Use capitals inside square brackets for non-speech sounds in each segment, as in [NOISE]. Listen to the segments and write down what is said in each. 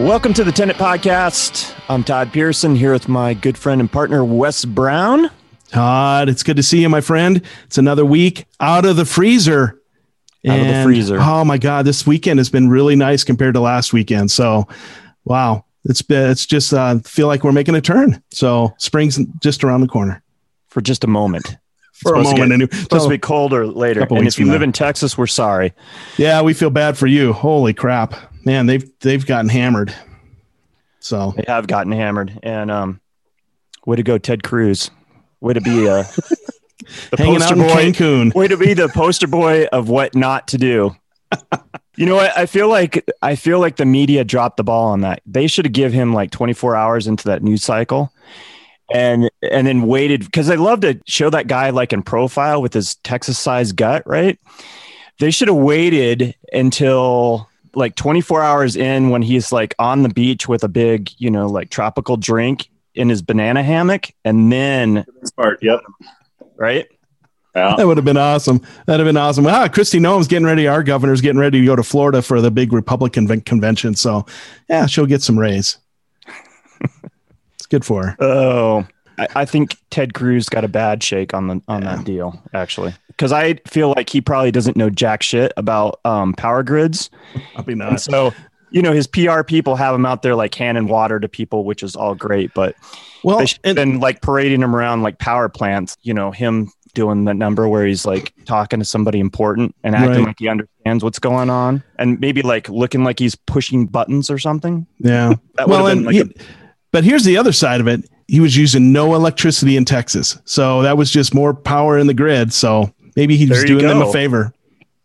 Welcome to the Tenant Podcast. I'm Todd Pearson here with my good friend and partner, Wes Brown. Todd, it's good to see you, my friend. It's another week out of the freezer. Out of the freezer. Oh my God, this weekend has been really nice compared to last weekend. So, wow, it's been, it's just uh, feel like we're making a turn. So, spring's just around the corner For just a moment. for a moment. anyway. Supposed to be colder later. And if you live now. in Texas, we're sorry. yeah, we feel bad for you. Holy crap, man! They've they've gotten hammered. So They have gotten hammered. And um, way to go, Ted Cruz. Way to be uh, [LAUGHS] the hanging poster boy. Cancun. way to be the poster boy of what not to do. [LAUGHS] You know what? I feel like I feel like the media dropped the ball on that. They should have give him like 24 hours into that news cycle, and and then waited because they love to show that guy like in profile with his Texas sized gut, right? They should have waited until like 24 hours in when he's like on the beach with a big, you know, like tropical drink in his banana hammock, and then Smart. Yep. right. Yeah. That would have been awesome. That'd have been awesome. Ah, Kristi Noem's getting ready. Our governor's getting ready to go to Florida for the big Republican convention. So, yeah, she'll get some raise. [LAUGHS] it's good for her. Oh, I, I think Ted Cruz got a bad shake on the on that deal actually, because I feel like he probably doesn't know jack shit about um, power grids, I'll be and so you know his PR people have him out there like handing water to people, which is all great, but Well, they and, been like parading him around like power plants. You know him doing the number where he's like talking to somebody important and acting Right. like he understands what's going on, and maybe like looking like he's pushing buttons or something. yeah. [LAUGHS] That well, and been like he- but here's the other side of it. He was using no electricity in Texas. So that was just more power in the grid. So maybe he was There you doing them a favor.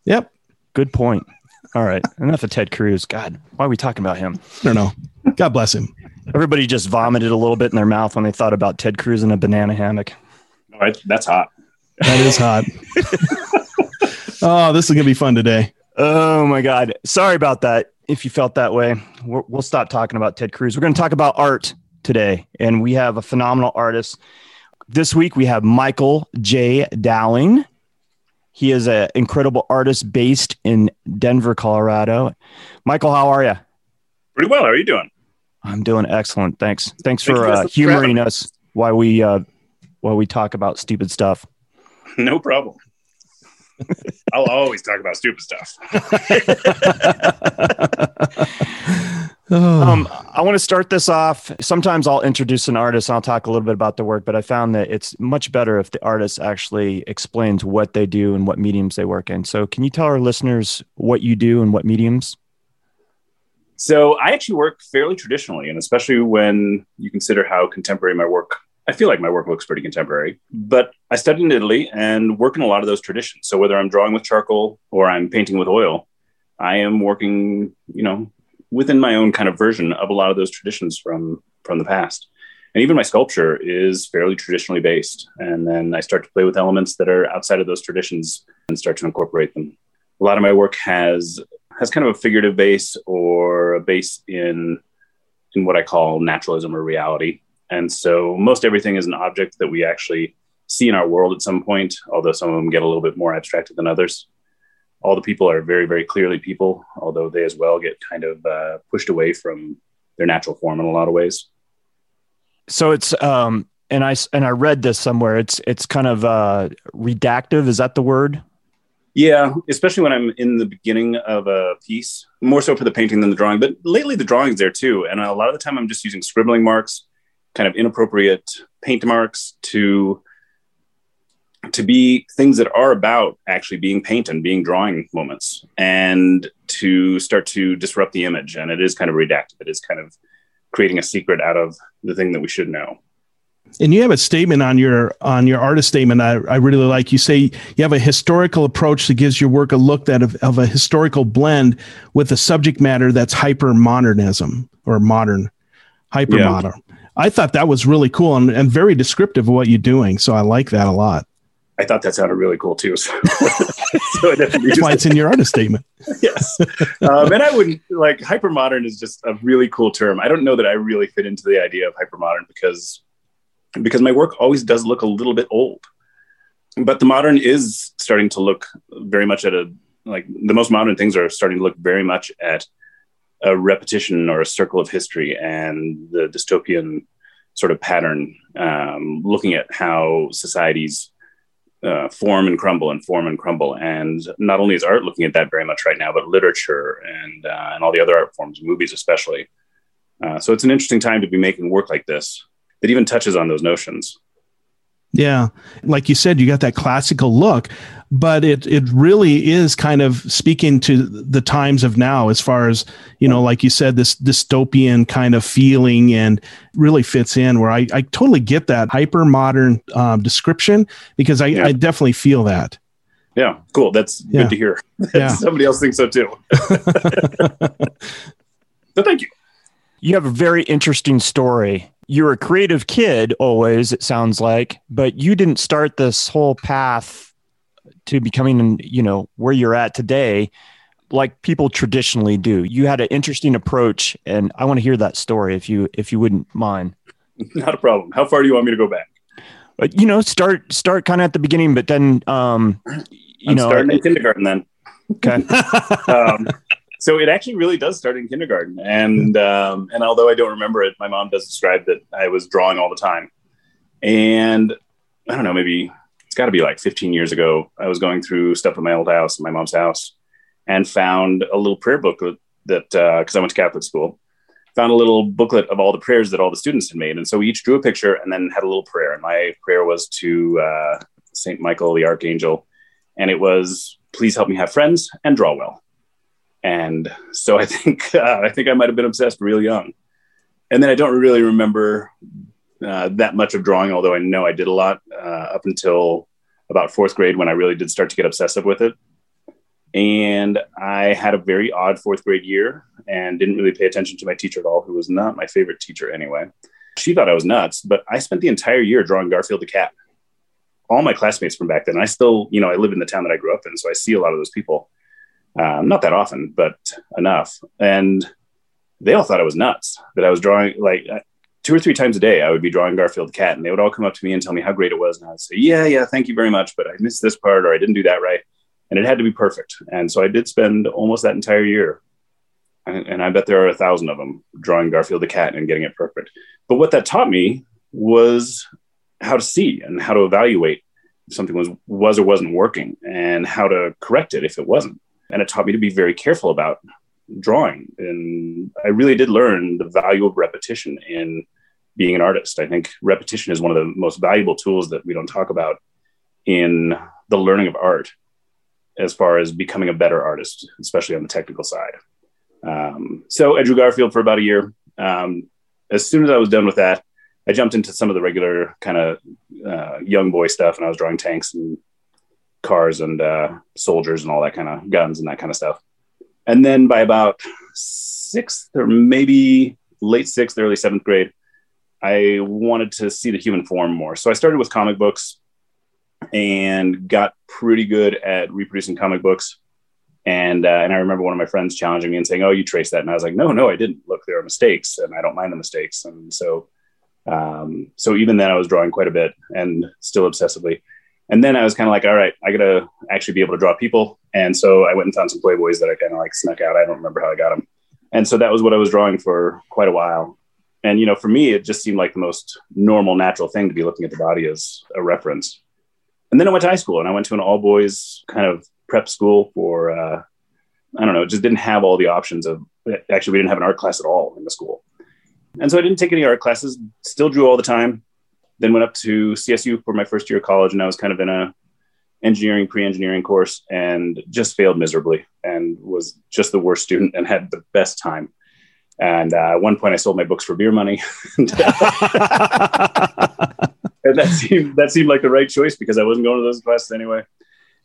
Yep. Good point. All right, [LAUGHS] enough of Ted Cruz. God, why are we talking about him? I don't know. God bless him. Everybody just vomited a little bit in their mouth when they thought about Ted Cruz in a banana hammock. All right. That's hot. That is hot. [LAUGHS] oh, this is going to be fun today. Oh my God. Sorry about that. If you felt that way, we're, we'll stop talking about Ted Cruz. We're going to talk about art today, and we have a phenomenal artist. This week we have Michael J. Dowling. He is an incredible artist based in Denver, Colorado. Michael, how are you? Pretty well. How are you doing? I'm doing excellent. Thanks. Thanks for uh, humoring us while we uh, while we talk about stupid stuff. [LAUGHS] No problem. [LAUGHS] I'll always talk about stupid stuff. [LAUGHS] Oh, Um, I want to start this off. Sometimes I'll introduce an artist and I'll talk a little bit about their work, but I found that it's much better if the artist actually explains what they do and what mediums they work in. So, can you tell our listeners what you do and what mediums? So I actually work fairly traditionally, and especially when you consider how contemporary my work. I feel like my work looks pretty contemporary, but I studied in Italy and work in a lot of those traditions. So whether I'm drawing with charcoal or I'm painting with oil, I am working, you know, within my own kind of version of a lot of those traditions from from the past. And even my sculpture is fairly traditionally based. And then I start to play with elements that are outside of those traditions and start to incorporate them. A lot of my work has has kind of a figurative base or a base in in what I call naturalism or reality. And so most everything is an object that we actually see in our world at some point, although some of them get a little bit more abstracted than others. All the people are very, very clearly people, although they as well get kind of uh, pushed away from their natural form in a lot of ways. So it's um, and I and I read this somewhere. It's it's kind of uh, redactive. Is that the word? Yeah, especially when I'm in the beginning of a piece, more so for the painting than the drawing. But lately, the drawing's there too, and a lot of the time, I'm just using scribbling marks, kind of inappropriate paint marks to to be things that are about actually being paint and being drawing moments, and to start to disrupt the image. And it is kind of redacted. It is kind of creating a secret out of the thing that we should know. and you have a statement on your on your artist statement I, I really like. You say you have a historical approach that gives your work a look that of, of a historical blend with a subject matter that's hyper modernism or modern, hyper modern. I thought that was really cool and, and very descriptive of what you're doing. So I like that a lot. I thought that sounded really cool too. So, [LAUGHS] so I definitely That's used why it's in your artist statement. [LAUGHS] yes. Um, and I wouldn't like hypermodern is just a really cool term. I don't know that I really fit into the idea of hypermodern because because my work always does look a little bit old. But the modern is starting to look very much at a like the most modern things are starting to look very much at a repetition or a circle of history and the dystopian sort of pattern, um, looking at how societies uh, form and crumble and form and crumble. And not only is art looking at that very much right now, but literature and uh, and all the other art forms, movies especially. Uh, so it's an interesting time to be making work like this that even touches on those notions. Yeah. Like you said, you got that classical look, but it it really is kind of speaking to the times of now as far as, you know, like you said, this dystopian kind of feeling and really fits in where I, I totally get that hyper modern um, description because I, yeah. I definitely feel that. Yeah, cool. That's yeah. good to hear. [LAUGHS] Yeah. Somebody else thinks so too. [LAUGHS] [LAUGHS] so thank you. You have a very interesting story you're a creative kid always it sounds like but you didn't start this whole path to becoming you know where you're at today like people traditionally do. You had an interesting approach and i want to hear that story if you if you wouldn't mind. [LAUGHS] Not a problem. How far do you want me to go back? But you know start start kind of at the beginning but then um you I'm know starting in kindergarten then. Okay. [LAUGHS] Um, so it actually really does start in kindergarten. And um, and although I don't remember it, my mom does describe that I was drawing all the time. And I don't know, maybe it's got to be like 15 years ago. I was going through stuff at my old house, my mom's house, and found a little prayer booklet that because uh, I went to Catholic school, found a little booklet of all the prayers that all the students had made. And so we each drew a picture and then had a little prayer. And my prayer was to uh, Saint Michael the Archangel, and it was, "Please help me have friends and draw well." And so I [LAUGHS] think uh, I think I might have been obsessed real young, and then I don't really remember uh, that much of drawing, although I know I did a lot uh, up until about fourth grade when I really did start to get obsessive with it. And I had a very odd fourth grade year and didn't really pay attention to my teacher at all, who was not my favorite teacher anyway. She thought I was nuts, but I spent the entire year drawing Garfield the cat. All my classmates from back then, I still, you know, I live in the town that I grew up in, so I see a lot of those people um, not that often, but enough. And they all thought I was nuts that I was drawing like uh, two or three times a day. I would be drawing Garfield the cat, and they would all come up to me and tell me how great it was, and I would say, "Yeah, yeah, thank you very much, but I missed this part or I didn't do that right," and it had to be perfect. And so I did spend almost that entire year, and, and I bet there are a thousand of them drawing Garfield the cat and getting it perfect. But what that taught me was how to see and how to evaluate if something was was or wasn't working, and how to correct it if it wasn't and it taught me to be very careful about drawing. And I really did learn the value of repetition in being an artist. I think repetition is one of the most valuable tools that we don't talk about in the learning of art as far as becoming a better artist, especially on the technical side. Um, so I Garfield for about a year. Um, as soon as I was done with that, I jumped into some of the regular kind of uh, young boy stuff, and I was drawing tanks and cars and uh, soldiers and all that kind of guns and that kind of stuff. And then by about sixth or maybe late sixth, early seventh grade, I wanted to see the human form more. So I started with comic books and got pretty good at reproducing comic books. And uh, and I remember one of my friends challenging me and saying, "Oh, you traced that?" And I was like, "No, no, I didn't. Look, there are mistakes, and I don't mind the mistakes." And so, um, so even then, I was drawing quite a bit and still obsessively. And then I was kind of like, all right, I gotta actually be able to draw people. And so I went and found some Playboys that I kind of like snuck out. I don't remember how I got them. And so that was what I was drawing for quite a while. And you know, for me, it just seemed like the most normal, natural thing to be looking at the body as a reference. And then I went to high school, and I went to an all boys kind of prep school for uh, I don't know, just didn't have all the options of. Actually, we didn't have an art class at all in the school, and so I didn't take any art classes. Still drew all the time then went up to CSU for my first year of college, and I was kind of in a engineering pre-engineering course and just failed miserably and was just the worst student and had the best time. And uh, at one point, I sold my books for beer money, [LAUGHS] and, [LAUGHS] and that seemed that seemed like the right choice because I wasn't going to those classes anyway.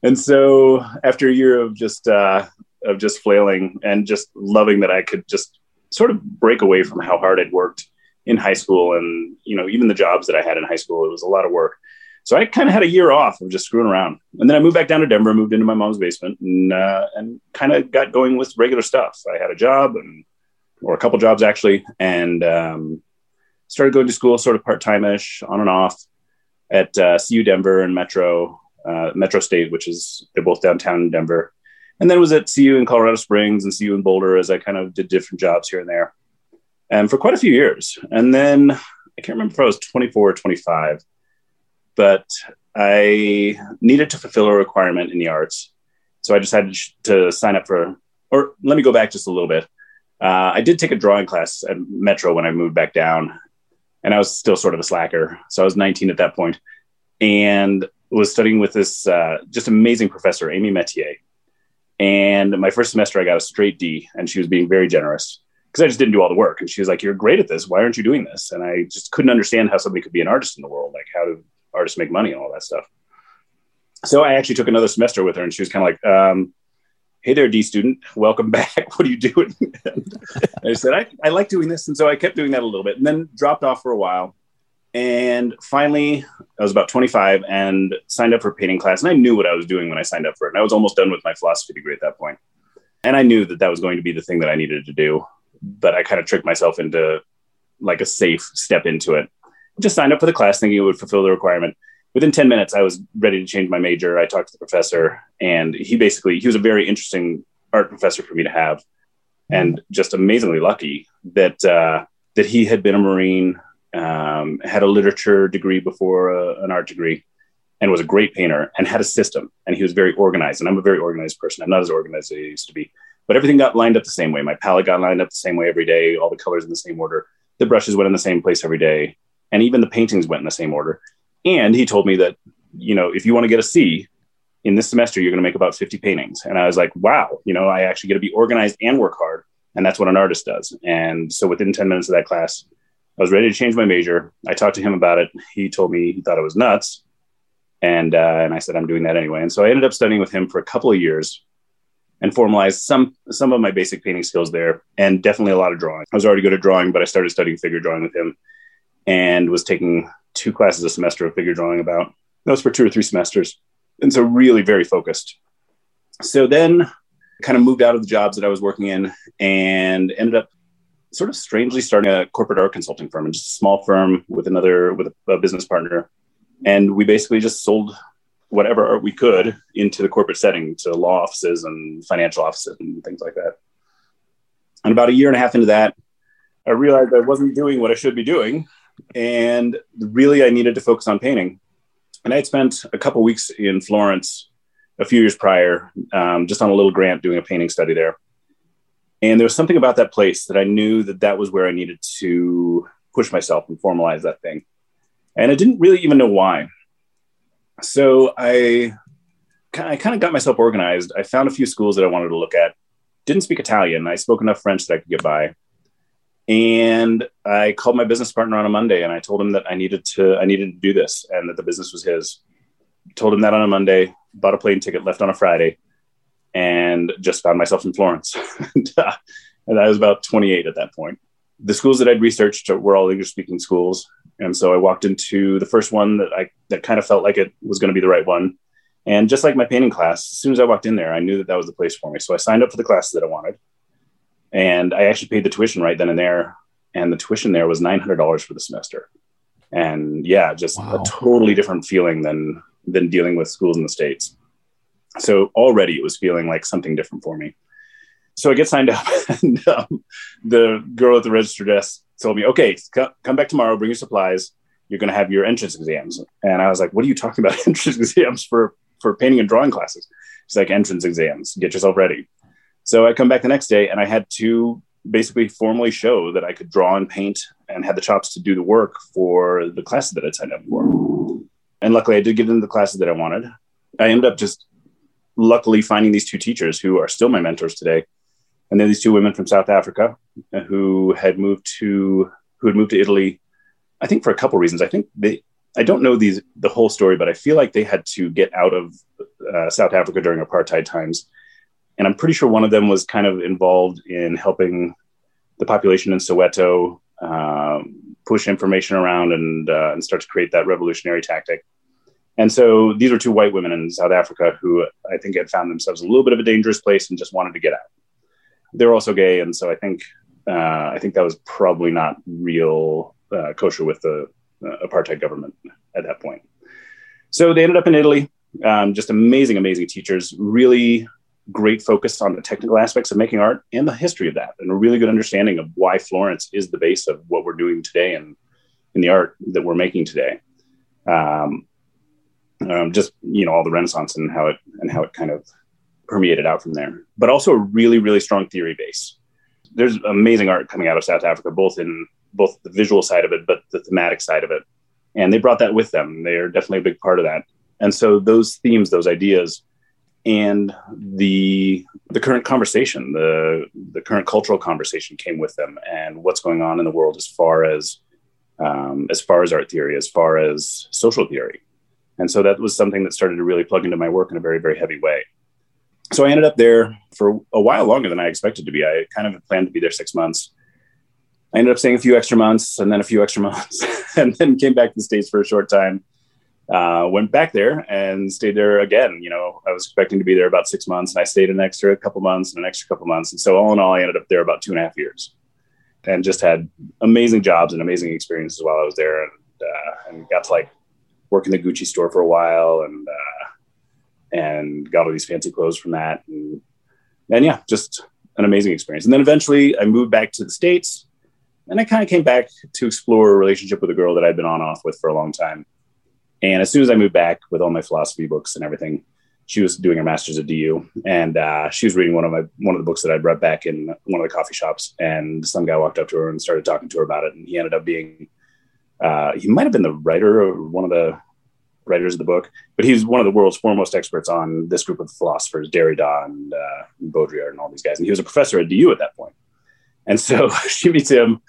And so, after a year of just uh, of just flailing and just loving that I could just sort of break away from how hard I'd worked in high school and you know even the jobs that i had in high school it was a lot of work. So i kind of had a year off of just screwing around. And then i moved back down to denver moved into my mom's basement and uh, and kind of got going with regular stuff. I had a job and or a couple jobs actually and um, started going to school sort of part-time-ish on and off at uh, cu denver and metro uh, metro state which is they're both downtown in denver. And then was at CU in Colorado Springs and CU in Boulder as I kind of did different jobs here and there. And for quite a few years. And then I can't remember if I was 24 or 25, but I needed to fulfill a requirement in the arts. So I decided to sign up for, or let me go back just a little bit. Uh, I did take a drawing class at Metro when I moved back down, and I was still sort of a slacker. So I was 19 at that point, and was studying with this uh, just amazing professor, Amy Metier. And my first semester, I got a straight D, and she was being very generous because I just didn't do all the work. And she was like, "You're great at this. Why aren't you doing this?" And I just couldn't understand how somebody could be an artist in the world. Like, how do artists make money and all that stuff? So I actually took another semester with her, and she was kind of like, um, "Hey there, D student, welcome [LAUGHS] back. What are you doing?" [LAUGHS] I said, I, "I like doing this," and so I kept doing that a little bit, and then dropped off for a while. And finally, I was about 25 and signed up for painting class. And I knew what I was doing when I signed up for it. And I was almost done with my philosophy degree at that point. And I knew that that was going to be the thing that I needed to do but I kind of tricked myself into like a safe step into it. Just signed up for the class thinking it would fulfill the requirement. Within 10 minutes, I was ready to change my major. I talked to the professor, and he basically, he was a very interesting art professor for me to have. And just amazingly lucky that, uh, that he had been a Marine, um, had a literature degree before uh, an art degree, and was a great painter and had a system. And he was very organized. And I'm a very organized person. I'm not as organized as I used to be but everything got lined up the same way. My palette got lined up the same way every day, all the colors in the same order. The brushes went in the same place every day. And even the paintings went in the same order. And he told me that, you know, if you want to get a C in this semester, you're going to make about 50 paintings. And I was like, wow, you know, I actually get to be organized and work hard. And that's what an artist does. And so within 10 minutes of that class, I was ready to change my major. I talked to him about it. He told me he thought it was nuts. And, uh, and I said, I'm doing that anyway. And so I ended up studying with him for a couple of years and formalized some some of my basic painting skills there and definitely a lot of drawing. I was already good at drawing, but I started studying figure drawing with him and was taking two classes a semester of figure drawing about. That was for two or three semesters. And so really very focused. So then kind of moved out of the jobs that I was working in and ended up sort of strangely starting a corporate art consulting firm and just a small firm with another with a, a business partner. And we basically just sold whatever we could into the corporate setting to law offices and financial offices and things like that. And about a year and a half into that, I realized I wasn't doing what I should be doing. And really, I needed to focus on painting. And I had spent a couple weeks in Florence a few years prior, um, just on a little grant doing a painting study there. And there was something about that place that I knew that that was where I needed to push myself and formalize that thing. And I didn't really even know why so I, I kind of got myself organized. I found a few schools that I wanted to look at. Didn't speak Italian. I spoke enough French that I could get by. And I called my business partner on a Monday and I told him that I needed to I needed to do this and that the business was his. Told him that on a Monday, bought a plane ticket, left on a Friday, and just found myself in Florence. [LAUGHS] and, uh, and I was about 28 at that point. The schools that I'd researched were all English speaking schools. And so I walked into the first one that I that kind of felt like it was going to be the right one. And just like my painting class, as soon as I walked in there, I knew that that was the place for me. So I signed up for the classes that I wanted, and I actually paid the tuition right then and there. And the tuition there was nine hundred dollars for the semester. And yeah, just wow. a totally different feeling than than dealing with schools in the states. So already it was feeling like something different for me. So I get signed up, [LAUGHS] and um, the girl at the register desk told me, okay, come back tomorrow, bring your supplies. You're going to have your entrance exams. And I was like, what are you talking about [LAUGHS] entrance exams for, for painting and drawing classes? She's like, entrance exams, get yourself ready. So I come back the next day and I had to basically formally show that I could draw and paint and had the chops to do the work for the classes that I'd signed up for. And luckily I did get into the classes that I wanted. I ended up just luckily finding these two teachers who are still my mentors today and then these two women from South Africa who had moved to who had moved to Italy. I think for a couple reasons. I think they. I don't know these the whole story, but I feel like they had to get out of uh, South Africa during apartheid times, and I'm pretty sure one of them was kind of involved in helping the population in Soweto um, push information around and uh, and start to create that revolutionary tactic. And so these were two white women in South Africa who I think had found themselves a little bit of a dangerous place and just wanted to get out they're also gay, and so I think uh, I think that was probably not real uh, kosher with the uh, apartheid government at that point. So they ended up in Italy. Um, just amazing, amazing teachers. Really great focus on the technical aspects of making art and the history of that, and a really good understanding of why Florence is the base of what we're doing today and in the art that we're making today. Um, um, just you know all the Renaissance and how it and how it kind of permeated out from there. But also a really really strong theory base. There's amazing art coming out of South Africa, both in both the visual side of it, but the thematic side of it, and they brought that with them. They are definitely a big part of that. And so those themes, those ideas, and the the current conversation, the the current cultural conversation came with them, and what's going on in the world as far as um, as far as art theory, as far as social theory. And so that was something that started to really plug into my work in a very, very heavy way. So I ended up there for a while longer than I expected to be. I kind of planned to be there six months. I ended up staying a few extra months and then a few extra [LAUGHS] months, and then came back to the States for a short time. Uh, went back there and stayed there again. You know, I was expecting to be there about six months, and I stayed an extra couple months and an extra couple months. And so, all in all, I ended up there about two and a half years and just had amazing jobs and amazing experiences while I was there, and uh, and got to like work in the Gucci store for a while, and uh, and got all these fancy clothes from that, and and yeah, just an amazing experience. And then eventually, I moved back to the states, and I kind of came back to explore a relationship with a girl that I'd been on off with for a long time. And as soon as I moved back with all my philosophy books and everything, she was doing her master's at DU, and uh, she was reading one of my one of the books that I'd brought back in one of the coffee shops. And some guy walked up to her and started talking to her about it, and he ended up being uh, he might have been the writer or one of the writers of the book, but he's one of the world's foremost experts on this group of philosophers, Derrida and uh, Baudrillard and all these guys. And he was a professor at DU at that point. And so [LAUGHS] she meets him.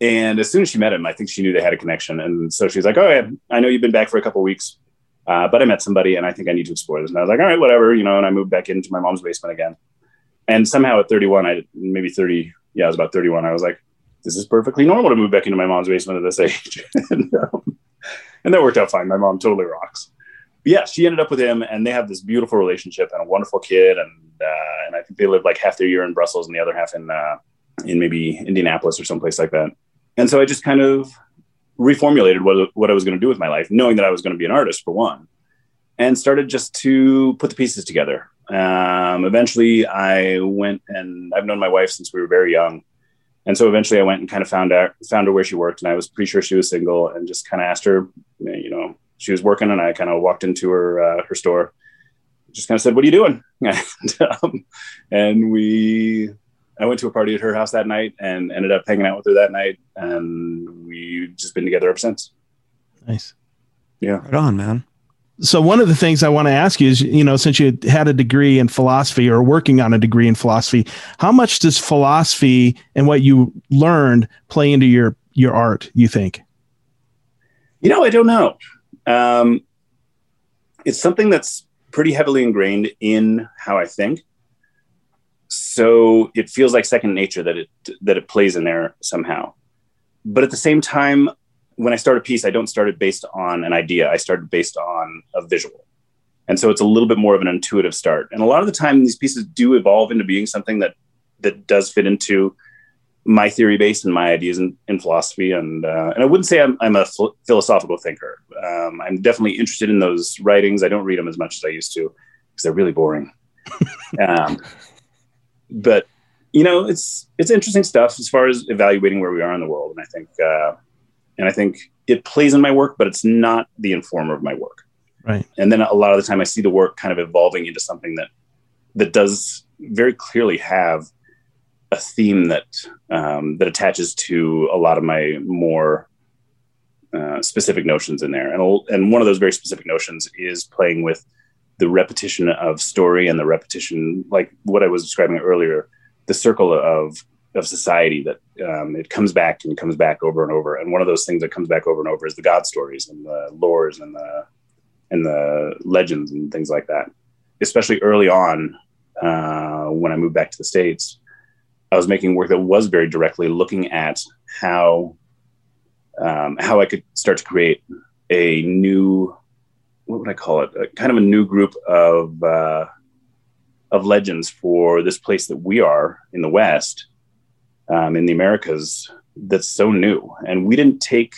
And as soon as she met him, I think she knew they had a connection. And so she's like, Oh, yeah, I know you've been back for a couple weeks. Uh, but I met somebody and I think I need to explore this. And I was like, all right, whatever, you know, and I moved back into my mom's basement again. And somehow at 31, I maybe 30, yeah, I was about 31. I was like, this is perfectly normal to move back into my mom's basement at this [LAUGHS] age. and, um, and that worked out fine. My mom totally rocks. But yeah, she ended up with him and they have this beautiful relationship and a wonderful kid. And, uh, and I think they live like half their year in Brussels and the other half in, uh, in maybe Indianapolis or someplace like that. And so I just kind of reformulated what, what I was going to do with my life, knowing that I was going to be an artist for one, and started just to put the pieces together. Um, eventually, I went and I've known my wife since we were very young. And so eventually I went and kind of found out, found her where she worked. And I was pretty sure she was single and just kind of asked her, you know, she was working and I kind of walked into her, uh, her store, just kind of said, what are you doing? [LAUGHS] and, um, and we I went to a party at her house that night and ended up hanging out with her that night, and we've just been together ever since. Nice. Yeah. Right on, man. So one of the things I want to ask you is, you know, since you had a degree in philosophy or working on a degree in philosophy, how much does philosophy and what you learned play into your your art? You think? You know, I don't know. Um, it's something that's pretty heavily ingrained in how I think so it feels like second nature that it that it plays in there somehow but at the same time when i start a piece i don't start it based on an idea. I start it based on a visual. And so it's a little bit more of an intuitive start. And a lot of the time these pieces do evolve into being something that that does fit into my theory base and my ideas in, in philosophy. And uh, and i wouldn't say i'm, I'm a ph- philosophical thinker. Um, i'm definitely interested in those writings. I don't read them as much as i used to because they're really boring. [LAUGHS] Um, but you know, it's it's interesting stuff as far as evaluating where we are in the world, and I think uh, and I think it plays in my work, but it's not the informer of my work. Right. And then a lot of the time, I see the work kind of evolving into something that that does very clearly have a theme that um, that attaches to a lot of my more uh, specific notions in there. And and one of those very specific notions is playing with the repetition of story and the repetition, like what I was describing earlier, the circle of of society that um, it comes back and comes back over and over. And one of those things that comes back over and over is the God stories and the lores and the and the legends and things like that. Especially early on, uh, when I moved back to the states, I was making work that was very directly looking at how um, how I could start to create a new what would I call it? A, kind of a new group of uh, of legends for this place that we are in the West, um, in the Americas. That's so new, and we didn't take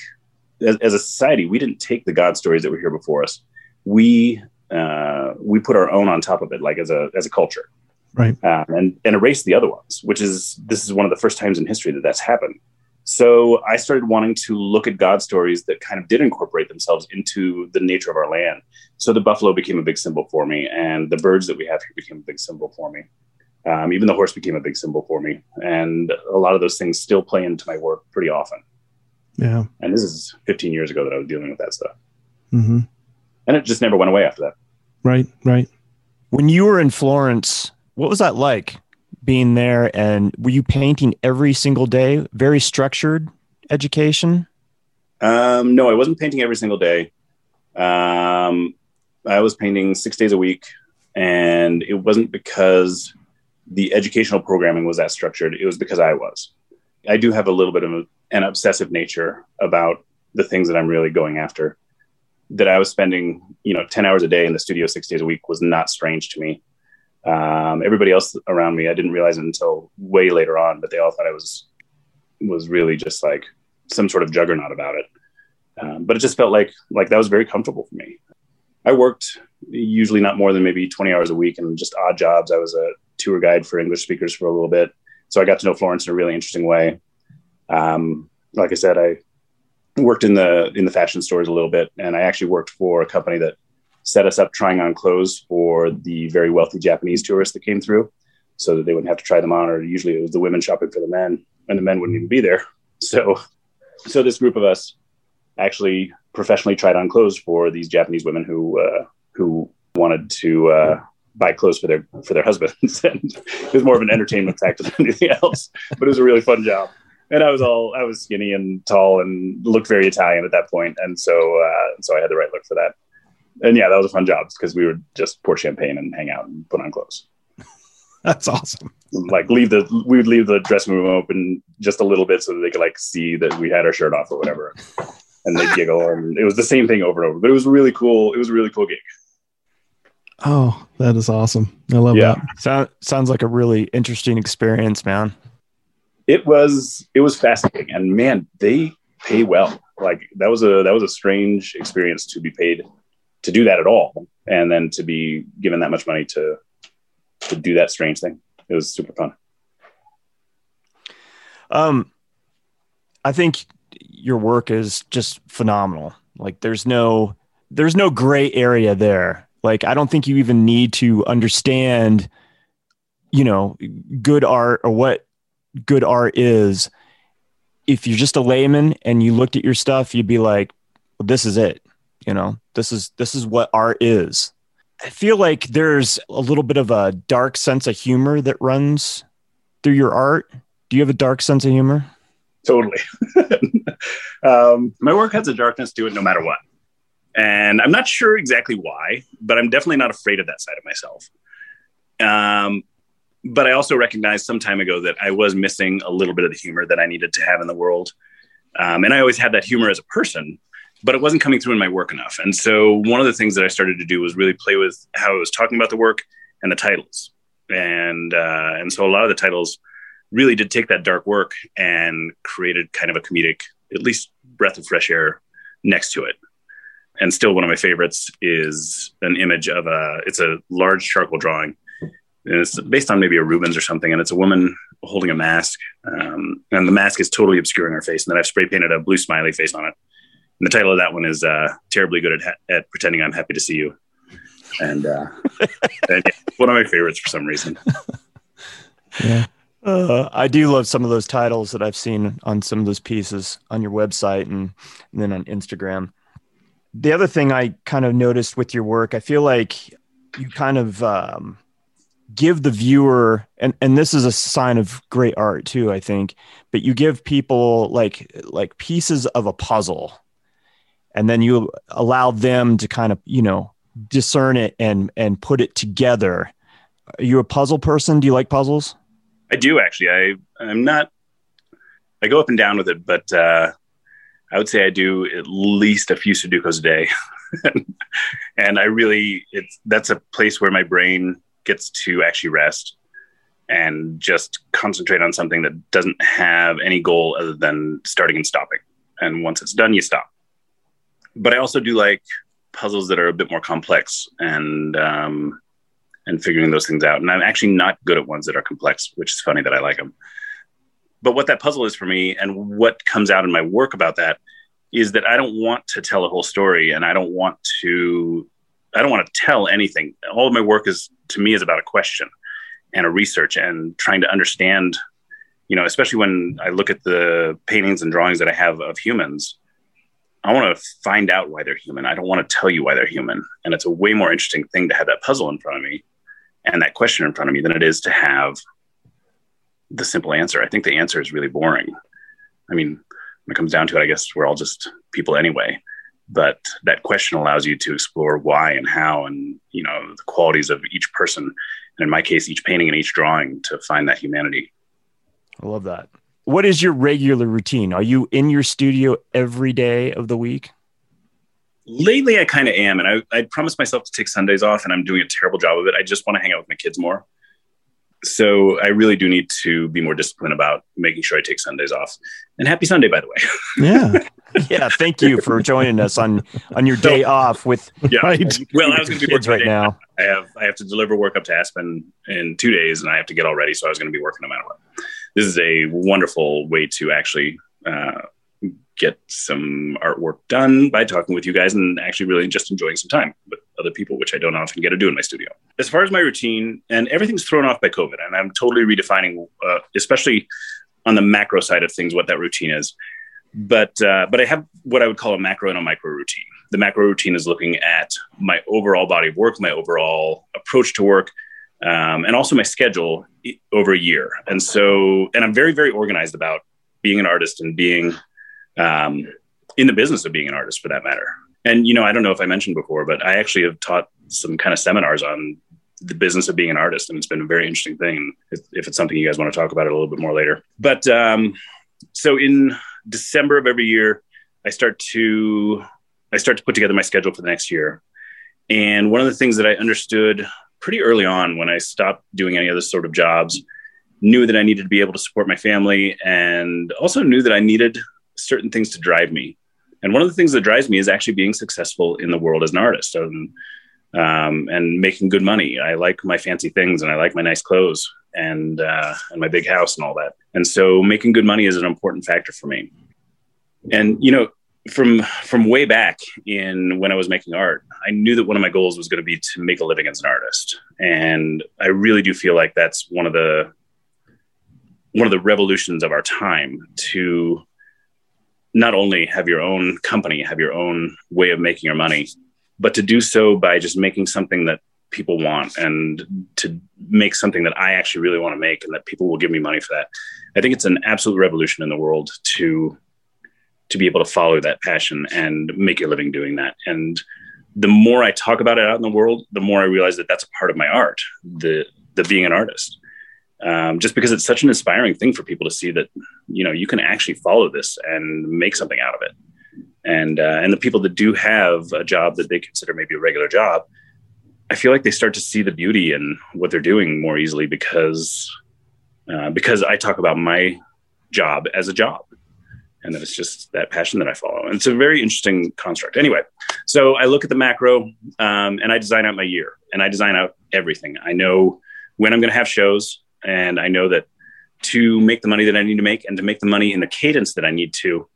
as, as, a society. We didn't take the God stories that were here before us. We uh, we put our own on top of it, like as a as a culture. right, um, and and erase the other ones. Which is this is one of the first times in history that that's happened. So I started wanting to look at God stories that kind of did incorporate themselves into the nature of our land. So the buffalo became a big symbol for me, and the birds that we have here became a big symbol for me. Um, even the horse became a big symbol for me, and a lot of those things still play into my work pretty often. Yeah. And this is 15 years ago that I was dealing with that stuff. Mm-hmm. And it just never went away after that. Right, right. When you were in Florence, what was that like being there? And were you painting every single day? Very structured education? Um, no, I wasn't painting every single day. Um, I was painting six days a week, and it wasn't because the educational programming was that structured. It was because I was. I do have a little bit of an obsessive nature about the things that I'm really going after. That I was spending, you know, 10 hours a day in the studio six days a week was not strange to me. Um, everybody else around me, I didn't realize it until way later on, but they all thought I was was really just like some sort of juggernaut about it. Um, but it just felt like like that was very comfortable for me. I worked usually not more than maybe 20 hours a week and just odd jobs. I was a tour guide for English speakers for a little bit. So I got to know Florence in a really interesting way. Um, like I said, I worked in the in the fashion stores a little bit, and I actually worked for a company that set us up trying on clothes for the very wealthy Japanese tourists that came through, so that they wouldn't have to try them on. Or usually it was the women shopping for the men, and the men wouldn't even be there. [LAUGHS] So, so this group of us actually professionally tried on clothes for these Japanese women who uh, who wanted to uh, buy clothes for their for their husbands. [LAUGHS] and it was more of an entertainment factor than anything else, but it was a really fun job. And I was all I was skinny and tall and looked very Italian at that point, and so uh, so I had the right look for that. And yeah, that was a fun job because we would just pour champagne and hang out and put on clothes. [LAUGHS] That's awesome. Like leave the we would leave the dressing room open just a little bit so that they could like see that we had our shirt off or whatever, and they giggle and it was the same thing over and over. But it was really cool. It was a really cool gig. Oh, that is awesome. I love Yeah. that. Sound, sounds like a really interesting experience, man. it was it was fascinating and man they pay well like that was a that was a strange experience to be paid to do that at all and then to be given that much money to to do that strange thing it was super fun Um, I think your work is just phenomenal. Like there's no there's no gray area there. Like I don't think you even need to understand, you know, good art or what good art is. If you're just a layman and you looked at your stuff, you'd be like, well, "This is it." You know, this is this is what art is. I feel like there's a little bit of a dark sense of humor that runs through your art. Do you have a dark sense of humor? totally [LAUGHS] um, my work has a darkness to it no matter what and i'm not sure exactly why but i'm definitely not afraid of that side of myself. Um, but i also recognized some time ago that i was missing a little bit of the humor that i needed to have in the world. Um, and i always had that humor as a person but it wasn't coming through in my work enough. And so one of the things that i started to do was really play with how i was talking about the work and the titles. And uh, and so a lot of the titles really did take that dark work and created kind of a comedic, at least breath of fresh air next to it. And still, one of my favorites is an image of a. It's a large charcoal drawing, and it's based on maybe a Rubens or something. And it's a woman holding a mask, um, and the mask is totally obscuring her face. And then I've spray painted a blue smiley face on it. And the title of that one is uh, "Terribly Good at, ha- at Pretending I'm Happy to See You." And, uh, [LAUGHS] and yeah, one of my favorites for some reason. [LAUGHS] Yeah. Uh, I do love some of those titles that I've seen on some of those pieces on your website and, and then on Instagram. The other thing I kind of noticed with your work, I feel like you kind of um, give the viewer, and, and this is a sign of great art too, I think, but you give people like like pieces of a puzzle, and then you allow them to kind of you know discern it and and put it together. Are you a puzzle person? Do you like puzzles? I do actually. I I'm not. I go up and down with it, but uh, I would say I do at least a few Sudokus a day, [LAUGHS] and I really it's that's a place where my brain gets to actually rest and just concentrate on something that doesn't have any goal other than starting and stopping. And once it's done, you stop. But I also do like puzzles that are a bit more complex and um, and figuring those things out. And I'm actually not good at ones that are complex, which is funny that I like them. But what that puzzle is for me and what comes out in my work about that is that I don't want to tell a whole story and I don't want to I don't want to tell anything. All of my work is to me is about a question and a research and trying to understand, you know, especially when I look at the paintings and drawings that I have of humans, I want to find out why they're human. I don't want to tell you why they're human. And it's a way more interesting thing to have that puzzle in front of me and that question in front of me than it is to have the simple answer. I think the answer is really boring. I mean, when it comes down to it, I guess we're all just people anyway. But that question allows you to explore why and how, and you know the qualities of each person, and in my case, each painting and each drawing to find that humanity. I love that. What is your regular routine? Are you in your studio every day of the week? Lately, I kind of am, and I, I promised myself to take Sundays off, and I'm doing a terrible job of it. I just want to hang out with my kids more so I really do need to be more disciplined about making sure I take Sundays off. And happy Sunday, by the way. [LAUGHS] Yeah. yeah. Thank you for joining us on on your day off with yeah. Right. Well, I was going to be kids right now. I have I have to deliver work up to Aspen in two days, and I have to get all ready. So I was going to be working no matter what. This is a wonderful way to actually uh, get some artwork done by talking with you guys and actually really just enjoying some time with other people, which I don't often get to do in my studio. As far as my routine, and everything's thrown off by COVID, and I'm totally redefining, uh, especially on the macro side of things, what that routine is. But uh, but I have what I would call a macro and a micro routine. The macro routine is looking at my overall body of work, my overall approach to work, um, and also my schedule over a year. And so, and I'm very very organized about being an artist and being um, in the business of being an artist for that matter. And, you know, I don't know if I mentioned before, but I actually have taught some kind of seminars on the business of being an artist. And it's been a very interesting thing. If, if it's something you guys want to talk about it a little bit more later. But um, so in December of every year, I start to I start to put together my schedule for the next year. And one of the things that I understood pretty early on when I stopped doing any other sort of jobs, knew that I needed to be able to support my family and also knew that I needed certain things to drive me. And one of the things that drives me is actually being successful in the world as an artist and, um, and making good money. I like my fancy things and I like my nice clothes and, uh, and my big house and all that. And so making good money is an important factor for me. And, you know, from from way back in when I was making art, I knew that one of my goals was going to be to make a living as an artist, and I really do feel like that's one of the one of the revolutions of our time to not only have your own company, have your own way of making your money, but to do so by just making something that people want and to make something that I actually really want to make and that people will give me money for that. I think it's an absolute revolution in the world to to be able to follow that passion and make your living doing that. And the more I talk about it out in the world, the more I realize that that's a part of my art, the the being an artist um, just because it's such an inspiring thing for people to see that you know you can actually follow this and make something out of it. And uh, and the people that do have a job that they consider maybe a regular job i feel like they start to see the beauty in what they're doing more easily because uh, because i talk about my job as a job. And that it's just that passion that i follow. And it's a very interesting construct. Anyway so i look at the macro um, and i design out my year. And i design out everything. I know when i'm going to have shows and I know that to make the money that I need to make and to make the money in the cadence that I need to,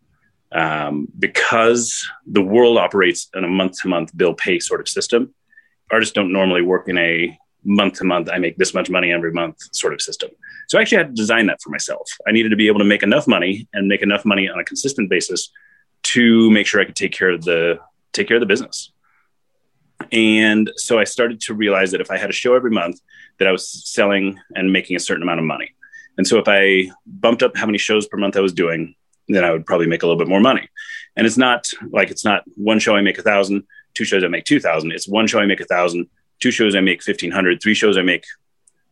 um, because the world operates in a month to month bill pay sort of system, artists don't normally work in a month to month, I make this much money every month sort of system. So I actually had to design that for myself. I needed to be able to make enough money and make enough money on a consistent basis to make sure I could take care of the take care of the business. And so I started to realize that if I had a show every month, that I was selling and making a certain amount of money. And so if I bumped up how many shows per month I was doing, then I would probably make a little bit more money. And it's not like it's not one show I make a thousand, two shows I make two thousand. It's one show I make a thousand, two shows I make fifteen hundred, three shows I make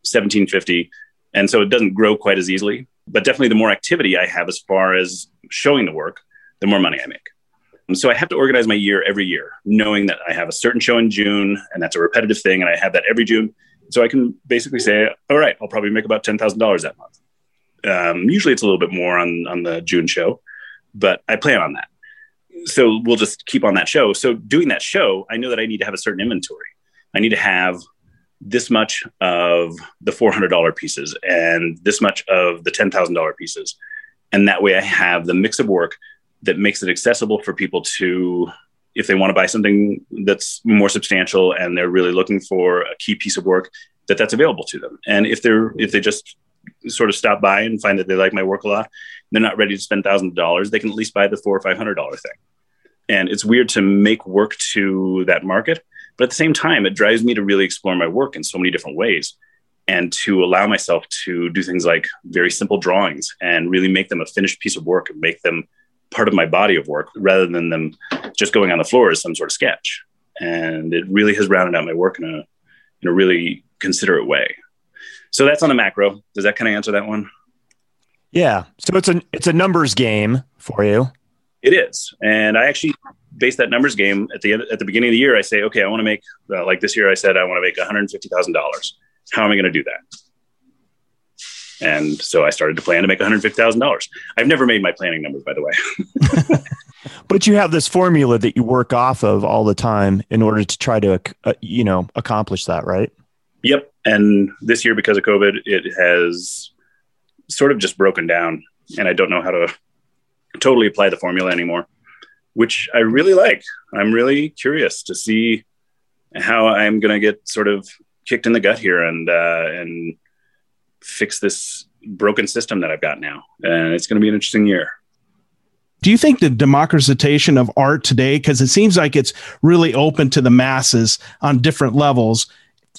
seventeen fifty, and so it doesn't grow quite as easily. But definitely, the more activity I have as far as showing the work, the more money I make. And so I have to organize my year every year, knowing that I have a certain show in June, and that's a repetitive thing, and I have that every June. So I can basically say, all right, I'll probably make about ten thousand dollars that month. Um, usually, it's a little bit more on on the June show, but I plan on that. So we'll just keep on that show. So doing that show, I know that I need to have a certain inventory. I need to have this much of the $400 pieces and this much of the $10,000 pieces. And that way I have the mix of work that makes it accessible for people to, if they want to buy something that's more substantial and they're really looking for a key piece of work, that that's available to them. And if they're, if they just sort of stop by and find that they like my work a lot, they're not ready to spend thousands of dollars, they can at least buy the four or five hundred dollar thing. And it's weird to make work to that market, but at the same time, it drives me to really explore my work in so many different ways and to allow myself to do things like very simple drawings and really make them a finished piece of work and make them part of my body of work rather than them just going on the floor as some sort of sketch. And it really has rounded out my work in a in a really considerate way. So that's on the macro. Does that kind of answer that one? Yeah. So it's a it's a numbers game for you. It is, and I actually base that numbers game at the end, at the beginning of the year. I say, okay, I want to make uh, like this year. I said I want to make one hundred fifty thousand dollars. How am I going to do that? And so I started to plan to make one hundred fifty thousand dollars. I've never made my planning numbers, by the way. [LAUGHS] but you have this formula that you work off of all the time in order to try to, uh, you know, accomplish that, right? Yep. And this year, because of COVID, it has sort of just broken down, and I don't know how to totally apply the formula anymore, which I really like. I'm really curious to see how I'm going to get sort of kicked in the gut here and uh, and fix this broken system that I've got now. And it's going to be an interesting year. Do you think the democratization of art today, because it seems like it's really open to the masses on different levels,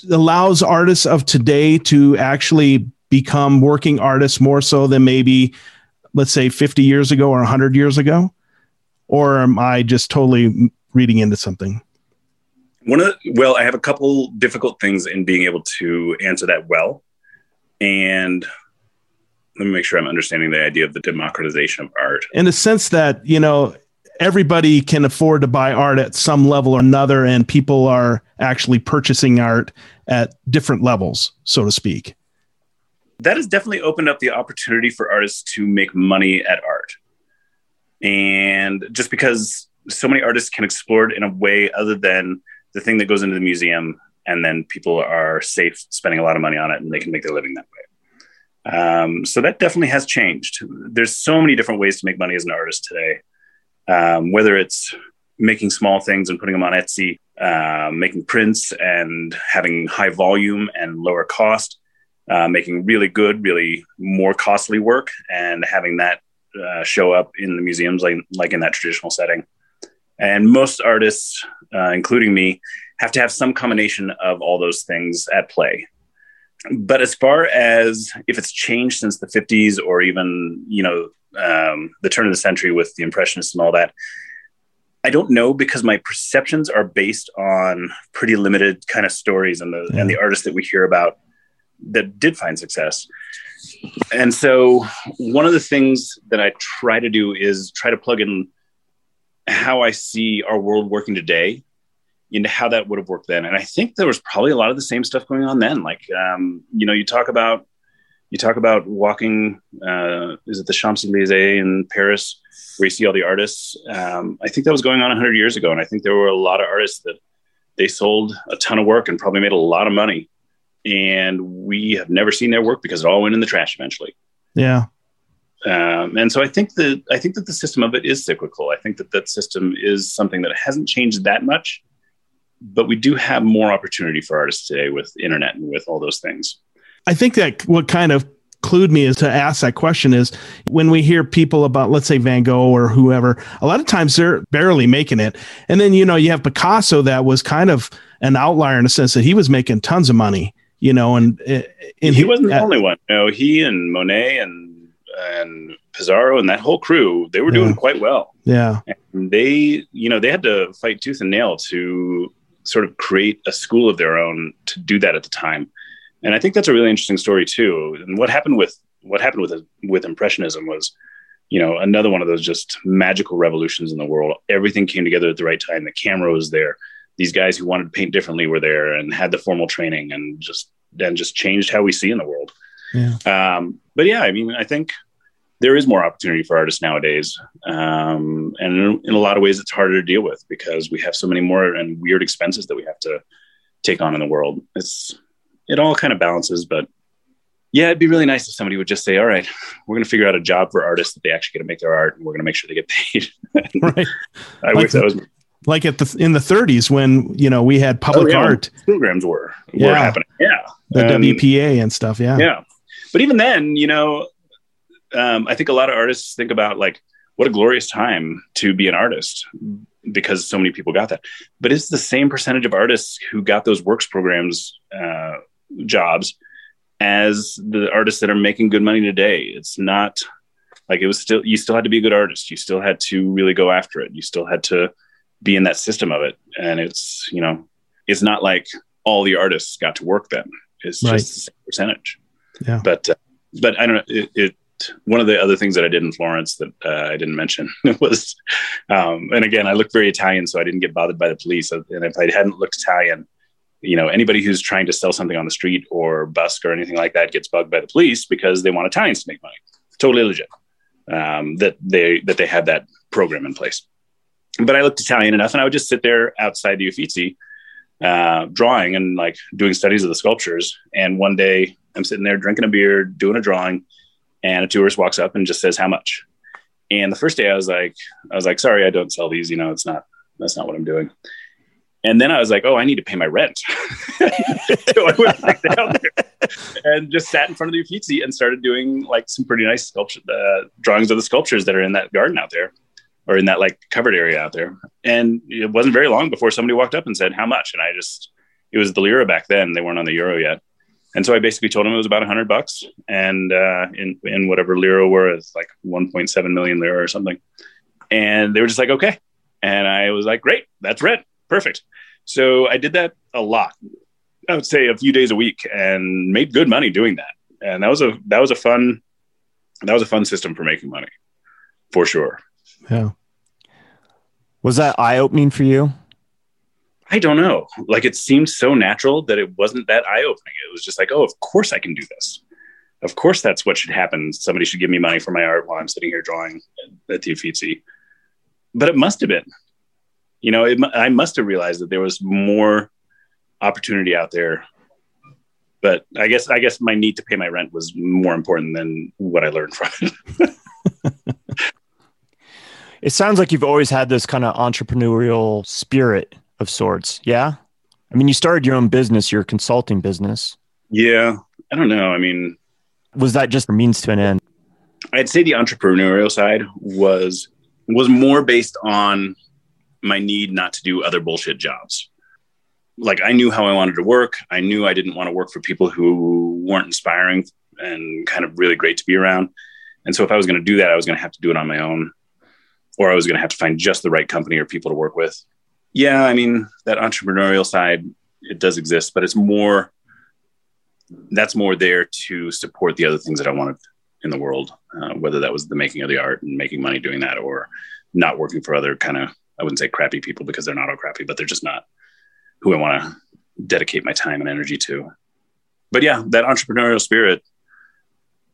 allows artists of today to actually become working artists more so than maybe, let's say, 50 years ago or 100 years ago? Or am I just totally reading into something? One of the, well, I have a couple difficult things in being able to answer that well. And let me make sure I'm understanding the idea of the democratization of art. In the sense that, you know, everybody can afford to buy art at some level or another, and people are actually purchasing art at different levels, so to speak. That has definitely opened up the opportunity for artists to make money at art. And just because so many artists can explore it in a way other than the thing that goes into the museum and then people are safe spending a lot of money on it and they can make their living that way. Um, so that definitely has changed. There's so many different ways to make money as an artist today, um, whether it's making small things and putting them on Etsy, uh, making prints and having high volume and lower cost, uh, making really good, really more costly work and having that uh, show up in the museums like, like in that traditional setting. And most artists, uh, including me, have to have some combination of all those things at play. But as far as if it's changed since the 50s or even, you know, um, the turn of the century with the Impressionists and all that, I don't know because my perceptions are based on pretty limited kind of stories and the, yeah. and the artists that we hear about that did find success. And so one of the things that I try to do is try to plug in how I see our world working today into how that would have worked then. And I think there was probably a lot of the same stuff going on then. Like, um, you know, you talk about you talk about walking. Uh, is it the Champs Elysees in Paris, where you see all the artists? Um, I think that was going on 100 years ago, and I think there were a lot of artists that they sold a ton of work and probably made a lot of money. And we have never seen their work because it all went in the trash eventually. Yeah. Um, and so I think that I think that the system of it is cyclical. I think that that system is something that hasn't changed that much, but we do have more opportunity for artists today with internet and with all those things. I think that what kind of clued me is to ask that question is when we hear people about let's say Van Gogh or whoever, a lot of times they're barely making it, and then you know you have Picasso that was kind of an outlier in the sense that he was making tons of money, you know, and, eh, and he wasn't the only one. Know, he and Monet and and Pissarro and that whole crew, they were doing yeah. quite well. Yeah. And they, you know, they had to fight tooth and nail to sort of create a school of their own to do that at the time. And I think that's a really interesting story too. And what happened with what happened with with impressionism was, you know, another one of those just magical revolutions in the world. Everything came together at the right time. The camera was there. These guys who wanted to paint differently were there and had the formal training and just then just changed how we see in the world. Yeah. Um, but yeah, I mean, I think there is more opportunity for artists nowadays, um, and in, in, a lot of ways, it's harder to deal with because we have so many more and weird expenses that we have to take on in the world. It's it all kind of balances. But yeah, it'd be really nice if somebody would just say, "All right, we're going to figure out a job for artists that they actually get to make their art, and we're going to make sure they get paid." [LAUGHS] right. I like wish the, that was like at the in the 30s when you know we had public oh, yeah, art programs were yeah. were happening. Yeah, the um, WPA and stuff. Yeah, yeah. But even then, you know, um, I think a lot of artists think about like what a glorious time to be an artist because so many people got that. But it's the same percentage of artists who got those works programs uh, jobs as the artists that are making good money today. It's not like it was still, you still had to be a good artist. You still had to really go after it. You still had to be in that system of it. And it's, you know, it's not like all the artists got to work then. It's right. just the same percentage. Yeah. But, uh, but I don't know. It, it, one of the other things that I did in Florence that uh, I didn't mention [LAUGHS] was, um, and again, I look very Italian, so I didn't get bothered by the police. And if I hadn't looked Italian, you know, anybody who's trying to sell something on the street or busk or anything like that gets bugged by the police because they want Italians to make money. Totally legit. Um, that they that they had that program in place. But I looked Italian enough, and I would just sit there outside the Uffizi, uh, drawing and like doing studies of the sculptures. And one day, I'm sitting there drinking a beer, doing a drawing, and a tourist walks up and just says, "How much?" And the first day, I was like, I was like, "Sorry, I don't sell these. You know, it's not that's not what I'm doing." And then I was like, oh, I need to pay my rent. [LAUGHS] so I went back down there and just sat in front of the Uffizi and started doing like some pretty nice sculpture, uh, drawings of the sculptures that are in that garden out there or in that like covered area out there. And it wasn't very long before somebody walked up and said, how much? And I just, it was the lira back then. They weren't on the euro yet. And so I basically told them it was about a hundred bucks and uh, in, in whatever lira were, it's like 1.7 million lira or something. And they were just like, okay. And I was like, great, that's rent. Perfect. So I did that a lot. I would say a few days a week and made good money doing that. And that was a that was a fun that was a fun system for making money for sure. Yeah. Was that eye opening for you? I don't know. Like it seemed so natural that it wasn't that eye opening. It was just like, oh, of course I can do this. Of course that's what should happen. Somebody should give me money for my art while I'm sitting here drawing at the Uffizi. But it must have been you know, it, I must have realized that there was more opportunity out there. But I guess I guess my need to pay my rent was more important than what I learned from it. [LAUGHS] it sounds like you've always had this kind of entrepreneurial spirit of sorts. Yeah. I mean, you started your own business, your consulting business. Yeah. I don't know. I mean, was that just a means to an end? I'd say the entrepreneurial side was was more based on my need not to do other bullshit jobs. Like I knew how I wanted to work. I knew I didn't want to work for people who weren't inspiring and kind of really great to be around. And so if I was going to do that, I was going to have to do it on my own or I was going to have to find just the right company or people to work with. Yeah, I mean, that entrepreneurial side it does exist, but it's more that's more there to support the other things that I wanted in the world, uh, whether that was the making of the art and making money doing that or not working for other kind of I wouldn't say crappy people because they're not all crappy, but they're just not who I want to dedicate my time and energy to. But yeah, that entrepreneurial spirit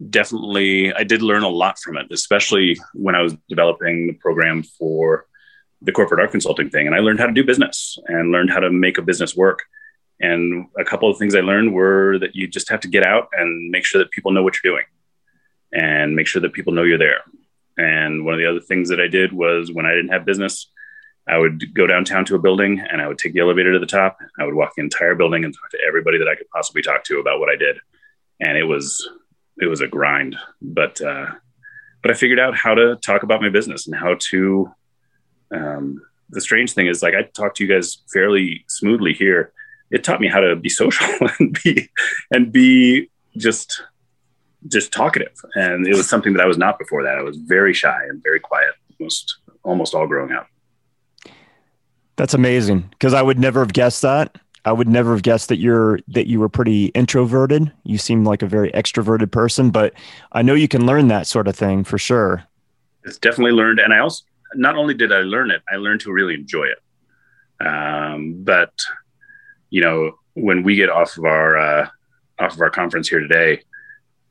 definitely, I did learn a lot from it, especially when I was developing the program for the corporate art consulting thing. And I learned how to do business and learned how to make a business work. And a couple of things I learned were that you just have to get out and make sure that people know what you're doing and make sure that people know you're there. And one of the other things that I did was when I didn't have business, I would go downtown to a building and I would take the elevator to the top. I would walk the entire building and talk to everybody that I could possibly talk to about what I did. And it was it was a grind, but uh, but I figured out how to talk about my business and how to. Um, the strange thing is, like I talked to you guys fairly smoothly here. It taught me how to be social [LAUGHS] and be and be just just talkative. And it was something that I was not before that. I was very shy and very quiet, almost almost all growing up. That's amazing because I would never have guessed that. I would never have guessed that you're that you were pretty introverted. You seem like a very extroverted person, but I know you can learn that sort of thing for sure. It's definitely learned, and I also not only did I learn it, I learned to really enjoy it. Um, but you know, when we get off of our uh, off of our conference here today,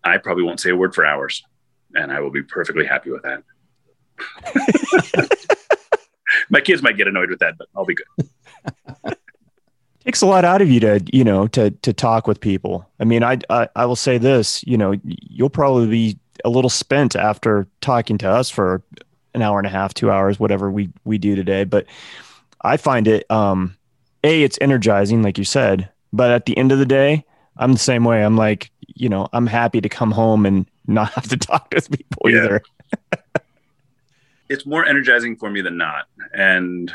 I probably won't say a word for hours, and I will be perfectly happy with that. [LAUGHS] my kids might get annoyed with that, but I'll be good. [LAUGHS] takes a lot out of you to you know to to talk with people i mean I, I i will say this you know you'll probably be a little spent after talking to us for an hour and a half two hours whatever we we do today. But i find it um a it's energizing like you said but at the end of the day i'm the same way. I'm like you know i'm happy to come home and not [LAUGHS] have to talk to people yeah. either. [LAUGHS] It's more energizing for me than not. And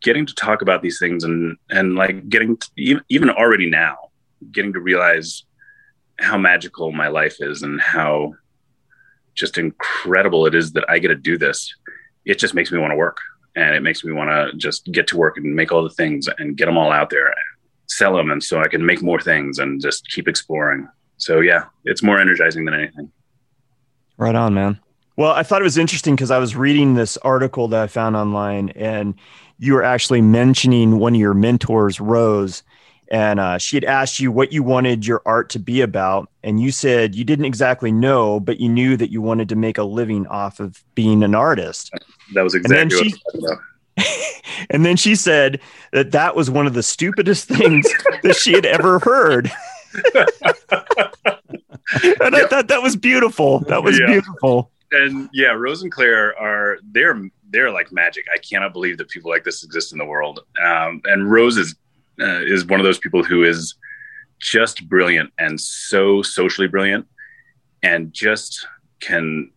getting to talk about these things and and like getting to, even, even already now getting to realize how magical my life is and how just incredible it is that I get to do this. It just makes me want to work and it makes me want to just get to work and make all the things and get them all out there and sell them. And so I can make more things and just keep exploring. So yeah, it's more energizing than anything. Right on, man. Well, I thought it was interesting because I was reading this article that I found online and you were actually mentioning one of your mentors, Rose, and uh, she had asked you what you wanted your art to be about. And you said you didn't exactly know, but you knew that you wanted to make a living off of being an artist. That was exactly what [LAUGHS] and then she said that that was one of the stupidest things [LAUGHS] that she had ever heard. [LAUGHS] and I thought that was beautiful. That was yeah. beautiful. And yeah, Rose and Claire are they're they're like magic. I cannot believe that people like this exist in the world. Um, and Rose is uh, is one of those people who is just brilliant and so socially brilliant, and just can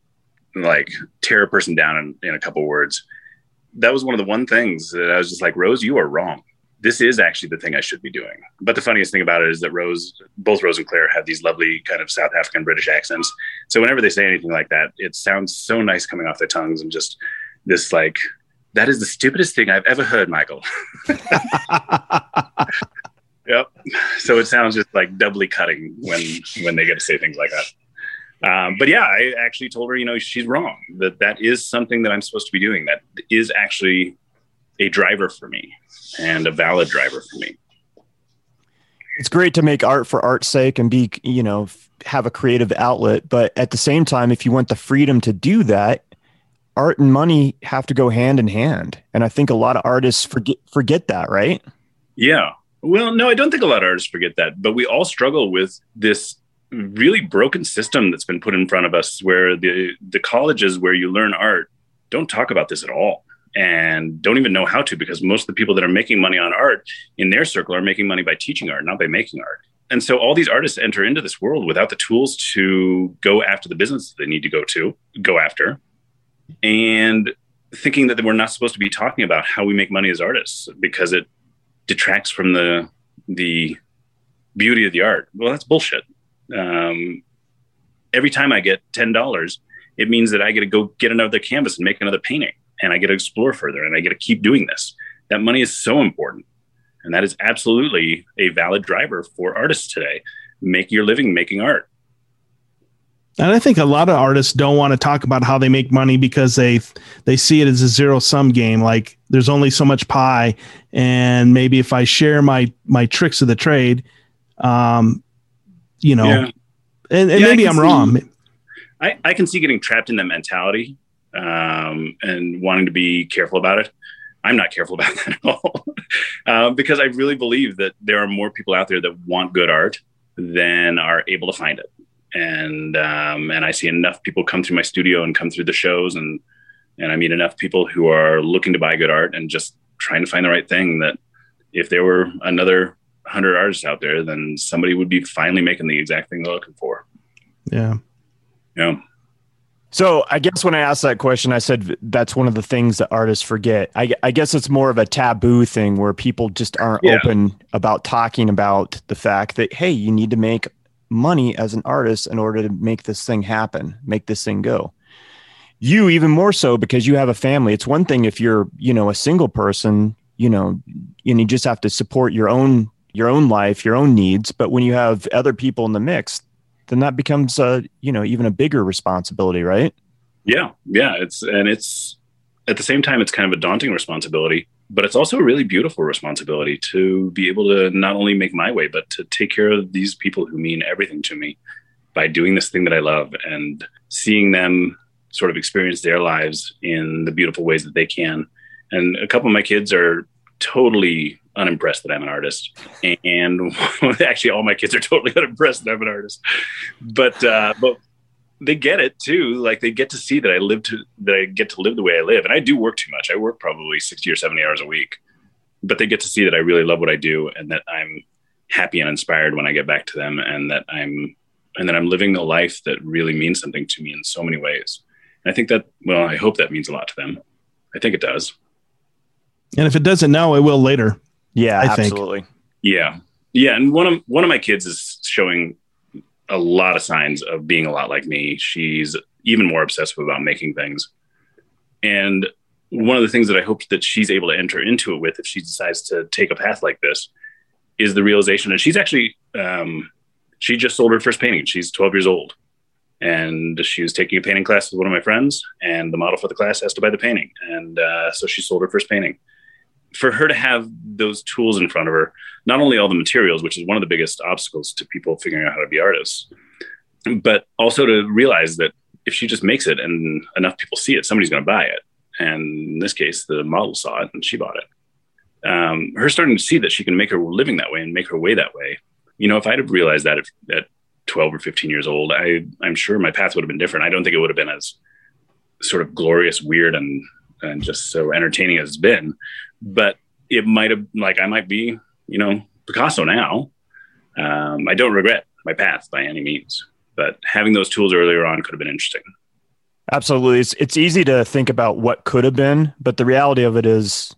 like tear a person down in, in a couple words. That was one of the one things that I was just like, Rose, you are wrong. This is actually the thing I should be doing. But the funniest thing about it is that Rose, both Rose and Claire, have these lovely kind of South African British accents. So whenever they say anything like that, it sounds so nice coming off their tongues and just this like that is the stupidest thing I've ever heard, Michael. [LAUGHS] yep. So it sounds just like doubly cutting when when they get to say things like that. Um, but yeah, I actually told her, you know, she's wrong. That that is something that I'm supposed to be doing. That is actually a driver for me and a valid driver for me. It's great to make art for art's sake and be, you know, have a creative outlet. But at the same time, if you want the freedom to do that, art and money have to go hand in hand. And I think a lot of artists forget forget that, right? Yeah. Well, no, I don't think a lot of artists forget that, but we all struggle with this really broken system that's been put in front of us where the the colleges where you learn art don't talk about this at all and don't even know how to because most of the people that are making money on art in their circle are making money by teaching art, not by making art. And so all these artists enter into this world without the tools to go after the business that they need to go to go after and thinking that we're not supposed to be talking about how we make money as artists because it detracts from the the beauty of the art. Well, that's bullshit. Um, every time I get ten dollars, it means that I get to go get another canvas and make another painting, and I get to explore further, and I get to keep doing this. That money is so important, and that is absolutely a valid driver for artists today. Make your living making art. And I think a lot of artists don't want to talk about how they make money because they they see it as a zero sum game. Like there's only so much pie, and maybe if I share my my tricks of the trade, um, you know, yeah. and, and yeah, maybe I'm see, wrong. I, I can see getting trapped in that mentality um, and wanting to be careful about it. I'm not careful [LAUGHS] about that at all [LAUGHS] uh, because I really believe that there are more people out there that want good art than are able to find it and um, and I see enough people come through my studio and come through the shows, and and I meet enough people who are looking to buy good art and just trying to find the right thing. That if there were another hundred artists out there, then somebody would be finally making the exact thing they're looking for. Yeah. Yeah. So I guess when I asked that question, I said that's one of the things that artists forget. I, I guess it's more of a taboo thing where people just aren't yeah. open about talking about the fact that hey, you need to make money as an artist in order to make this thing happen, make this thing go. You even more so because you have a family. It's one thing if you're, you know, a single person, you know, and you just have to support your own your own life, your own needs, but when you have other people in the mix, then that becomes a, you know, even a bigger responsibility, right? Yeah. Yeah, it's and it's at the same time it's kind of a daunting responsibility but it's also a really beautiful responsibility to be able to not only make my way, but to take care of these people who mean everything to me by doing this thing that I love and seeing them sort of experience their lives in the beautiful ways that they can. And a couple of my kids are totally unimpressed that I'm an artist, and [LAUGHS] actually, all my kids are totally [LAUGHS] unimpressed that I'm an artist. But uh, but they get it too. Like they get to see that I live to that I get to live the way I live, and I do work too much. I work probably sixty or seventy hours a week, but they get to see that I really love what I do, and that I'm happy and inspired when I get back to them, and that I'm and that I'm living a life that really means something to me in so many ways. And I think that well, I hope that means a lot to them. I think it does. And if it doesn't now, it will later. Yeah, I absolutely. Think. Yeah, yeah. And one of one of my kids is showing a lot of signs of being a lot like me. She's even more obsessive about making things. And one of the things that I hope that she's able to enter into it with if she decides to take a path like this is the realization that she's actually um, she just sold her first painting. She's 12 years old. And she was taking a painting class with one of my friends, and the model for the class has to buy the painting. And uh, so she sold her first painting for her to have those tools in front of her, not only all the materials, which is one of the biggest obstacles to people figuring out how to be artists, but also to realize that if she just makes it and enough people see it, somebody's going to buy it. And in this case, the model saw it and she bought it. Um, her starting to see that she can make her living that way and make her way that way. You know, if I'd have realized that if, at 12 or 15 years old, I, I'm sure my path would have been different. I don't think it would have been as sort of glorious, weird, and and just so entertaining as it's been but it might have like I might be, you know, Picasso now. Um, I don't regret my path by any means, but having those tools earlier on could have been interesting. Absolutely. It's it's easy to think about what could have been, but the reality of it is,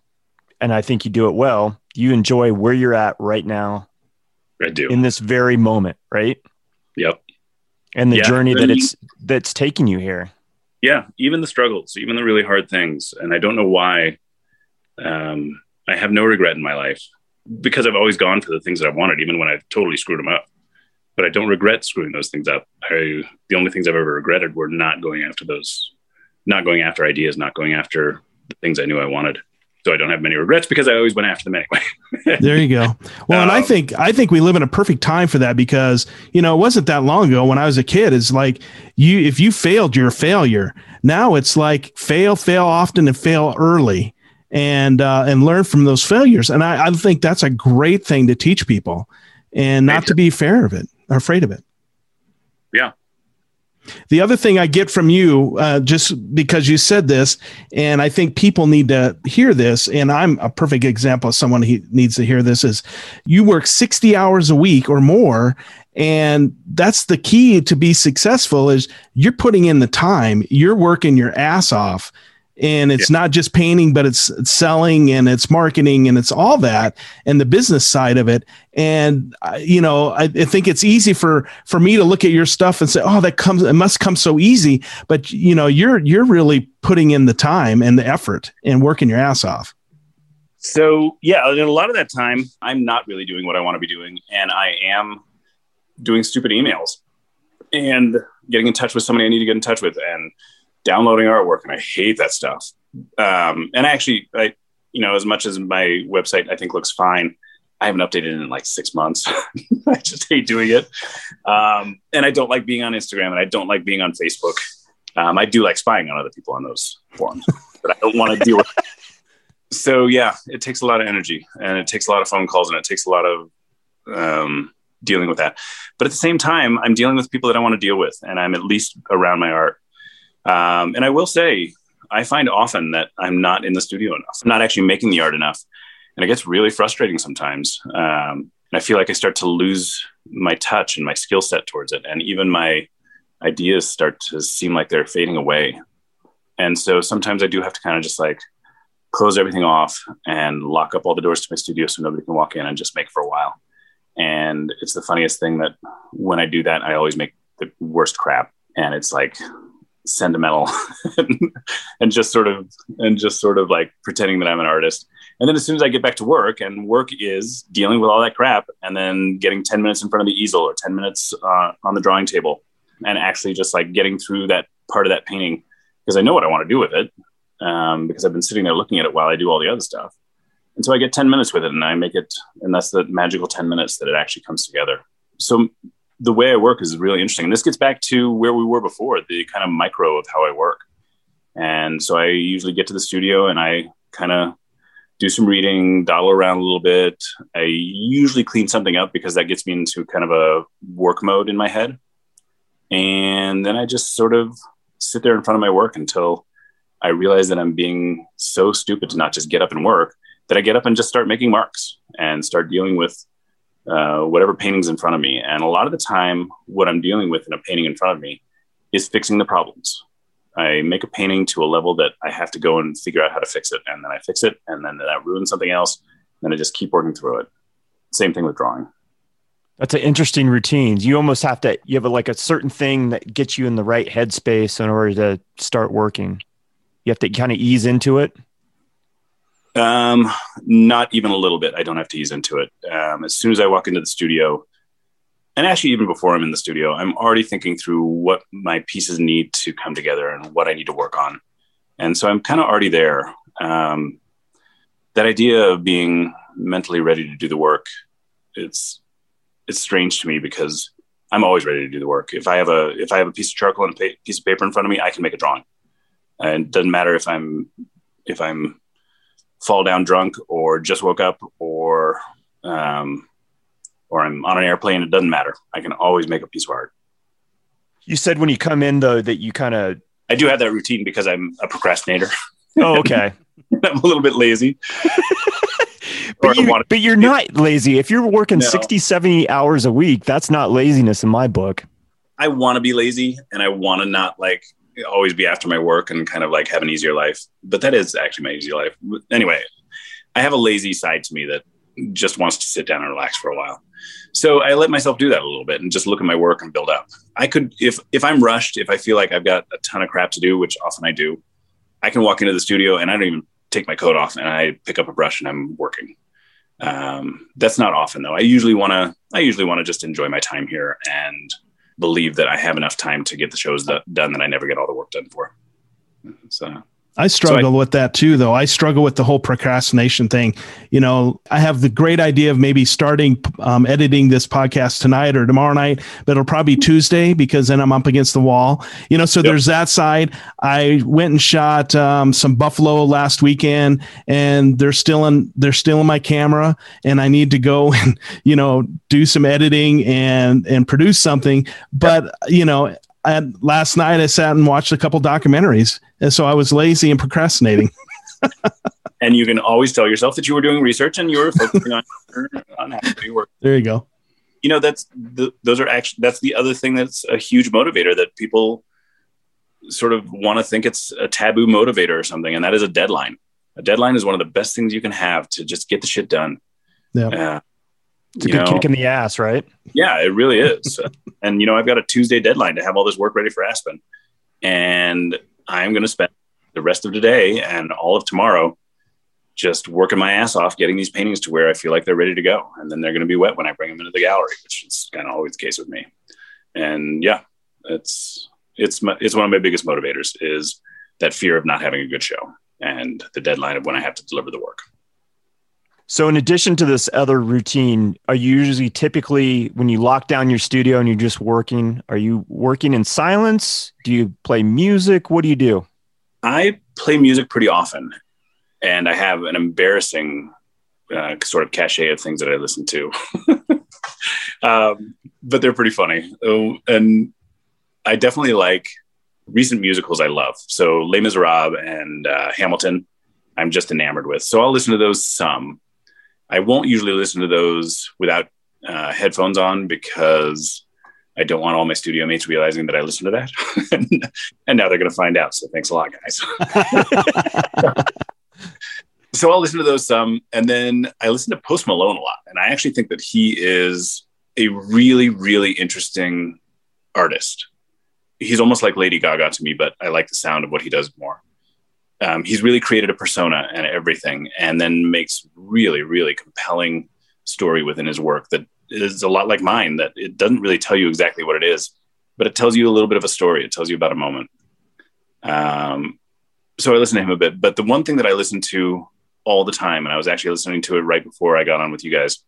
and I think you do it well, you enjoy where you're at right now. I do. In this very moment, right? Yep. And the yeah, journey that it's that's taking you here. Yeah, even the struggles, even the really hard things. And I don't know why um, I have no regret in my life because I've always gone for the things that I wanted, even when I've totally screwed them up. But I don't regret screwing those things up. I, the only things I've ever regretted were not going after those, not going after ideas, not going after the things I knew I wanted. So I don't have many regrets because I always went after them anyway. [LAUGHS] there you go. Well, um, and I um, think I think we live in a perfect time for that because you know it wasn't that long ago when I was a kid. It's like you if you failed, you're a failure. Now it's like fail, fail often, and fail early and uh, and learn from those failures. And I, I think that's a great thing to teach people, and not to be fair of it, afraid of it. Yeah. The other thing I get from you, uh, just because you said this, and I think people need to hear this, and I'm a perfect example of someone who needs to hear this, is you work 60 hours a week or more. And that's the key to be successful is you're putting in the time, you're working your ass off and it's yeah. not just painting but it's, it's, selling and it's marketing and it's all that and the business side of it. And uh, you know I, I, think it's easy for for me to look at your stuff and say oh that comes it must come so easy. But you know you're you're really putting in the time and the effort and working your ass off. So yeah in a lot of that time i'm not really doing what i want to be doing and i am doing stupid emails and getting in touch with somebody i need to get in touch with. And downloading artwork, and I hate that stuff. Um, and actually, I, you know, as much as my website I think looks fine, I haven't updated it in like six months. [LAUGHS] I just hate doing it. Um, and I don't like being on Instagram, and I don't like being on Facebook. Um, I do like spying on other people on those forums, [LAUGHS] but I don't want to deal with. It. [LAUGHS] So yeah, it takes a lot of energy, and it takes a lot of phone calls, and it takes a lot of um, dealing with that. But at the same time, I'm dealing with people that I want to deal with, and I'm at least around my art. Um, and I will say, I find often that I'm not in the studio enough. I'm not actually making the art enough. And it gets really frustrating sometimes. Um, and I feel like I start to lose my touch and my skill set towards it. And even my ideas start to seem like they're fading away. And so sometimes I do have to kind of just like close everything off and lock up all the doors to my studio so nobody can walk in and just make for a while. And it's the funniest thing that when I do that, I always make the worst crap. And it's like sentimental [LAUGHS] and just sort of and just sort of like pretending that I'm an artist. And then as soon as I get back to work, and work is dealing with all that crap, and then getting ten minutes in front of the easel or ten minutes uh, on the drawing table, and actually just like getting through that part of that painting because I know what I want to do with it um, because I've been sitting there looking at it while I do all the other stuff. And so I get 10 minutes with it and I make it, and that's the magical 10 minutes that it actually comes together. So the way I work is really interesting. And this gets back to where we were before, the kind of micro of how I work. And so I usually get to the studio and I kind of do some reading, dawdle around a little bit. I usually clean something up because that gets me into kind of a work mode in my head. And then I just sort of sit there in front of my work until I realize that I'm being so stupid to not just get up and work that I get up and just start making marks and start dealing with uh, whatever painting's in front of me. And a lot of the time, what I'm dealing with in a painting in front of me is fixing the problems. I make a painting to a level that I have to go and figure out how to fix it. And then I fix it, and then that ruins something else. And I just keep working through it. Same thing with drawing. That's an interesting routine. You almost have to, you have a, like a certain thing that gets you in the right headspace in order to start working. You have to kind of ease into it. Um, not even a little bit. I don't have to ease into it. Um, as soon as I walk into the studio, and actually even before I'm in the studio, I'm already thinking through what my pieces need to come together and what I need to work on. And so I'm kind of already there. Um, that idea of being mentally ready to do the work, it's it's strange to me because I'm always ready to do the work. If I have a if I have a piece of charcoal and a pa- piece of paper in front of me, I can make a drawing. And it doesn't matter if I'm if I'm fall down drunk or just woke up or um, or I'm on an airplane. It doesn't matter. I can always make a piece of art. You said when you come in though that you kind of I do have that routine because I'm a procrastinator. Oh, okay. [LAUGHS] I'm a little bit lazy. [LAUGHS] but, you, but you're not lazy. If you're working no. 60, 70 hours a week, that's not laziness in my book. I want to be lazy and I want to not like always be after my work and kind of like have an easier life. But that is actually my easy life. Anyway, I have a lazy side to me that just wants to sit down and relax for a while. So I let myself do that a little bit and just look at my work and build up. I could if if I'm rushed, if I feel like I've got a ton of crap to do, which often I do, I can walk into the studio and I don't even take my coat off and I pick up a brush and I'm working. Um, that's not often though. I usually want to I usually want to just enjoy my time here and believe that I have enough time to get the shows that, done that I never get all the work done for. So I struggle so I, with that too, though. I struggle with the whole procrastination thing. You know, I have the great idea of maybe starting um, editing this podcast tonight or tomorrow night, but it'll probably be Tuesday because then I'm up against the wall. You know, so yep. there's that side. I went and shot um, some buffalo last weekend, and they're still in they're still in my camera, and I need to go [LAUGHS] and you know do some editing and and produce something. But yep. you know, and last night I sat and watched a couple documentaries, and so I was lazy and procrastinating. [LAUGHS] and you can always tell yourself that you were doing research and you were focusing on [LAUGHS] on happy work. There you go. You know that's the, those are actually that's the other thing that's a huge motivator that people sort of want to think it's a taboo motivator or something, and that is a deadline. A deadline is one of the best things you can have to just get the shit done. Yeah. Uh, it's a good know, kick in the ass, right? Yeah, it really [LAUGHS] is. and you know, I've got a Tuesday deadline to have all this work ready for Aspen, and I'm going to spend the rest of today and all of tomorrow just working my ass off getting these paintings to where I feel like they're ready to go, and then they're going to be wet when I bring them into the gallery, which is kind of always the case with me. And yeah, it's it's my, it's one of my biggest motivators is that fear of not having a good show and the deadline of when I have to deliver the work. So, in addition to this other routine, are you usually typically when you lock down your studio and you're just working, are you working in silence? Do you play music? What do you do? I play music pretty often, and I have an embarrassing uh, sort of cachet of things that I listen to. [LAUGHS] um, but they're pretty funny. Oh, and I definitely like recent musicals I love. So, Les Miserables and uh, Hamilton, I'm just enamored with. So, I'll listen to those some I won't usually listen to those without uh, headphones on because I don't want all my studio mates realizing that I listen to that. [LAUGHS] and, now they're going to find out. So thanks a lot, guys. [LAUGHS] so I'll listen to those some. And then I listen to Post Malone a lot. And I actually think that he is a really, really interesting artist. He's almost like Lady Gaga to me, but I like the sound of what he does more um, he's really created a persona and everything, and then makes really, really compelling story within his work that is a lot like mine. That it doesn't really tell you exactly what it is, but it tells you a little bit of a story. It tells you about a moment. Um, so I listen to him a bit, but the one thing that I listen to all the time, and I was actually listening to it right before I got on with you guys,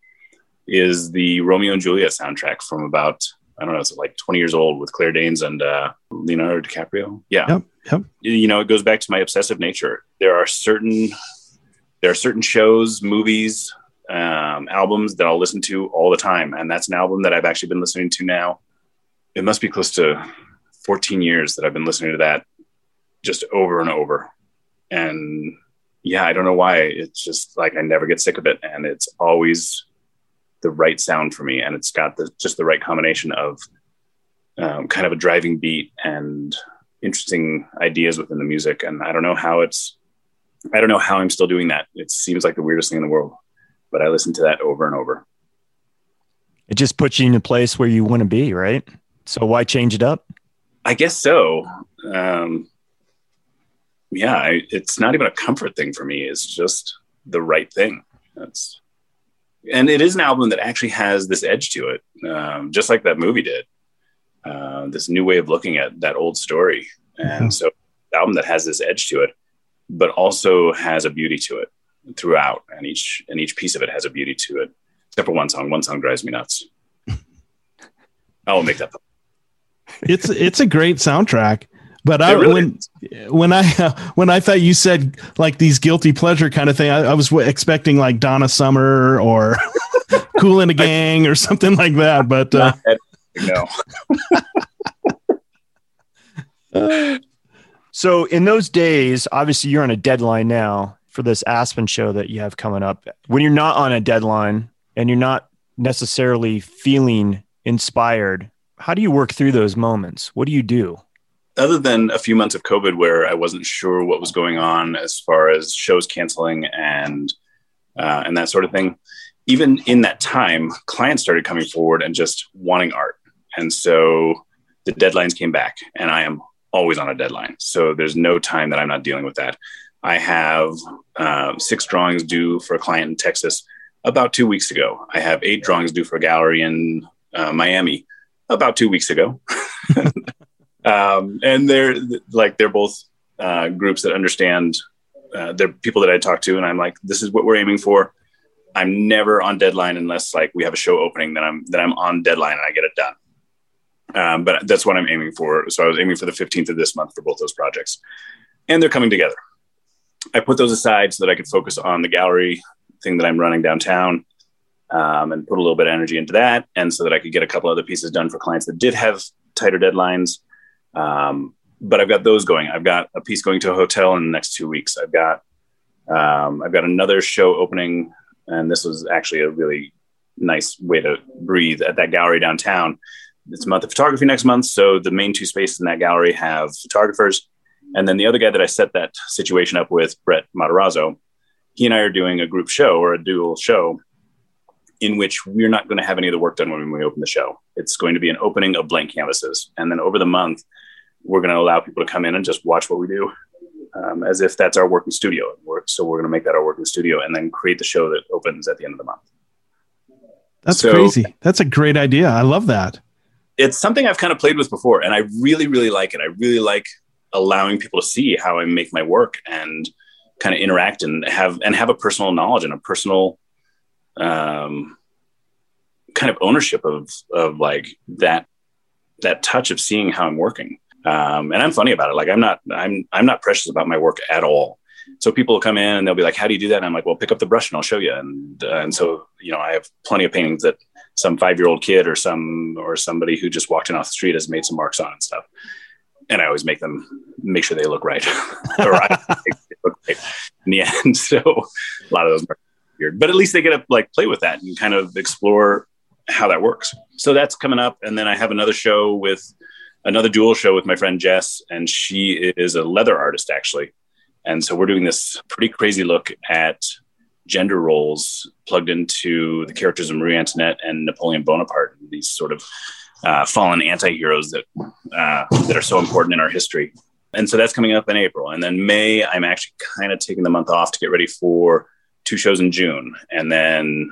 is the Romeo and Juliet soundtrack from about I don't know, it's like 20 years old with Claire Danes and uh, Leonardo DiCaprio. Yeah. Yep. Yep. You know, it goes back to my obsessive nature. There are certain there are certain shows, movies, um, albums that I'll listen to all the time. And that's an album that I've actually been listening to now. It must be close to 14 years that I've been listening to that just over and over. And yeah, I don't know why. It's just like I never get sick of it. And it's always the right sound for me. And it's got the, just the right combination of um, kind of a driving beat and interesting ideas within the music. And I don't know how it's, I don't know how I'm still doing that. It seems like the weirdest thing in the world, but I listen to that over and over. It just puts you in a place where you want to be, right? So why change it up? I guess so. Um, yeah, I, it's not even a comfort thing for me. It's just the right thing. That's, and it is an album that actually has this edge to it, um, just like that movie did. Uh, this new way of looking at that old story, and mm-hmm. so album that has this edge to it, but also has a beauty to it throughout, and each and each piece of it has a beauty to it. Except for one song. One song drives me nuts. [LAUGHS] I will make that. it's it's a great soundtrack. But I really when is. when I [LAUGHS] when I thought you said like these guilty pleasure kind of thing, I, I was expecting like Donna Summer or [LAUGHS] Kool and the Gang or something like that. But uh, no. [LAUGHS] so in those days, obviously you're on a deadline now for this Aspen show that you have coming up. When you're not on a deadline and you're not necessarily feeling inspired, how do you work through those moments? What do you do? other than a few months of COVID where I wasn't sure what was going on as far as shows canceling and uh, and that sort of thing, even in that time, clients started coming forward and just wanting art, and so the deadlines came back, and I am always on a deadline, so there's no time that I'm not dealing with that. I have uh, six drawings due for a client in Texas about two weeks ago. I have eight drawings due for a gallery in uh, Miami about two weeks ago. [LAUGHS] um, and they're like they're both uh, groups that understand. Uh, they're people that I talk to, and I'm like, this is what we're aiming for. I'm never on deadline unless like we have a show opening that I'm that I'm on deadline and I get it done. Um, but that's what I'm aiming for. So I was aiming for the 15th of this month for both those projects, and they're coming together. I put those aside so that I could focus on the gallery thing that I'm running downtown, um, and put a little bit of energy into that, and so that I could get a couple other pieces done for clients that did have tighter deadlines. Um, but I've got those going. I've got a piece going to a hotel in the next two weeks. I've got um, I've got another show opening, and this was actually a really nice way to breathe at that gallery downtown. It's a month of photography next month, so the main two spaces in that gallery have photographers, and then the other guy that I set that situation up with, Brett Matarazzo, he and I are doing a group show or a dual show in which we're not going to have any of the work done when we open the show. It's going to be an opening of blank canvases. And then over the month, we're going to allow people to come in and just watch what we do um, as if that's our working studio. So we're going to make that our working studio and then create the show that opens at the end of the month. That's so, crazy. That's a great idea. I love that. It's something I've kind of played with before, and I really, really like it. I really like allowing people to see how I make my work and kind of interact and have and have a personal knowledge and a personal um, kind of ownership of of like that that touch of seeing how I'm working. Um, and I'm funny about it. Like I'm not I'm I'm not precious about my work at all. So people will come in and they'll be like, "How do you do that?" And I'm like, "Well, pick up the brush and I'll show you." And uh, and so you know, I have plenty of paintings that some five year old kid or some or somebody who just walked in off the street has made some marks on and stuff. And I always make them make sure they look right, [LAUGHS] or I [LAUGHS] look right in the end. [LAUGHS] So a lot of those are weird, but at least they get to like play with that and kind of explore how that works. So that's coming up. And then I have another show with another dual show with my friend Jess, and she is a leather artist actually. And so we're doing this pretty crazy look at gender roles plugged into the characters of Marie Antoinette and Napoleon Bonaparte, these sort of uh, fallen anti-heroes that uh, that are so important in our history. And so that's coming up in April. And then May, I'm actually kind of taking the month off to get ready for two shows in June, and then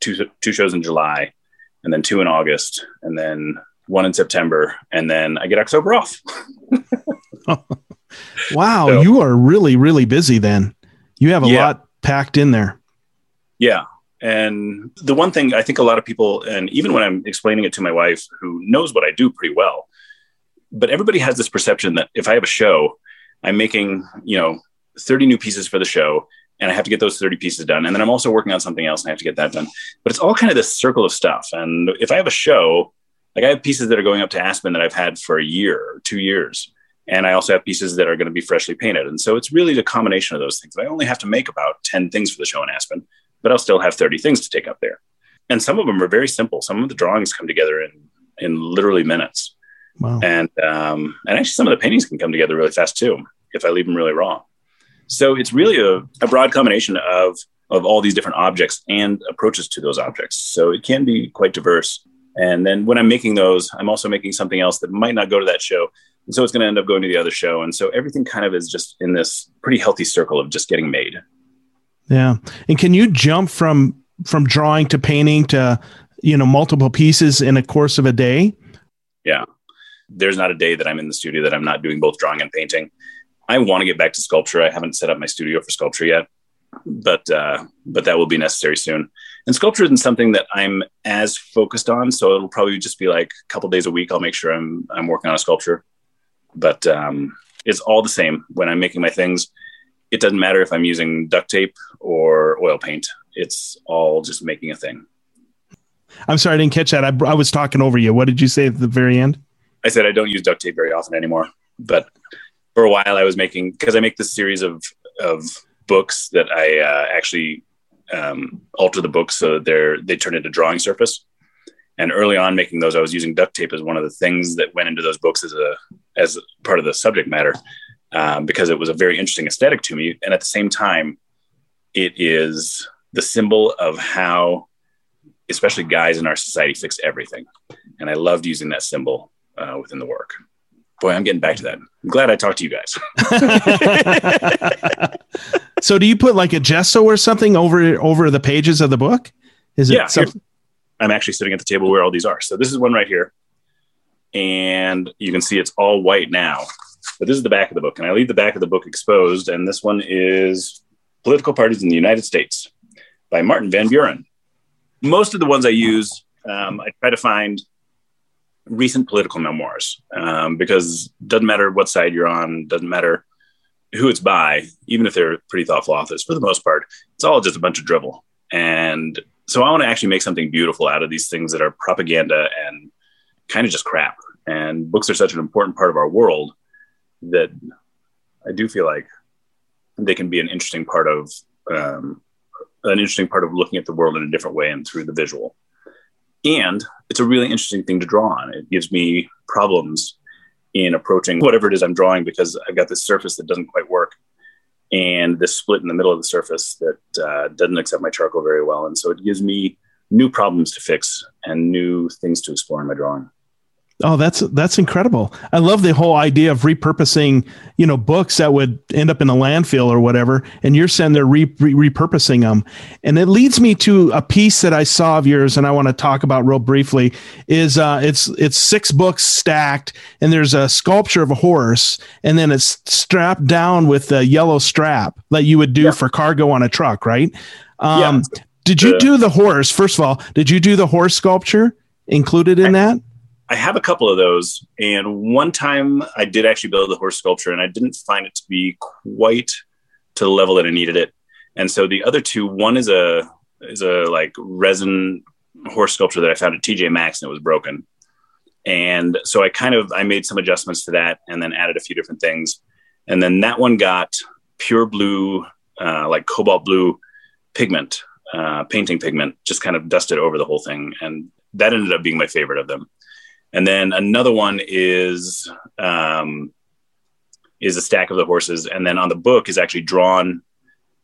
two two shows in July, and then two in August, and then one in September, and then I get October off. [LAUGHS] [LAUGHS] wow, so, you are really really busy then. You have a yeah. lot packed in there. Yeah. And the one thing I think a lot of people, and even when I'm explaining it to my wife, who knows what I do pretty well, but everybody has this perception that if I have a show, I'm making, you know, 30 new pieces for the show and I have to get those 30 pieces done. And then I'm also working on something else and I have to get that done. But it's all kind of this circle of stuff. And if I have a show, like I have pieces that are going up to Aspen that I've had for a year or two years. And I also have pieces that are going to be freshly painted. And so it's really the combination of those things. I only have to make about 10 things for the show in Aspen, but I'll still have 30 things to take up there. And some of them are very simple. Some of the drawings come together in, in literally minutes. Wow. And, um, and actually some of the paintings can come together really fast too, if I leave them really raw. So it's really a, a broad combination of, of all these different objects and approaches to those objects. So it can be quite diverse. And then when I'm making those, I'm also making something else that might not go to that show. And so it's going to end up going to the other show. And so everything kind of is just in this pretty healthy circle of just getting made. Yeah. And can you jump from from drawing to painting to, you know, multiple pieces in a course of a day? Yeah. There's not a day that I'm in the studio that I'm not doing both drawing and painting. I want to get back to sculpture. I haven't set up my studio for sculpture yet, but uh, but that will be necessary soon. And sculpture isn't something that I'm as focused on, so it'll probably just be like a couple days a week. I'll make sure I'm I'm working on a sculpture, but um, it's all the same when I'm making my things. It doesn't matter if I'm using duct tape or oil paint. It's all just making a thing. I'm sorry, I didn't catch that. I, I was talking over you. What did you say at the very end? I said I don't use duct tape very often anymore, but for a while I was making because I make this series of of books that I uh, actually um, alter the books so they're they turn into drawing surface. And early on making those, I was using duct tape as one of the things that went into those books as a as part of the subject matter um, because it was a very interesting aesthetic to me. And at the same time, it is the symbol of how, especially guys in our society, fix everything. And I loved using that symbol uh, within the work boy, I'm getting back to that. I'm glad I talked to you guys. [LAUGHS] [LAUGHS] so do you put like a gesso or something over over the pages of the book? Is it yeah, something? I'm actually sitting at the table where all these are. So this is one right here. And you can see it's all white now. But this is the back of the book. And I leave the back of the book exposed. And this one is Political Parties in the United States by Martin Van Buren. Most of the ones I use, um, I try to find recent political memoirs um, because doesn't matter what side you're on, doesn't matter who it's by, even if they're pretty thoughtful authors. For the most part, it's all just a bunch of drivel. And so I want to actually make something beautiful out of these things that are propaganda and kind of just crap. And books are such an important part of our world that I do feel like they can be an interesting part of um, an interesting part of looking at the world in a different way and through the visual. And it's a really interesting thing to draw on. It gives me problems in approaching whatever it is I'm drawing because I've got this surface that doesn't quite work and this split in the middle of the surface that uh, doesn't accept my charcoal very well. And so it gives me new problems to fix and new things to explore in my drawing. Oh, that's that's incredible. I love the whole idea of repurposing, you know, books that would end up in a landfill or whatever, and you're saying they're re- re- repurposing them. And it leads me to a piece that I saw of yours, and I want to talk about real briefly. Is uh, it's it's six books stacked, and there's a sculpture of a horse, and then it's strapped down with a yellow strap that you would do yeah. for cargo on a truck, right? Um, yeah. Did you do the horse? First of all, did you do the horse sculpture included in I, that? I have a couple of those, and one time I did actually build a horse sculpture, and I didn't find it to be quite to the level that I needed it. And so the other two, one is a is a like resin horse sculpture that I found at TJ Maxx and it was broken. And so I kind of I made some adjustments to that and then added a few different things. And then that one got pure blue, uh, like cobalt blue pigment, uh, painting pigment, just kind of dusted over the whole thing. And that ended up being my favorite of them. And then another one is um, is a stack of the horses, and then on the book is actually drawn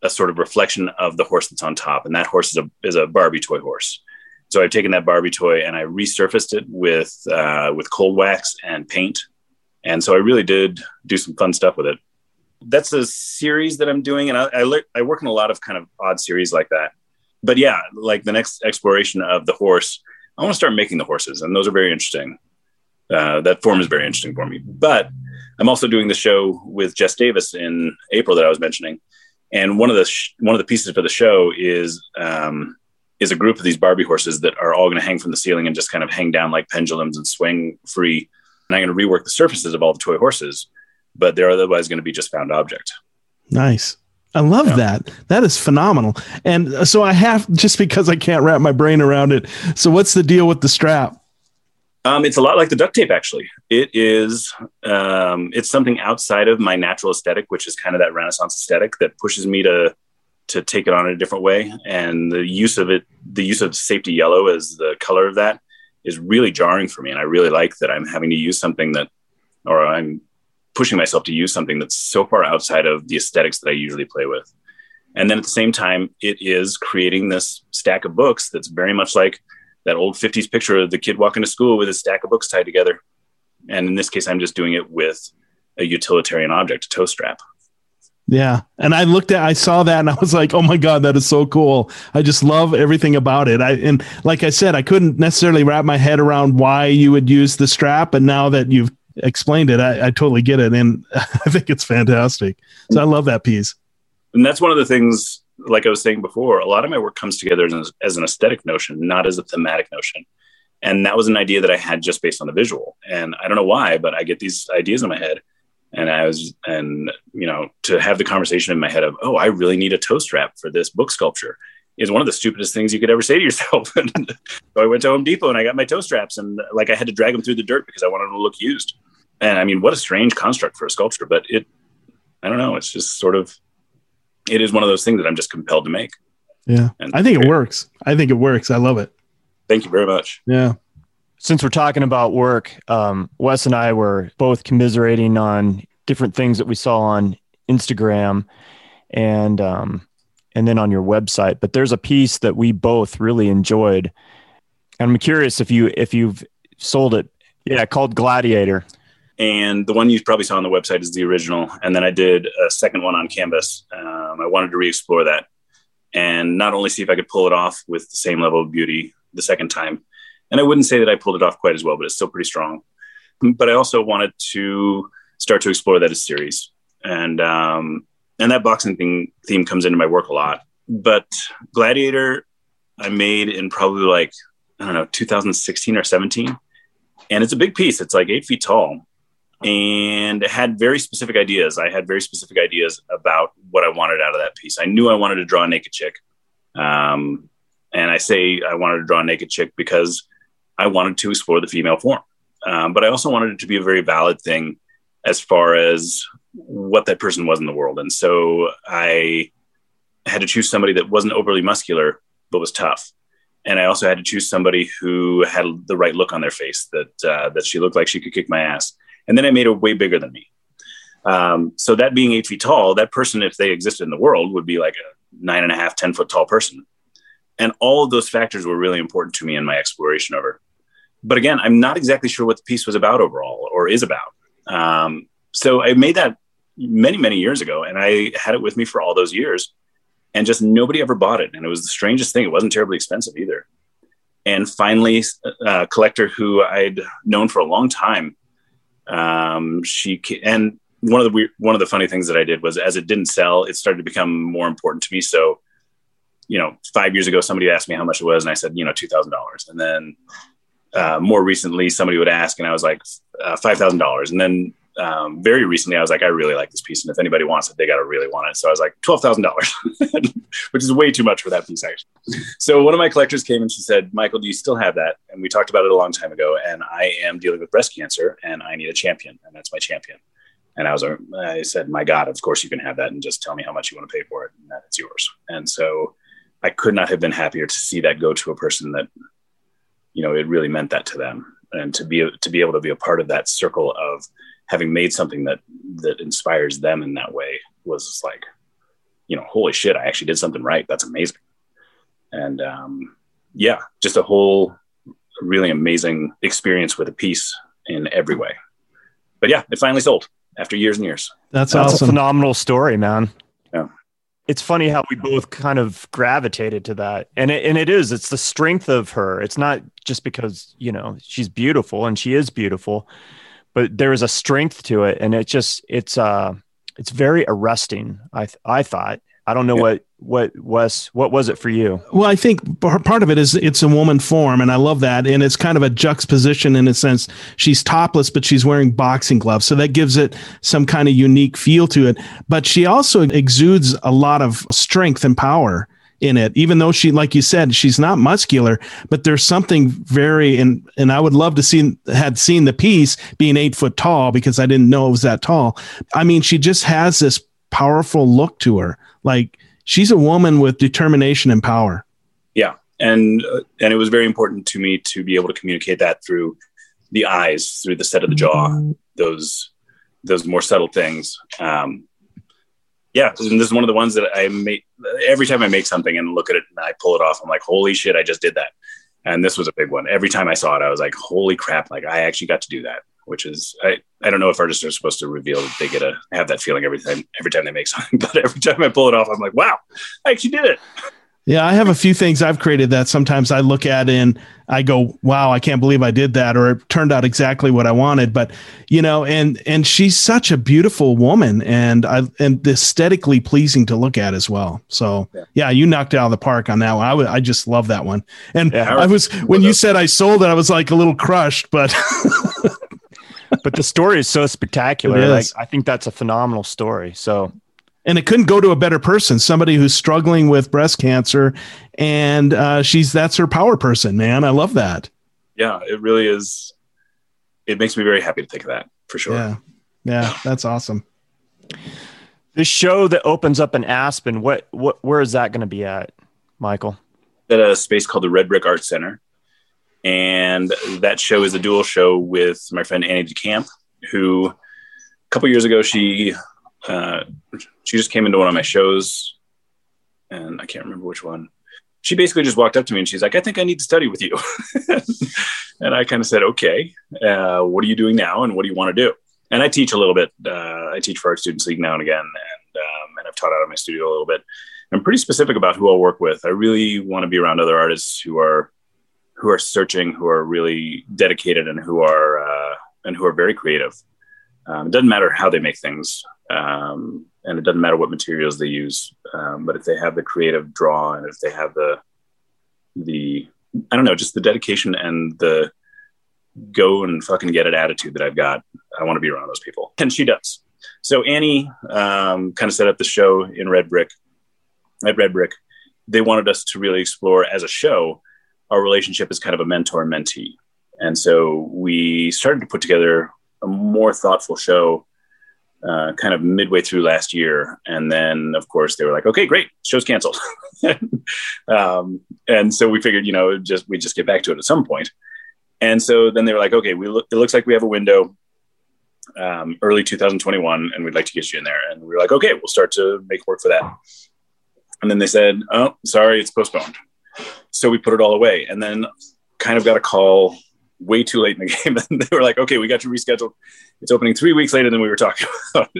a sort of reflection of the horse that's on top, and that horse is a is a Barbie toy horse. So I've taken that Barbie toy and I resurfaced it with uh, with cold wax and paint, and so I really did do some fun stuff with it. That's a series that I'm doing, and I, I, I work in a lot of kind of odd series like that. But yeah, like the next exploration of the horse I want to start making the horses, and those are very interesting. Uh, that form is very interesting for me. But I'm also doing the show with Jess Davis in April that I was mentioning, and one of the sh- one of the pieces for the show is um, is a group of these Barbie horses that are all going to hang from the ceiling and just kind of hang down like pendulums and swing free. And I'm going to rework the surfaces of all the toy horses, but they're otherwise going to be just found object. Nice. I love yeah. that. That is phenomenal. And uh, so I have [LAUGHS] just because I can't wrap my brain around it. So what's the deal with the strap? Um, it's a lot like the duct tape, actually. It is. Um, it's something outside of my natural aesthetic, which is kind of that Renaissance aesthetic that pushes me to to take it on in a different way. And the use of it, the use of safety yellow as the color of that, is really jarring for me. And I really like that I'm having to use something that, or I'm pushing myself to use something that's so far outside of the aesthetics that I usually play with. And then at the same time, it is creating this stack of books that's very much like that old 50s picture of the kid walking to school with a stack of books tied together. And in this case, I'm just doing it with a utilitarian object, a tow strap. Yeah. And I looked at, I saw that and I was like, oh my God, that is so cool. I just love everything about it. I, and like I said, I couldn't necessarily wrap my head around why you would use the strap. And now that you've explained it, I, I totally get it. And [LAUGHS] I think it's fantastic. So I love that piece. And that's one of the things like I was saying before, a lot of my work comes together as, as an aesthetic notion, not as a thematic notion. And that was an idea that I had just based on the visual. And I don't know why, but I get these ideas in my head. And I was, and you know, to have the conversation in my head of, oh, I really need a tow strap for this book sculpture is one of the stupidest things you could ever say to yourself. [LAUGHS] so I went to Home Depot and I got my tow straps and like I had to drag them through the dirt because I wanted them to look used. And I mean, what a strange construct for a sculpture, but it, I don't know, it's just sort of it is one of those things that I'm just compelled to make. Yeah. And I think it works. I think it works. I love it. Thank you very much. Yeah. Since we're talking about work, um, Wes and I were both commiserating on different things that we saw on Instagram and um, and then on your website. But there's a piece that we both really enjoyed. And I'm curious if you if you've sold it. Yeah, called Gladiator. And the one you probably saw on the website is the original. And then I did a second one on canvas. Um, I wanted to re explore that and not only see if I could pull it off with the same level of beauty the second time. And I wouldn't say that I pulled it off quite as well, but it's still pretty strong. But I also wanted to start to explore that as a series. And, um, and that boxing thing, theme comes into my work a lot. But Gladiator, I made in probably like, I don't know, 2016 or 17. And it's a big piece. It's like eight feet tall and had very specific ideas. I had very specific ideas about what I wanted out of that piece. I knew I wanted to draw a naked chick. Um, and I say I wanted to draw a naked chick because I wanted to explore the female form. Um, but I also wanted it to be a very valid thing as far as what that person was in the world. And so I had to choose somebody that wasn't overly muscular, but was tough. And I also had to choose somebody who had the right look on their face that, uh, that she looked like she could kick my ass and then I made her way bigger than me. Um, so that being eight feet tall, that person, if they existed in the world, would be like a nine and a half, 10 foot tall person. And all of those factors were really important to me in my exploration of her. But again, I'm not exactly sure what the piece was about overall or is about. Um, so I made that many, many years ago, and I had it with me for all those years, and just nobody ever bought it. And it was the strangest thing. It wasn't terribly expensive either. And finally, a collector who I'd known for a long time um, she and one of the weird, one of the funny things that I did was as it didn't sell, it started to become more important to me. So, you know, five years ago, somebody asked me how much it was, and I said, you know, two thousand dollars. And then uh, more recently, somebody would ask, and I was like, uh, five thousand dollars. And then um, very recently, I was like, I really like this piece, and if anybody wants it, they got to really want it. So I was like, twelve thousand dollars, [LAUGHS] which is way too much for that piece, actually. So one of my collectors came and she said, Michael, do you still have that? And we talked about it a long time ago, and I am dealing with breast cancer, and I need a champion, and that's my champion. And I was, I said, my God, of course you can have that, and just tell me how much you want to pay for it, and that it's yours. And so I could not have been happier to see that go to a person that, you know, it really meant that to them, and to be to be able to be a part of that circle of having made something that that inspires them in that way was like, you know, holy shit, I actually did something right. That's amazing. And um, yeah, just a whole really amazing experience with a piece in every way. But yeah, it finally sold after years and years. That's, That's awesome. a phenomenal story, man. Yeah. It's funny how we both kind of gravitated to that. And it, and it is, it's the strength of her. It's not just because, you know, she's beautiful and she is beautiful, but there is a strength to it, and it just it's uh it's very arresting. I I thought I don't know yeah. what what was what was it for you? Well, I think part of it is it's a woman form, and I love that. And it's kind of a juxtaposition in a sense. She's topless, but she's wearing boxing gloves, so that gives it some kind of unique feel to it. But she also exudes a lot of strength and power in it even though she like you said she's not muscular but there's something very and and i would love to see had seen the piece being eight foot tall because i didn't know it was that tall i mean she just has this powerful look to her like she's a woman with determination and power. Yeah, and uh, and it was very important to me to be able to communicate that through the eyes, through the set of the jaw, mm-hmm. those those more subtle things. Um, yeah, this is one of the ones that I make every time I make something and look at it and I pull it off. I'm like, holy shit, I just did that. And this was a big one. Every time I saw it, I was like, holy crap, like I actually got to do that which is I, I don't know if artists are supposed to reveal that they get to have that feeling every time every time they make something, [LAUGHS] but every time I pull it off, I'm like, wow, I actually did it. Yeah, I have a few things I've created that sometimes I look at and I go, "Wow, I can't believe I did that," or it turned out exactly what I wanted. But you know, and and she's such a beautiful woman, and I and aesthetically pleasing to look at as well. So yeah, yeah you knocked it out of the park on that one. I, w- I just love that one. And yeah, I was when you said I sold it, I was like a little crushed, but [LAUGHS] but the story is so spectacular. Is. Like I think that's a phenomenal story. So and it couldn't go to a better person somebody who's struggling with breast cancer. And uh, she's that's her power person man. I love that. Yeah it really is. It makes me very happy to think of that for sure. Yeah. Yeah that's awesome. This show that opens up in aspen what what where is that going to be at michael? At a space called the red brick art center. And that show is a dual show with my friend Annie DeCamp, who a couple years ago she uh, she just came into one of my shows, and I can't remember which one. She basically just walked up to me and she's like, "I think I need to study with you," [LAUGHS] and I kind of said, "Okay, uh, what are you doing now, and what do you want to do?" And I teach a little bit. Uh, I teach for Art Students League now and again, and um, and I've taught out of my studio a little bit. I'm pretty specific about who I'll work with. I really want to be around other artists who are who are searching, who are really dedicated, and who are uh, and who are very creative. Um, it doesn't matter how they make things, um, and it doesn't matter what materials they use. Um, but if they have the creative draw, and if they have the the I don't know, just the dedication and the go and fucking get it attitude that I've got, I want to be around those people, and she does. So Annie um, kind of set up the show in Red Brick. At Red Brick, they wanted us to really explore as a show our relationship as kind of a mentor mentee. And so we started to put together a more thoughtful show uh, kind of midway through last year. And then, of course, they were like, okay, great, show's canceled. [LAUGHS] um, and so we figured, you know, just we just get back to it at some point. And so then they were like, okay, we look, it looks like we have a window um, early 2021, and we'd like to get you in there. And we were like, okay, we'll start to make work for that. And then they said, oh, sorry, it's postponed so we put it all away and then kind of got a call way too late in the [LAUGHS] game. And they were like okay we got you rescheduled. It's opening three weeks later than we were talking [LAUGHS] about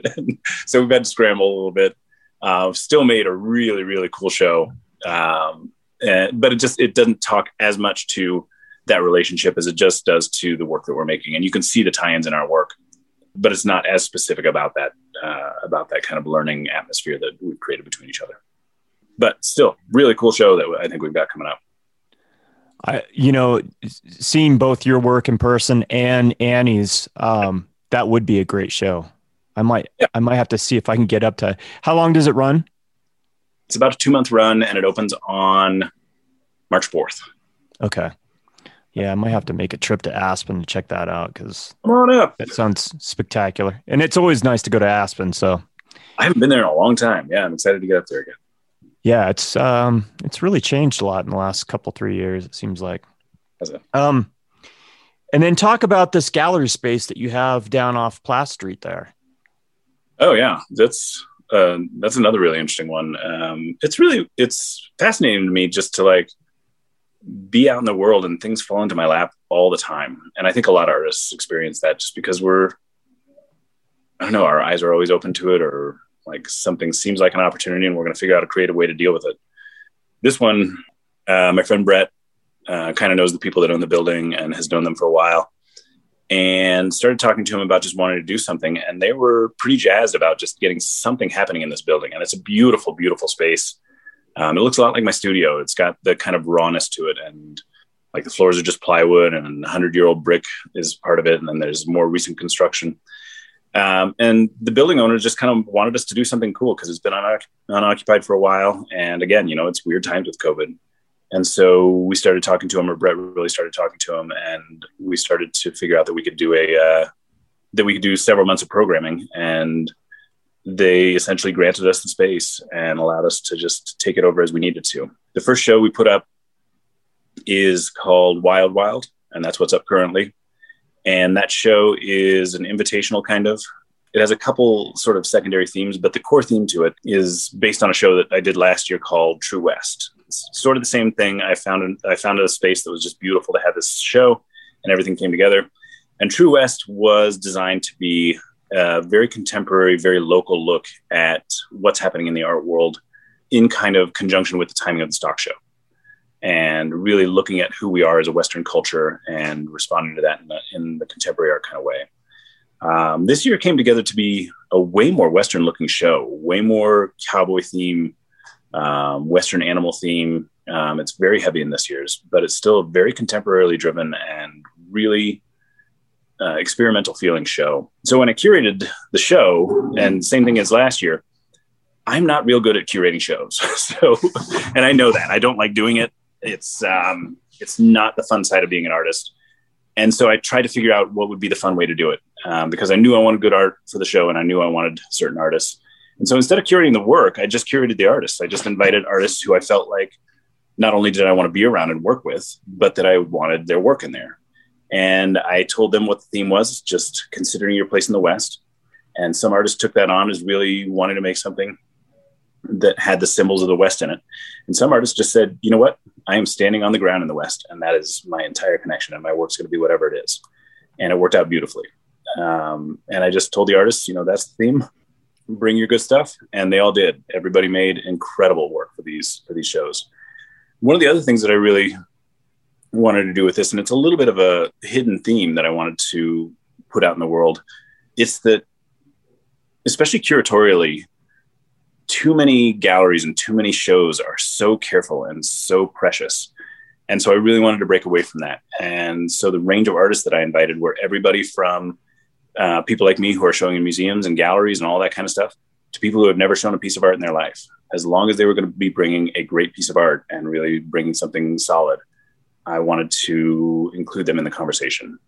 so we've had to scramble a little bit. Uh, still made a really really cool show. Um, and, but it just it doesn't talk as much to that relationship as it just does to the work that we're making. And you can see the tie-ins in our work but it's not as specific about that uh, about that kind of learning atmosphere that we've created between each other. But still, really cool show that I think we've got coming up. I, you know, seeing both your work in person and Annie's, um, that would be a great show. I might, yeah. I might have to see if I can get up to. How long does it run? It's about a two month run, and it opens on March fourth. Okay. Yeah, I might have to make a trip to Aspen to check that out because come on up. That sounds spectacular, and it's always nice to go to Aspen. So I haven't been there in a long time. Yeah, I'm excited to get up there again yeah, it's um, it's really changed a lot in the last couple three years. It seems like. Um, and then talk about this gallery space that you have down off Platte Street there. Oh yeah, that's uh, that's another really interesting one. Um, it's really it's fascinating to me just to like be out in the world and things fall into my lap all the time. And I think a lot of artists experience that just because we're I don't know, our eyes are always open to it or like something seems like an opportunity and we're going to figure out a creative way to deal with it. This one, uh, my friend Brett uh, kind of knows the people that own the building and has known them for a while and started talking to him about just wanting to do something. And they were pretty jazzed about just getting something happening in this building. And it's a beautiful, beautiful space. Um, it looks a lot like my studio. It's got the kind of rawness to it, and like the floors are just plywood, and a hundred year old brick is part of it, and then there's more recent construction. Um, and the building owners just kind of wanted us to do something cool because it's been un- unoccupied for a while. And again, you know, it's weird times with COVID. And so we started talking to him, or Brett really started talking to him, and we started to figure out that we could do a uh, that we could do several months of programming. And they essentially granted us the space and allowed us to just take it over as we needed to. The first show we put up is called Wild Wild, and that's what's up currently. And that show is an invitational kind of. It has a couple sort of secondary themes, but the core theme to it is based on a show that I did last year called True West. It's sort of the same thing. I found I found a space that was just beautiful to have this show, and everything came together. And True West was designed to be a very contemporary, very local look at what's happening in the art world, in kind of conjunction with the timing of the stock show and really looking at who we are as a Western culture and responding to that in the, in the contemporary art kind of way. Um, this year came together to be a way more Western looking show, way more cowboy theme, um, Western animal theme. Um, it's very heavy in this year's, but it's still very contemporarily driven and really uh, experimental feeling show. So when I curated the show, and same thing as last year, I'm not real good at curating shows. [LAUGHS] so, and I know that I don't like doing it. It's um, it's not the fun side of being an artist. And so I tried to figure out what would be the fun way to do it um, because I knew I wanted good art for the show and I knew I wanted certain artists. And so instead of curating the work, I just curated the artists. I just invited artists who I felt like not only did I want to be around and work with, but that I wanted their work in there. And I told them what the theme was just considering your place in the West. And some artists took that on as really wanting to make something that had the symbols of the West in it. And some artists just said, you know what? I am standing on the ground in the West, and that is my entire connection, and my work's going to be whatever it is. And it worked out beautifully. Um, and I just told the artists, you know, that's the theme. Bring your good stuff, and they all did. Everybody made incredible work for these for these shows. One of the other things that I really wanted to do with this, and it's a little bit of a hidden theme that I wanted to put out in the world, it's that, especially curatorially, too many galleries and too many shows are so careful and so precious. And so I really wanted to break away from that. And so the range of artists that I invited were everybody from uh, people like me who are showing in museums and galleries and all that kind of stuff to people who have never shown a piece of art in their life. As long as they were going to be bringing a great piece of art and really bringing something solid, I wanted to include them in the conversation.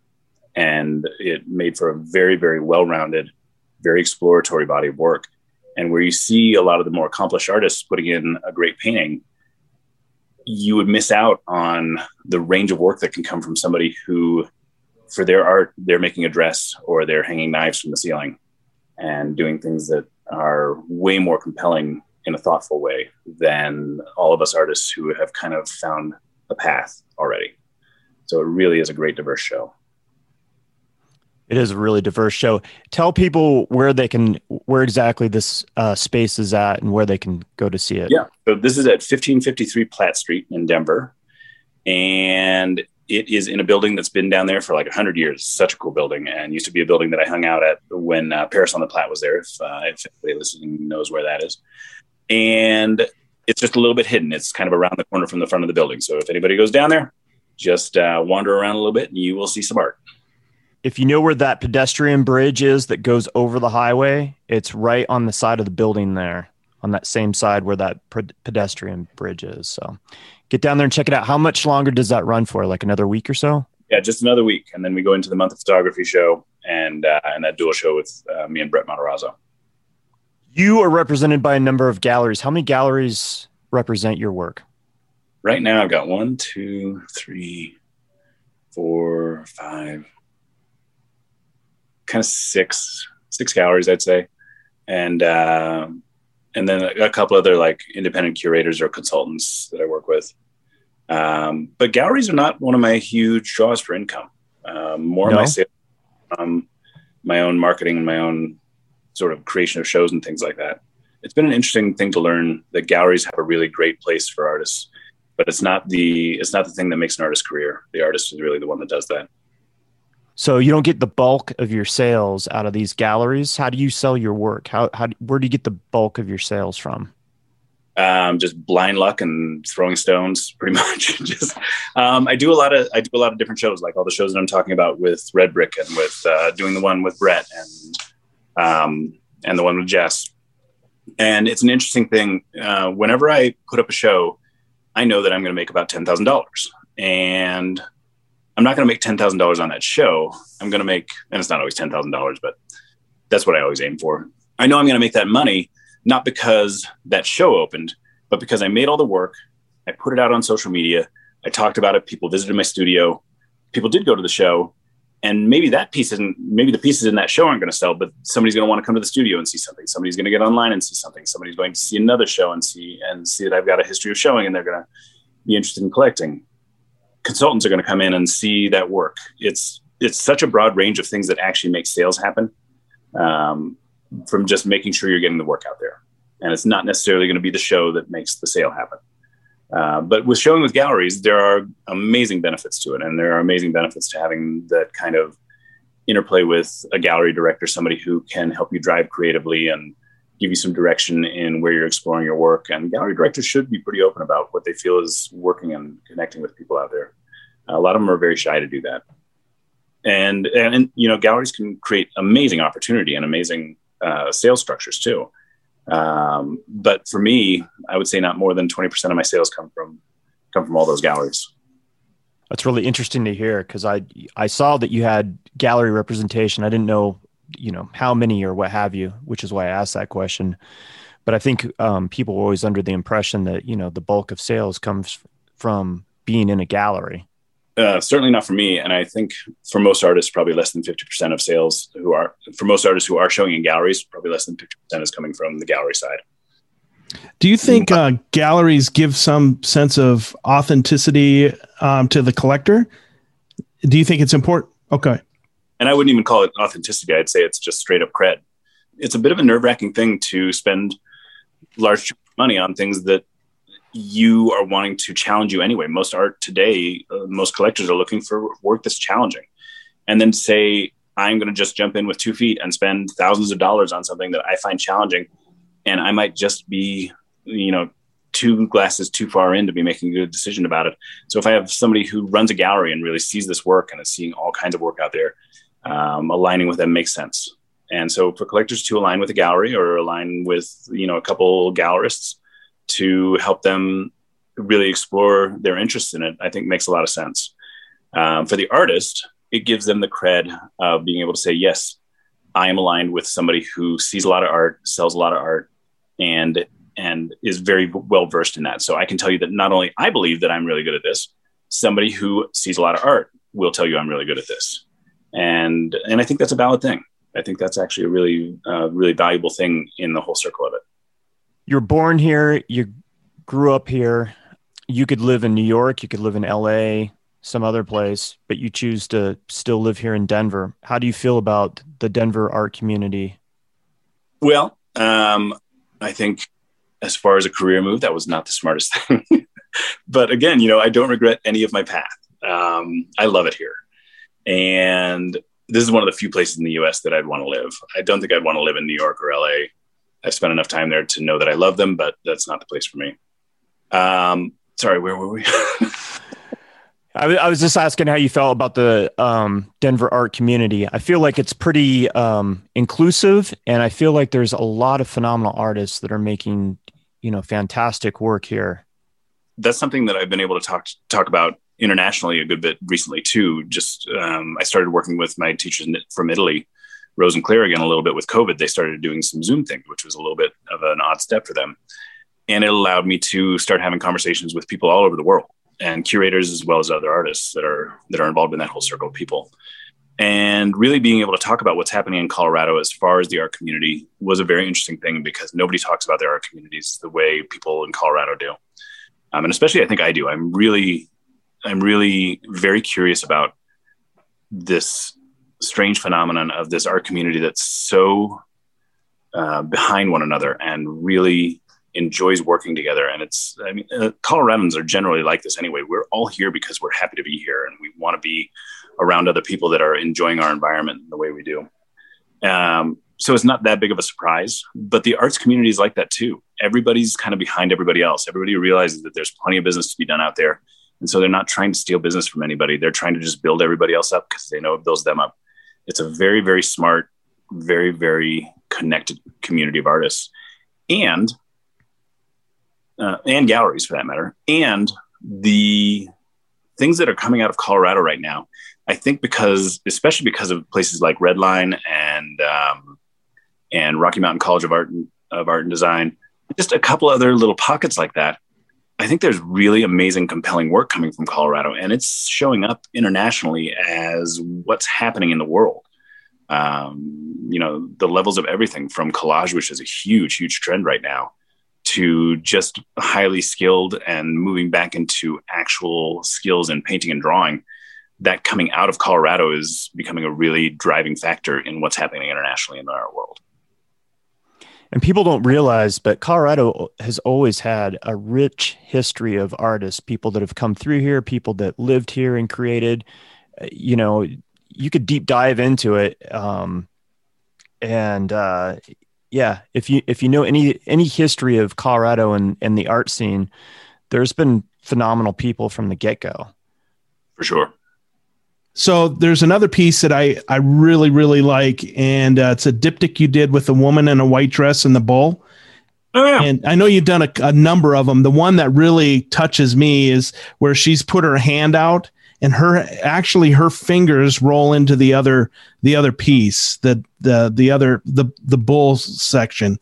And it made for a very, very well rounded, very exploratory body of work and where you see a lot of the more accomplished artists putting in a great painting you would miss out on the range of work that can come from somebody who for their art they're making a dress or they're hanging knives from the ceiling and doing things that are way more compelling in a thoughtful way than all of us artists who have kind of found a path already. So it really is a great diverse show it is a really diverse show. Tell people where they can, where exactly this uh, space is at, and where they can go to see it. Yeah, so this is at 1553 Platte Street in Denver, and it is in a building that's been down there for like 100 years. Such a cool building, and used to be a building that I hung out at when uh, Paris on the Platte was there. If, uh, if anybody listening knows where that is, and it's just a little bit hidden. It's kind of around the corner from the front of the building. So if anybody goes down there, just uh, wander around a little bit, and you will see some art if you know where that pedestrian bridge is that goes over the highway, it's right on the side of the building there, on that same side where that pedestrian bridge is. So get down there and check it out. How much longer does that run for? Like another week or so? Yeah, just another week, and then we go into the month of photography show and uh, and that dual show with uh, me and Brett Matarazzo. You are represented by a number of galleries. How many galleries represent your work? Right now, I've got one, two, three, four, five, kind of six six galleries, I'd say, and uh, and then a couple other like independent curators or consultants that I work with. Um, but galleries are not one of my huge draws for income. Um, more no. my sales, um, my own marketing and my own sort of creation of shows and things like that. It's been an interesting thing to learn that galleries have a really great place for artists, but it's not the it's not the thing that makes an artist career. The artist is really the one that does that. So you don't get the bulk of your sales out of these galleries. How do you sell your work? How, how where do you get the bulk of your sales from? Um, just blind luck and throwing stones, pretty [LAUGHS] much. just um, I do a lot of I do a lot of different shows, like all the shows that I'm talking about with Red Brick and with uh, doing the one with Brett and um, and the one with Jess. And it's an interesting thing. Uh, whenever I put up a show, I know that I'm going to make about ten thousand dollars, and I'm not going to make ten thousand dollars on that show. I'm going to make, and it's not always ten thousand dollars, but that's what I always aim for. I know I'm going to make that money not because that show opened, but because I made all the work. I put it out on social media. I talked about it. People visited my studio. People did go to the show, and maybe that piece isn't. Maybe the pieces in that show aren't going to sell, but somebody's going to want to come to the studio and see something. Somebody's going to get online and see something. Somebody's going to see another show and see and see that I've got a history of showing, and they're going to be interested in collecting. Consultants are going to come in and see that work. It's it's such a broad range of things that actually make sales happen um, from just making sure you're getting the work out there. And it's not necessarily going to be the show that makes the sale happen. Uh, but with showing with galleries, there are amazing benefits to it. And there are amazing benefits to having that kind of interplay with a gallery director, somebody who can help you drive creatively and give you some direction in where you're exploring your work. And gallery directors should be pretty open about what they feel is working and connecting with people out there. A lot of them are very shy to do that. And, and, and you know galleries can create amazing opportunity and amazing uh, sales structures too. Um, but for me i would say not more than 20% of my sales come from come from all those galleries. That's really interesting to hear because i i saw that you had gallery representation. I didn't know you know how many or what have you which is why i asked that question. But i think um, people are always under the impression that you know the bulk of sales comes from being in a gallery uh, certainly not for me. And I think for most artists, probably less than 50% of sales who are, for most artists who are showing in galleries, probably less than 50% is coming from the gallery side. Do you think uh, galleries give some sense of authenticity um, to the collector? Do you think it's important? Okay. And I wouldn't even call it authenticity. I'd say it's just straight up cred. It's a bit of a nerve wracking thing to spend large money on things that you are wanting to challenge you anyway. Most art today, uh, most collectors are looking for work that's challenging. And then say, I'm going to just jump in with two feet and spend thousands of dollars on something that I find challenging. And I might just be, you know, two glasses too far in to be making a good decision about it. So if I have somebody who runs a gallery and really sees this work and is seeing all kinds of work out there, um, aligning with them makes sense. And so for collectors to align with a gallery or align with, you know, a couple gallerists, to help them really explore their interest in it, I think makes a lot of sense. Um, for the artist, it gives them the cred of being able to say, yes, I am aligned with somebody who sees a lot of art, sells a lot of art, and and is very well versed in that. So I can tell you that not only I believe that I'm really good at this, somebody who sees a lot of art will tell you I'm really good at this, and and I think that's a valid thing. I think that's actually a really uh, really valuable thing in the whole circle of it you're born here, you grew up here. You could live in New York, you could live in LA, some other place, but you choose to still live here in Denver. How do you feel about the Denver art community? Well, um, I think as far as a career move, that was not the smartest [LAUGHS] thing. but again, you know, I don't regret any of my path. Um, I love it here. And this is one of the few places in the US that I'd want to live. I don't think I'd want to live in New York or LA I've spent enough time there to know that I love them, but that's not the place for me. Um, sorry, where were we? [LAUGHS] I, was just asking how you felt about the um, Denver art community. I feel like it's pretty um, inclusive, and I feel like there's a lot of phenomenal artists that are making, you know, fantastic work here. That's something that I've been able to talk talk about internationally a good bit recently too. Just um, I started working with my teachers from Italy Rose and Claire again a little bit with COVID, they started doing some Zoom things, which was a little bit of an odd step for them. And it allowed me to start having conversations with people all over the world and curators as well as other artists that are that are involved in that whole circle of people. And really being able to talk about what's happening in Colorado as far as the art community was a very interesting thing because nobody talks about their art communities the way people in Colorado do. Um, and especially I think I do. I'm really, I'm really very curious about this strange phenomenon of this art community that's so uh, behind one another and really enjoys working together. And it's, I mean, uh, Coloradans are generally like this anyway. We're all here because we're happy to be here and we want to be around other people that are enjoying our environment the way we do. Um, so it's not that big of a surprise. But the arts community is like that too. Everybody's kind of behind everybody else. Everybody realizes that there's plenty of business to be done out there. And so they're not trying to steal business from anybody. They're trying to just build everybody else up because they know it builds them up. It's a very, very smart, very, very connected community of artists and uh, and galleries for that matter. And the things that are coming out of Colorado right now, I think because especially because of places like Redline and um, and Rocky Mountain College of Art and, of Art and Design, just a couple other little pockets like that I think there's really amazing, compelling work coming from Colorado, and it's showing up internationally as what's happening in the world. Um, you know, the levels of everything from collage, which is a huge, huge trend right now, to just highly skilled and moving back into actual skills in painting and drawing. That coming out of Colorado is becoming a really driving factor in what's happening internationally in our world and people don't realize, but Colorado has always had a rich history of artists, people that have come through here, people that lived here and created. Uh, you know, you could deep dive into it, um, and uh, yeah, if you if you know any any history of Colorado and and the art scene, there's been phenomenal people from the get go. For sure. So there's another piece that I I really really like, and uh, it's a diptych you did with a woman in a white dress and the bull. Oh, yeah. And I know you've done a, a number of them. The one that really touches me is where she's put her hand out and her actually her fingers roll into the other the other piece the the the other the the bull section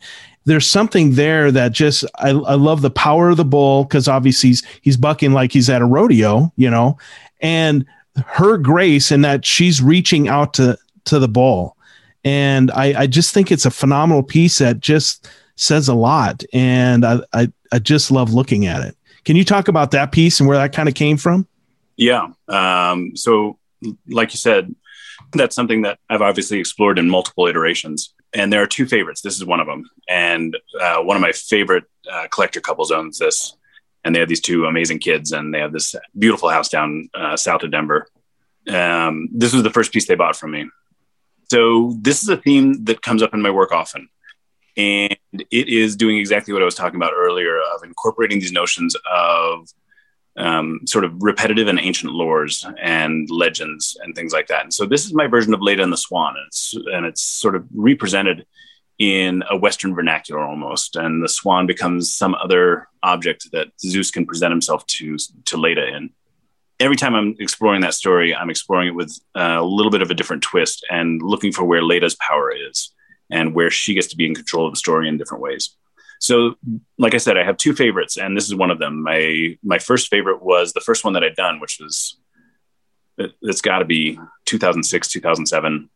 there's something there that just I, I love the power of the bull because obviously he's he's bucking like he's at a rodeo you know and her grace and that she's reaching out to to the ball. And I, I just think it's a phenomenal piece that just says a lot. And I, I, I just love looking at it. Can you talk about that piece and where that kind of came from? Yeah. Um, so, like you said, that's something that I've obviously explored in multiple iterations. And there are two favorites. This is one of them. And uh, one of my favorite uh, collector couples owns this and they have these two amazing kids, and they have this beautiful house down uh, south of Denver. Um, this was the first piece they bought from me. So this is a theme that comes up in my work often, and it is doing exactly what I was talking about earlier of incorporating these notions of um, sort of repetitive and ancient lores and legends and things like that. And so this is my version of Leda and the Swan, and it's and it's sort of represented in a Western vernacular almost, and the swan becomes some other object that Zeus can present himself to to Leda in. Every time I'm exploring that story, I'm exploring it with a little bit of a different twist and looking for where Leda's power is and where she gets to be in control of the story in different ways. So, like I said, I have two favorites, and this is one of them. My my first favorite was the first one that I'd done, which was it, has got to be 2006, 2007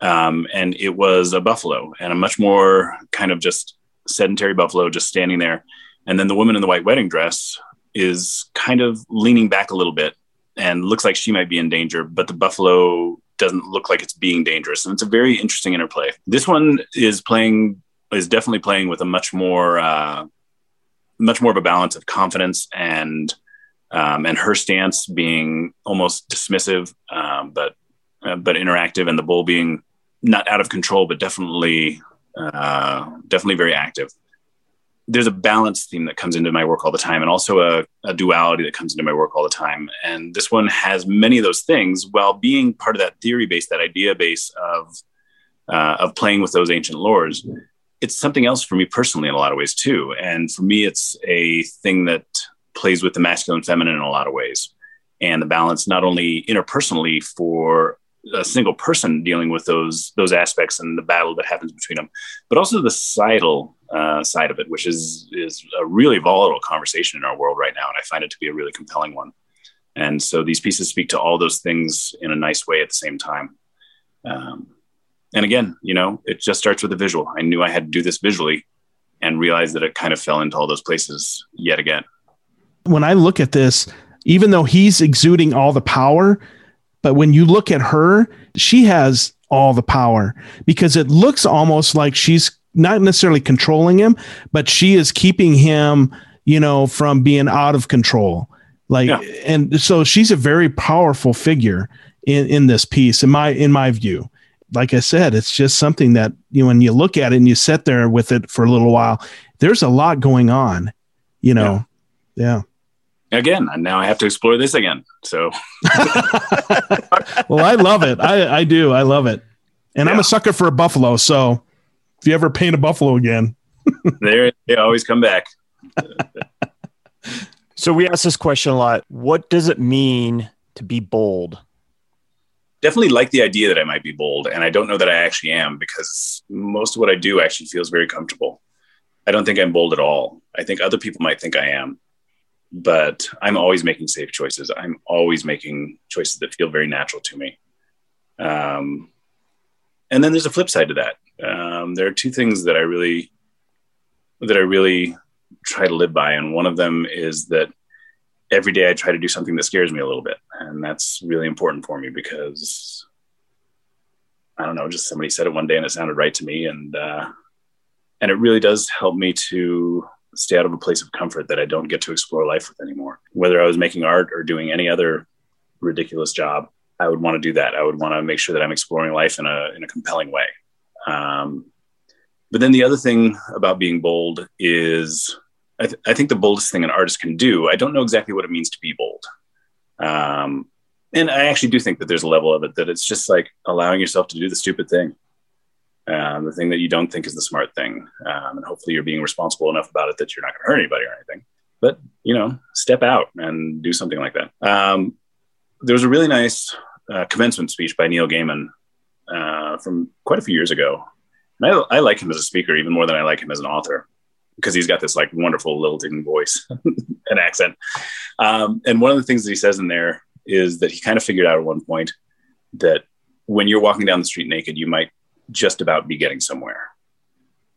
um, and it was a buffalo and a much more kind of just sedentary buffalo just standing there. And then the woman in the white wedding dress is kind of leaning back a little bit and looks like she might be in danger, but the buffalo doesn't look like it's being dangerous. And it's a very interesting interplay. This one is playing is definitely playing with a much more uh, much more of a balance of confidence and um, and her stance being almost dismissive, um, but uh, but interactive, and the bull being not out of control, but definitely uh, definitely very active. There's a balance theme that comes into my work all the time, and also a, a, duality that comes into my work all the time. And this one has many of those things, while being part of that theory base, that idea base of uh, of playing with those ancient lores. It's something else for me personally in a lot of ways too. And for me, it's a thing that plays with the masculine and feminine in a lot of ways, and the balance not only interpersonally for a single person dealing with those those aspects and the battle that happens between them, but also the societal uh, side of it, which is is a really volatile conversation in our world right now, and I find it to be a really compelling one. And so these pieces speak to all those things in a nice way at the same time. Um, and again, you know, it just starts with a visual. I knew I had to do this visually, and realized that it kind of fell into all those places yet again. When I look at this, even though he's exuding all the power, but when you look at her, she has all the power because it looks almost like she's not necessarily controlling him, but she is keeping him, you know, from being out of control. Like, yeah. and so she's a very powerful figure in, in this piece, in my in my view. like I said, it's just something that you know, when you look at it and you sit there with it for a little while, there's a lot going on, you know. Yeah. yeah. Again, and now I have to explore this again. So, [LAUGHS] well, I love it. I, I do. I love it. And yeah. I'm a sucker for a buffalo. So if you ever paint a buffalo again, [LAUGHS] there they always come back. so we ask this question a lot. What does it mean to be bold? definitely like the idea that I might be bold. And I don't know that I actually am because most of what I do actually feels very comfortable. I don't think I'm bold at all. I think other people might think I am, but I'm always making safe choices. I'm always making choices that feel very natural to me. Um, and then there's a flip side to that. Um, there are two things that I really, that I really try to live by. And one of them is that every day I try to do something that scares me a little bit. And that's really important for me because I don't know, just somebody said it one day and it sounded right to me. And, uh, and it really does help me to stay out of a place of comfort that I don't get to explore life with anymore. Whether I was making art or doing any other ridiculous job, I would want to do that. I would want to make sure that I'm exploring life in a, in a compelling way. Um, but then the other thing about being bold is I, th- I, think the boldest thing an artist can do. I don't know exactly what it means to be bold. Um, and I actually do think that there's a level of it that it's just like allowing yourself to do the stupid thing, um, the thing that you don't think is the smart thing. Um, and hopefully you're being responsible enough about it that you're not going to hurt anybody or anything. But, you know, step out and do something like that. Um, there was a really nice uh, commencement speech by Neil Gaiman uh, from quite a few years ago. And I, I like him as a speaker even more than I like him as an author because he's got this like wonderful lilting voice [LAUGHS] and accent. Um, and one of the things that he says in there is that he kind of figured out at one point that when you're walking down the street naked, you might just about be getting somewhere.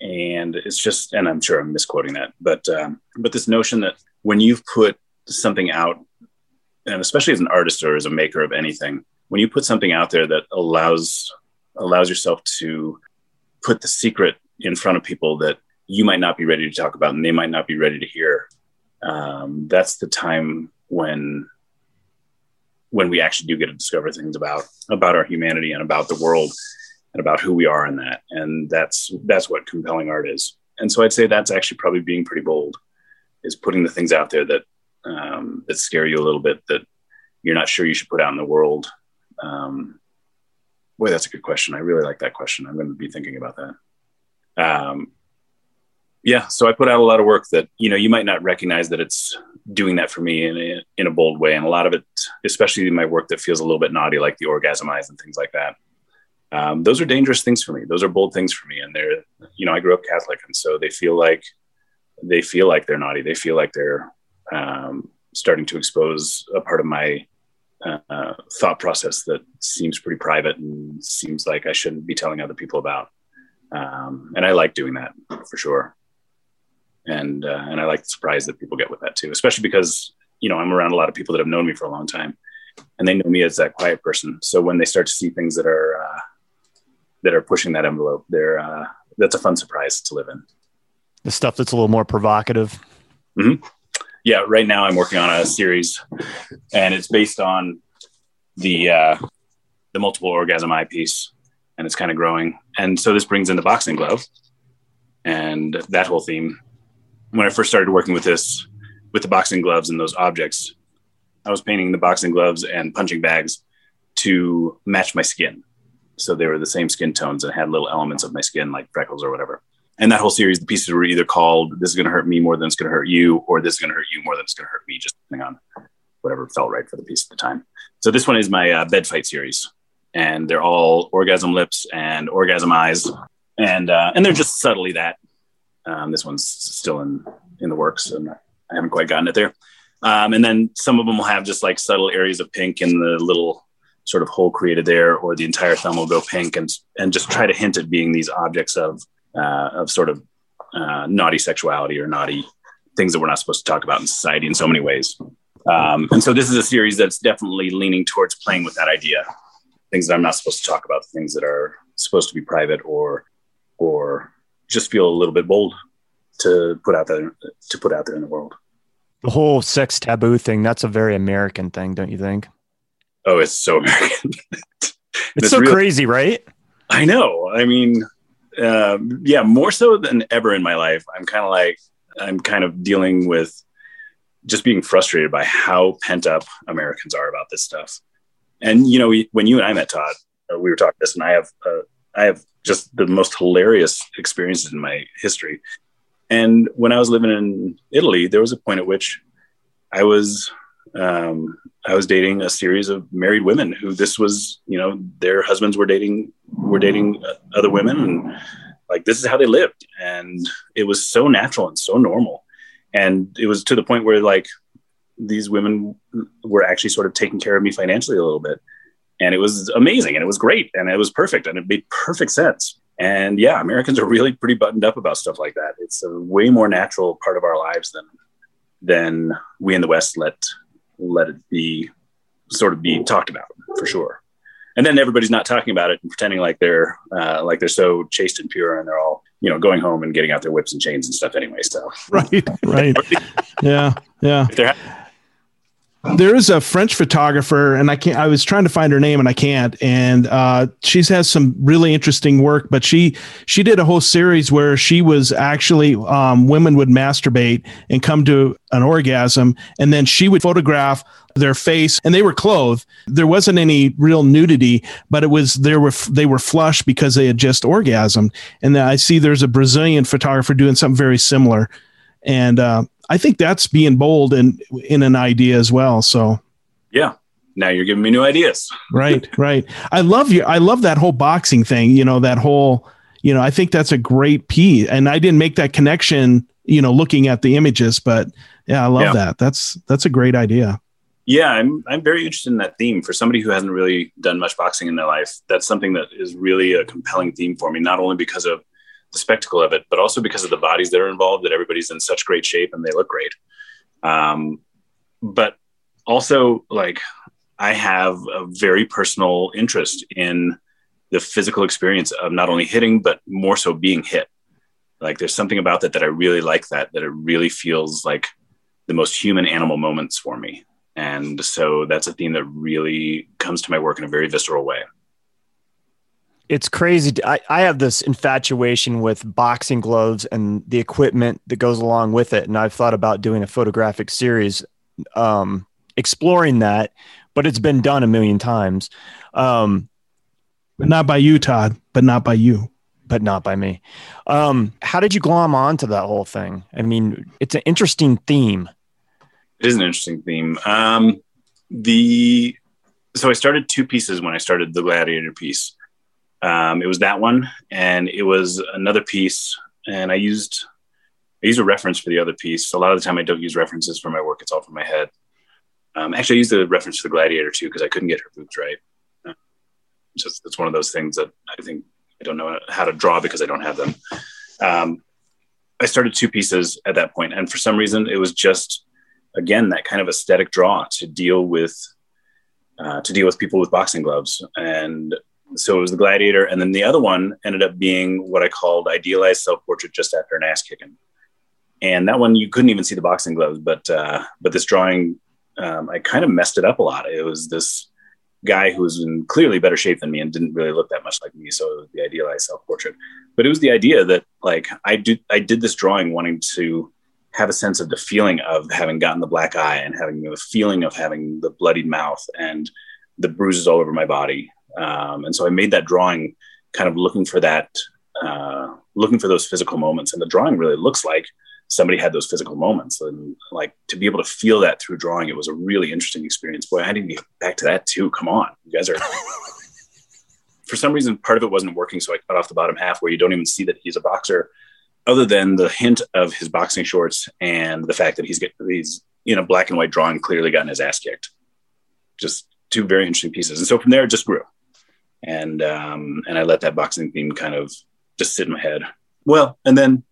And it's just, and I'm sure I'm misquoting that, but um, but this notion that when you've put something out, and especially as an artist or as a maker of anything, when you put something out there that allows allows yourself to put the secret in front of people that you might not be ready to talk about and they might not be ready to hear um, that's the time when when we actually do get to discover things about about our humanity and about the world and about who we are in that. And that's that's what compelling art is. And so i'd say that's actually probably being pretty bold is putting the things out there that um, that scare you a little bit that you're not sure you should put out in the world. Um, boy that's a good question. I really like that question. I'm going to be thinking about that. Um, yeah so i put out a lot of work that you know you might not recognize that it's doing that for me in a, in a bold way. And a lot of it especially my work that feels a little bit naughty like the orgasm eyes and things like that um, those are dangerous things for me. Those are bold things for me. And they're you know i grew up catholic and so they feel like they feel like they're naughty. They feel like they're um, starting to expose a part of my uh, thought process that seems pretty private and seems like i shouldn't be telling other people about. Um, and i like doing that for sure. And uh, and I like the surprise that people get with that too, especially because you know I'm around a lot of people that have known me for a long time, and they know me as that quiet person. So when they start to see things that are uh, that are pushing that envelope, they're uh, that's a fun surprise to live in. The stuff that's a little more provocative. Mm-hmm. Yeah, right now I'm working on a series, and it's based on the uh, the multiple orgasm eye piece, and it's kind of growing. And so this brings in the boxing glove, and that whole theme when I first started working with this, with the boxing gloves and those objects, I was painting the boxing gloves and punching bags to match my skin. So they were the same skin tones and had little elements of my skin, like freckles or whatever. And that whole series, the pieces were either called "This is going to hurt me more than it's going to hurt you," or "This is going to hurt you more than it's going to hurt me," just depending on whatever felt right for the piece at the time. So this one is my uh, bed fight series, and they're all orgasm lips and orgasm eyes, and uh, and they're just subtly that. Um, this one's still in in the works, and I haven't quite gotten it there. Um, and then some of them will have just like subtle areas of pink in the little sort of hole created there, or the entire thumb will go pink, and and just try to hint at being these objects of uh, of sort of uh, naughty sexuality or naughty things that we're not supposed to talk about in society in so many ways. Um, and so this is a series that's definitely leaning towards playing with that idea, things that I'm not supposed to talk about, things that are supposed to be private or or just feel a little bit bold to put out there to put out there in the world. The whole sex taboo thing, that's a very American thing, don't you think? Oh, it's so American. [LAUGHS] it's, it's, so crazy, right? I know. I mean, uh, yeah, more so than ever in my life. I'm kind of like I'm kind of dealing with just being frustrated by how pent up Americans are about this stuff. And you know, when you and I met Todd, uh, we were talking this, and I have uh, I have just the most hilarious experiences in my history. And when I was living in Italy, there was a point at which I was um, I was dating a series of married women who this was, you know, their husbands were dating were dating other women, and like this is how they lived, and it was so natural and so normal, and it was to the point where like these women were actually sort of taking care of me financially a little bit, and it was amazing, and it was great, and it was perfect, and it made perfect sense. And yeah, Americans are really pretty buttoned up about stuff like that. It's a way more natural part of our lives than than we in the West let let it be sort of be talked about for sure. And then everybody's not talking about it and pretending like they're uh, like they're so chaste and pure and they're all you know going home and getting out their whips and chains and stuff anyway. So right, right, [LAUGHS] yeah, yeah. If they're there is a French photographer, and I can't. I was trying to find her name, and I can't. And uh, she has some really interesting work. But she she did a whole series where she was actually um, women would masturbate and come to an orgasm, and then she would photograph their face, and they were clothed. There wasn't any real nudity, but it was there were they were flush because they had just orgasmed. And I see there's a Brazilian photographer doing something very similar, and. Uh, I think that's being bold and in an idea as well. So, yeah. Now you're giving me new ideas. [LAUGHS] right, right. I love you. I love that whole boxing thing. You know that whole. You know, I think that's a great piece, and I didn't make that connection. You know, looking at the images, but yeah, I love yeah. that. That's that's a great idea. Yeah, I'm I'm very interested in that theme. For somebody who hasn't really done much boxing in their life, that's something that is really a compelling theme for me. Not only because of the spectacle of it, but also because of the bodies that are involved, that everybody's in such great shape and they look great. Um, but also, like, I have a very personal interest in the physical experience of not only hitting, but more so being hit. Like, there's something about that that I really like that, that it really feels like the most human animal moments for me. And so that's a theme that really comes to my work in a very visceral way it's crazy. I, I have this infatuation with boxing gloves and the equipment that goes along with it. And I've thought about doing a photographic series um, exploring that, but it's been done a million times. Um, but not by you, Todd, but not by you. But not by me. Um, how did you glom onto that whole thing? I mean, it's an interesting theme. It is an interesting theme. Um, the so I started two pieces when I started the Gladiator piece. Um, it was that one, and it was another piece, and I used I used a reference for the other piece. A lot of the time, I don't use references for my work; it's all from my head. Um, actually, I used the reference for the Gladiator too because I couldn't get her boobs right. Just it's one of those things that I think I don't know how to draw because I don't have them. Um, I started two pieces at that point, and for some reason, it was just again that kind of aesthetic draw to deal with uh, to deal with people with boxing gloves and so it was the gladiator and then the other one ended up being what i called idealized self-portrait just after an ass kicking. And that one you couldn't even see the boxing gloves but uh, but this drawing um, i kind of messed it up a lot. It was this guy who was in clearly better shape than me and didn't really look that much like me so it was the idealized self-portrait. But it was the idea that like i did i did this drawing wanting to have a sense of the feeling of having gotten the black eye and having the feeling of having the bloodied mouth and the bruises all over my body um, and so I made that drawing kind of looking for that, uh, looking for those physical moments. And the drawing really looks like somebody had those physical moments. And like to be able to feel that through drawing, it was a really interesting experience. Boy, I didn't get back to that too. Come on. You guys are. [LAUGHS] for some reason, part of it wasn't working. So I cut off the bottom half where you don't even see that he's a boxer, other than the hint of his boxing shorts and the fact that he's get, he's in a black and white drawing, clearly gotten his ass kicked. Just two very interesting pieces. And so from there, it just grew and um, and I let that boxing theme kind of just sit in my head. Well, and then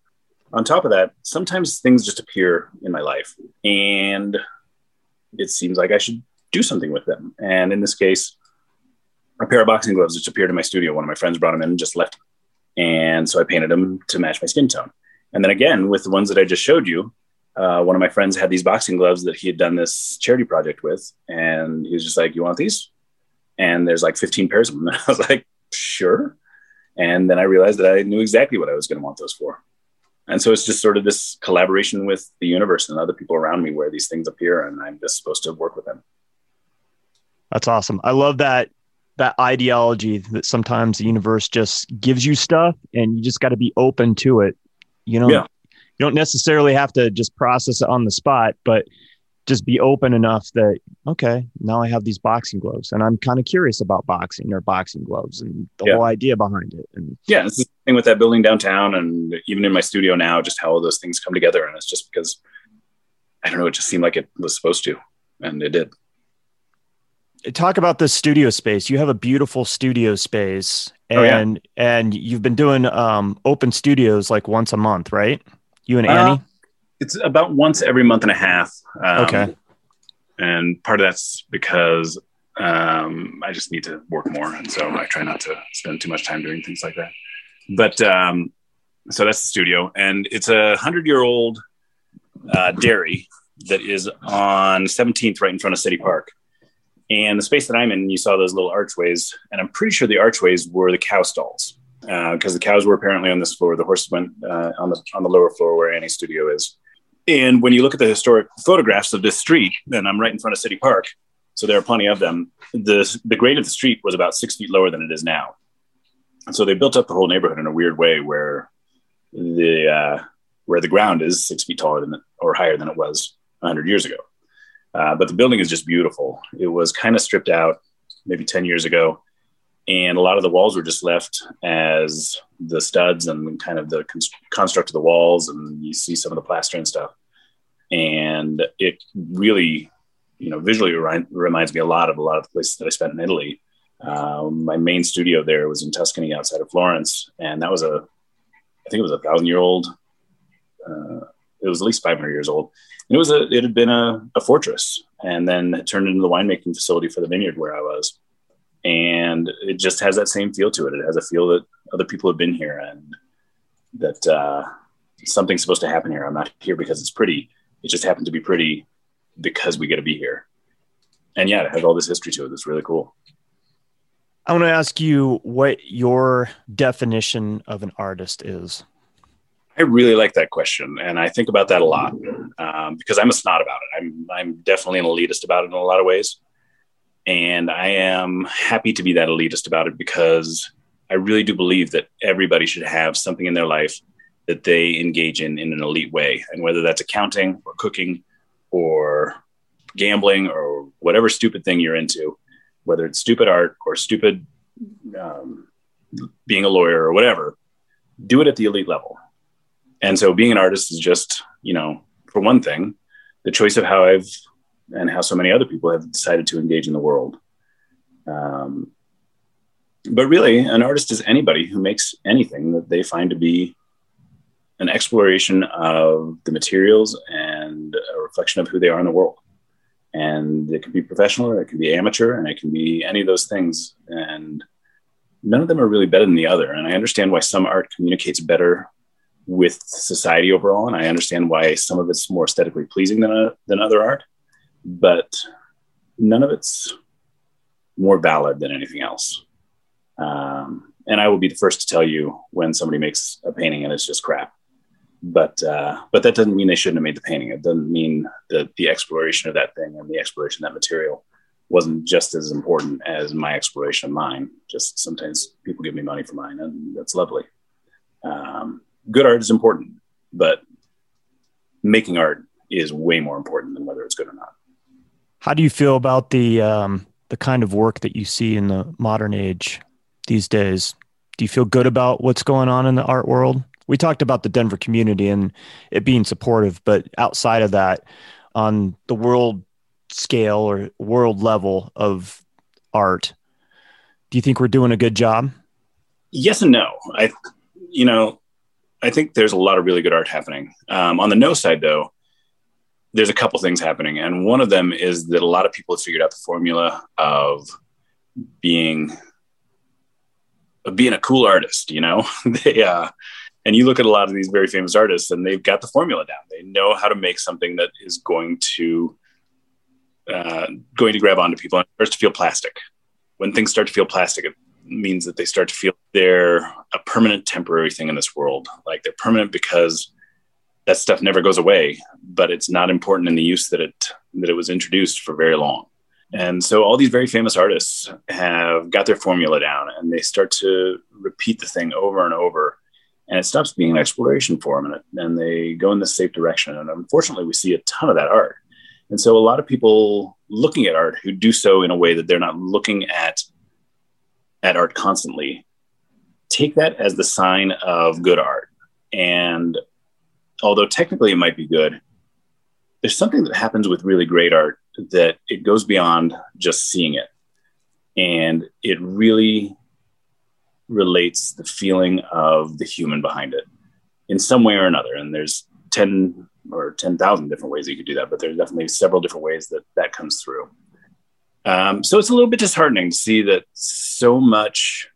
on top of that, sometimes things just appear in my life, and it seems like I should do something with them. And in this case, a pair of boxing gloves just appeared in my studio. One of my friends brought them in and just left. And so I painted them to match my skin tone. And then again, with the ones that I just showed you, uh, one of my friends had these boxing gloves that he had done this charity project with. And he was just like, You want these? And there's like 15 pairs of them. And [LAUGHS] I was like, sure. And then I realized that I knew exactly what I was going to want those for. And so it's just sort of this collaboration with the universe and other people around me where these things appear, and I'm just supposed to work with them. That's awesome. I love that that ideology that sometimes the universe just gives you stuff and you just got to be open to it. You know, yeah. you don't necessarily have to just process it on the spot, but just be open enough that okay now i have these boxing gloves and i'm kind of curious about boxing or boxing gloves and the yeah. whole idea behind it and yeah it's the thing with that building downtown and even in my studio now just how all those things come together and it's just because i don't know it just seemed like it was supposed to and it did talk about the studio space you have a beautiful studio space and oh, yeah. and you've been doing um, open studios like once a month right you and uh, annie uh, it's about once every month and a half. Um, okay. And part of that's because um, I just need to work more, and so I try not to spend too much time doing things like that. But um, so that's the studio, and it's a hundred-year-old uh, dairy that is on 17th, right in front of City Park. And the space that I'm in, you saw those little archways, and I'm pretty sure the archways were the cow stalls because uh, the cows were apparently on this floor. The horses went uh, on the on the lower floor where Annie's studio is. And when you look at the historic photographs of this street, and I'm right in front of City Park, so there are plenty of them. The the grade of the street was about six feet lower than it is now, and so they built up the whole neighborhood in a weird way where the uh, where the ground is six feet taller than or higher than it was 100 years ago. Uh, but the building is just beautiful. It was kind of stripped out maybe 10 years ago, and a lot of the walls were just left as the studs and kind of the construct of the walls, and you see some of the plaster and stuff and it really, you know, visually reminds me a lot of a lot of the places that I spent in Italy. Um, my main studio there was in Tuscany, outside of Florence, and that was a, I think it was a thousand year old. Uh, it was at least 500 years old. And it was a, it had been a, a fortress, and then turned into the winemaking facility for the vineyard where I was, and it just has that same feel to it. It has a feel that other people have been here, and that uh, something's supposed to happen here. I'm not here because it's pretty it just happened to be pretty because we get to be here. And yeah, it has all this history to it. That's really cool. I want to ask you what your definition of an artist is. I really like that question, and I think about that a lot um, because I'm a snot about it. I'm I'm definitely an elitist about it in a lot of ways, and I am happy to be that elitist about it because I really do believe that everybody should have something in their life that they engage in in an elite way. And whether that's accounting or cooking or gambling or whatever stupid thing you're into, whether it's stupid art or stupid um, being a lawyer or whatever, do it at the elite level. And so being an artist is just, you know, for one thing, the choice of how I've and how so many other people have decided to engage in the world. Um, but really, an artist is anybody who makes anything that they find to be an exploration of the materials and a reflection of who they are in the world. And it can be professional or it can be amateur and it can be any of those things. And none of them are really better than the other. And I understand why some art communicates better with society overall. And I understand why some of it's more aesthetically pleasing than, a, than other art. But none of it's more valid than anything else. Um, and I will be the first to tell you when somebody makes a painting and it's just crap but uh, but that doesn't mean they shouldn't have made the painting. It doesn't mean that the exploration of that thing and the exploration of that material wasn't just as important as my exploration of mine. Just sometimes people give me money for mine, and that's lovely. Um, good art is important, but making art is way more important than whether it's good or not. How do you feel about the um, the kind of work that you see in the modern age these days? Do you feel good about what's going on in the art world? we talked about the Denver community and it being supportive, but outside of that, on the world scale or world level of art, do you think we're doing a good job? Yes and no. I, you know, I think there's a lot of really good art happening. Um, on the no side, though, there's a couple things happening, and one of them is that a lot of people have figured out the formula of being of being a cool artist. You know, [LAUGHS] they uh, and you look at a lot of these very famous artists and they've got the formula down they know how to make something that is going to uh, going to grab onto people and starts to feel plastic when things start to feel plastic it means that they start to feel they're a permanent temporary thing in this world. Like they're permanent because that stuff never goes away, but it's not important in the use that it that it was introduced for very long. And so all these very famous artists have got their formula down and they start to repeat the thing over and over. And it stops being an exploration for them and, they go in the safe direction. And unfortunately, we see a ton of that art. And so a lot of people looking at art who do so in a way that they're not looking at at art constantly take that as the sign of good art. And although technically it might be good, there's something that happens with really great art that it goes beyond just seeing it. And it really relates the feeling of the human behind it in some way or another. And there's 10 or 10,000 different ways you could do that, but there's definitely several different ways that that comes through. Um, so it's a little bit disheartening to see that so much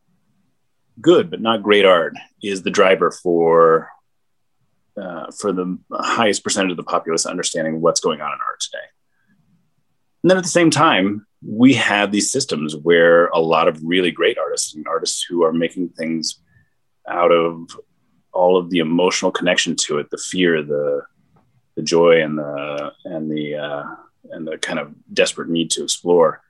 good but not great art is the driver for uh, for the highest percentage of the populace understanding what's going on in art today. And then at the same time, we have these systems where a lot of really great artists and artists who are making things out of all of the emotional connection to it, the fear, the the joy, and the and the uh, and the kind of desperate need to explore.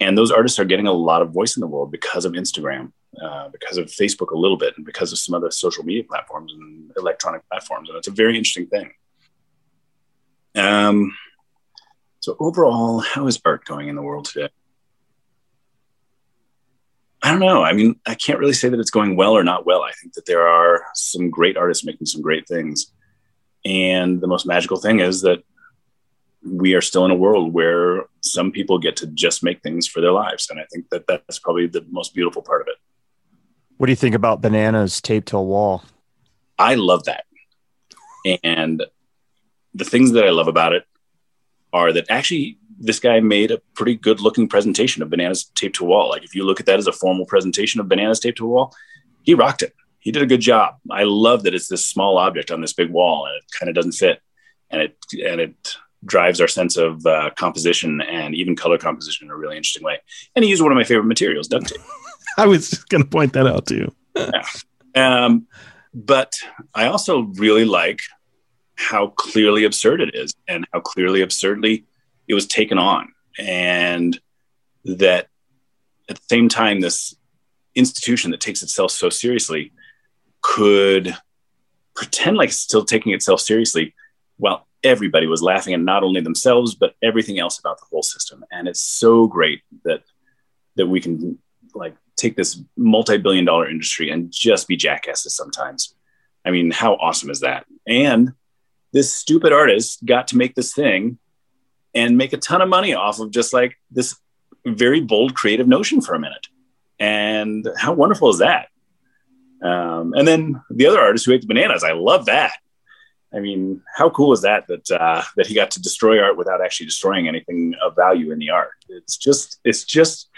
And those artists are getting a lot of voice in the world because of Instagram, uh, because of Facebook a little bit, and because of some other social media platforms and electronic platforms. And it's a very interesting thing. Um, so overall, how is art going in the world today? I don't know. I mean, I can't really say that it's going well or not well. I think that there are some great artists making some great things. And the most magical thing is that we are still in a world where some people get to just make things for their lives. And I think that that's probably the most beautiful part of it. What do you think about bananas taped to a wall? I love that. And the things that I love about it are that actually this guy made a pretty good looking presentation of bananas taped to a wall. Like if you look at that as a formal presentation of bananas taped to a wall, he rocked it. He did a good job. I love that it's this small object on this big wall and it kind of doesn't fit, and it and it drives our sense of uh, composition and even color composition in a really interesting way. And he used one of my favorite materials, duct tape. [LAUGHS] I was just going to point that out too. yeah. [LAUGHS] Um, but I also really like how clearly absurd it is and how clearly absurdly it was taken on and that at the same time this institution that takes itself so seriously could pretend like it's still taking itself seriously while everybody was laughing at not only themselves but everything else about the whole system and it's so great that that we can like take this multi-billion dollar industry and just be jackasses sometimes i mean how awesome is that and this stupid artist got to make this thing and make a ton of money off of just like this very bold creative notion for a minute. And how wonderful is that? Um, and then the other artist who ate the bananas, I love that. I mean, how cool is that that uh, that he got to destroy art without actually destroying anything of value in the art? It's just it's just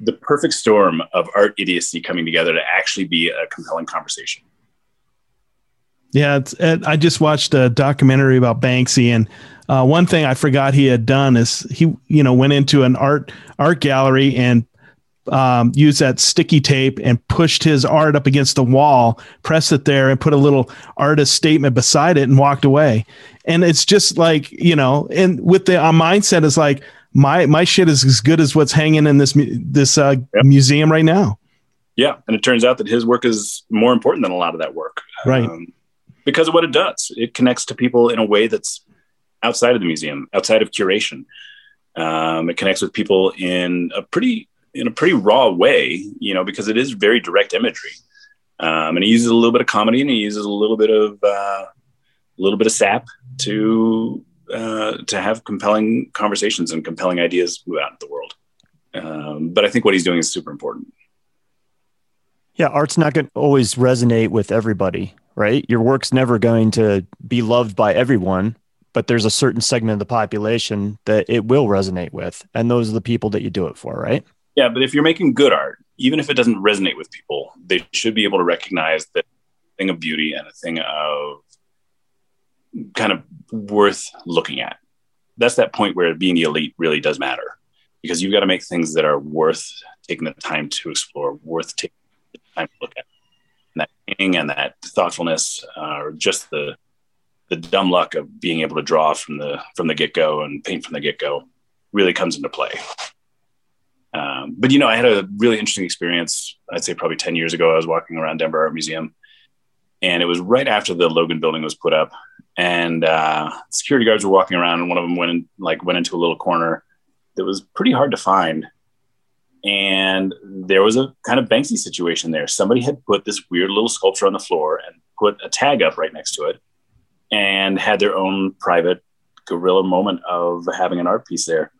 the perfect storm of art idiocy coming together to actually be a compelling conversation. Yeah, I just watched a documentary about Banksy, and uh, one thing I forgot he had done is he, you know, went into an art art gallery and um, used that sticky tape and pushed his art up against the wall, pressed it there, and put a little artist statement beside it, and walked away. And it's just like you know, and with the uh, mindset is like my my shit is as good as what's hanging in this this uh, yep. museum right now. Yeah, and it turns out that his work is more important than a lot of that work, right? Um, because of what it does. It connects to people in a way that's outside of the museum, outside of curation. Um, it connects with people in a pretty in a pretty raw way, you know, because it is very direct imagery. Um, and he uses a little bit of comedy and he uses a little bit of uh, a little bit of sap to uh, to have compelling conversations and compelling ideas move out into the world. Um, but I think what he's doing is super important. Yeah, art's not going to always resonate with everybody, right? Your work's never going to be loved by everyone, but there's a certain segment of the population that it will resonate with. And those are the people that you do it for, right? Yeah, but if you're making good art, even if it doesn't resonate with people, they should be able to recognize that thing of beauty and a thing of kind of worth looking at. That's that point where being the elite really does matter because you've got to make things that are worth taking the time to explore, worth taking the time to look at. And that painting and that thoughtfulness, uh, or just the the dumb luck of being able to draw from the from the get go and paint from the get go, really comes into play. Um, but you know, I had a really interesting experience. I'd say probably ten years ago. I was walking around Denver Art Museum, and it was right after the Logan Building was put up, and uh, security guards were walking around, and one of them went in, like went into a little corner that was pretty hard to find, and there was a kind of Banksy situation there. Somebody had put this weird little sculpture on the floor and put a tag up right next to it, and had their own private guerrilla moment of having an art piece there.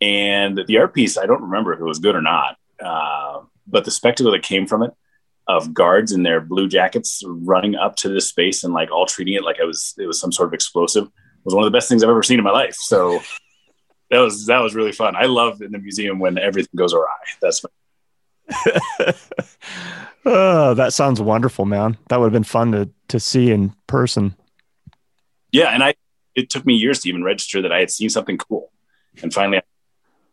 And the art piece, I don't remember if it was good or not, uh, but the spectacle that came from it of guards in their blue jackets running up to this space and like all treating it like it was it was some sort of explosive was one of the best things I've ever seen in my life. So that was that was really fun. I love in the museum when everything goes awry. That's [LAUGHS] oh, that sounds wonderful, man. That would have been fun to to see in person. Yeah, and I it took me years to even register that I had seen something cool, and finally I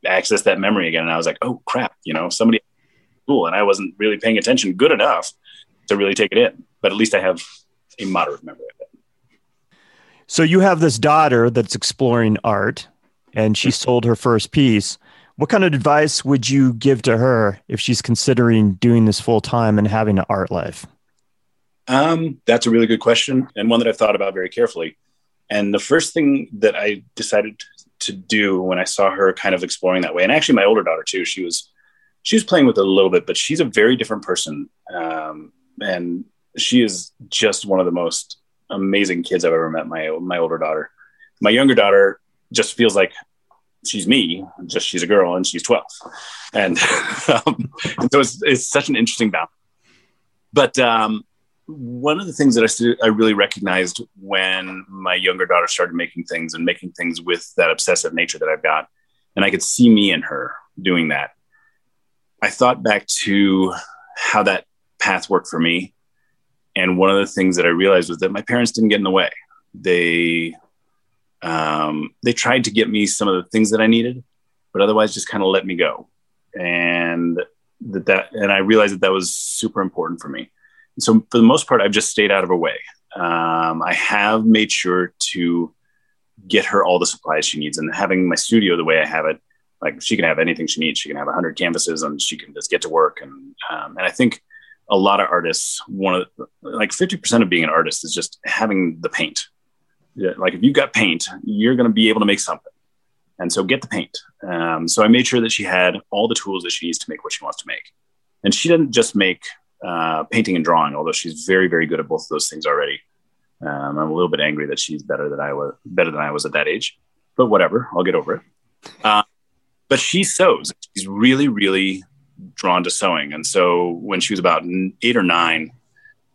accessed that memory again, and I was like, oh crap, you know, somebody and I wasn't really paying attention good enough to really take it in. But at least I have a moderate memory of it. So you have this daughter that's exploring art, and she sold her first piece. What kind of advice would you give to her if she's considering doing this full time and having an art life? Um, that's a really good question, and one that I've thought about very carefully. And the first thing that I decided to do when I saw her kind of exploring that way, and actually my older daughter too, she was she was playing with it a little bit, but she's a very different person. Um, and she is just one of the most amazing kids I've ever met. My, my older daughter, my younger daughter just feels like she's me, just she's a girl and she's 12. And, [LAUGHS] um, so it's, it's such an interesting balance. But, um, one of the things that I, st- I really recognized when my younger daughter started making things and making things with that obsessive nature that I've got, and I could see me in her doing that I thought back to how that path worked for me. And one of the things that I realized was that my parents didn't get in the way. They um, they tried to get me some of the things that I needed, but otherwise just kind of let me go. And that, that and I realized that that was super important for me. And so for the most part, I've just stayed out of her way. Um, I have made sure to get her all the supplies she needs, and having my studio the way I have it like she can have anything she needs. She can have 100 canvases and she can just get to work. And um, and I think a lot of artists, one of like 50% of being an artist is just having the paint. Yeah, like if you've got paint, you're going to be able to make something. And so get the paint. Um, so I made sure that she had all the tools that she needs to make what she wants to make. And she didn't just make uh, painting and drawing, although she's very, very good at both of those things already. Um, I'm a little bit angry that she's better than I was, better than I was at that age, but whatever, I'll get over it. Uh, but she sews. She's really, really drawn to sewing. And so when she was about eight or nine,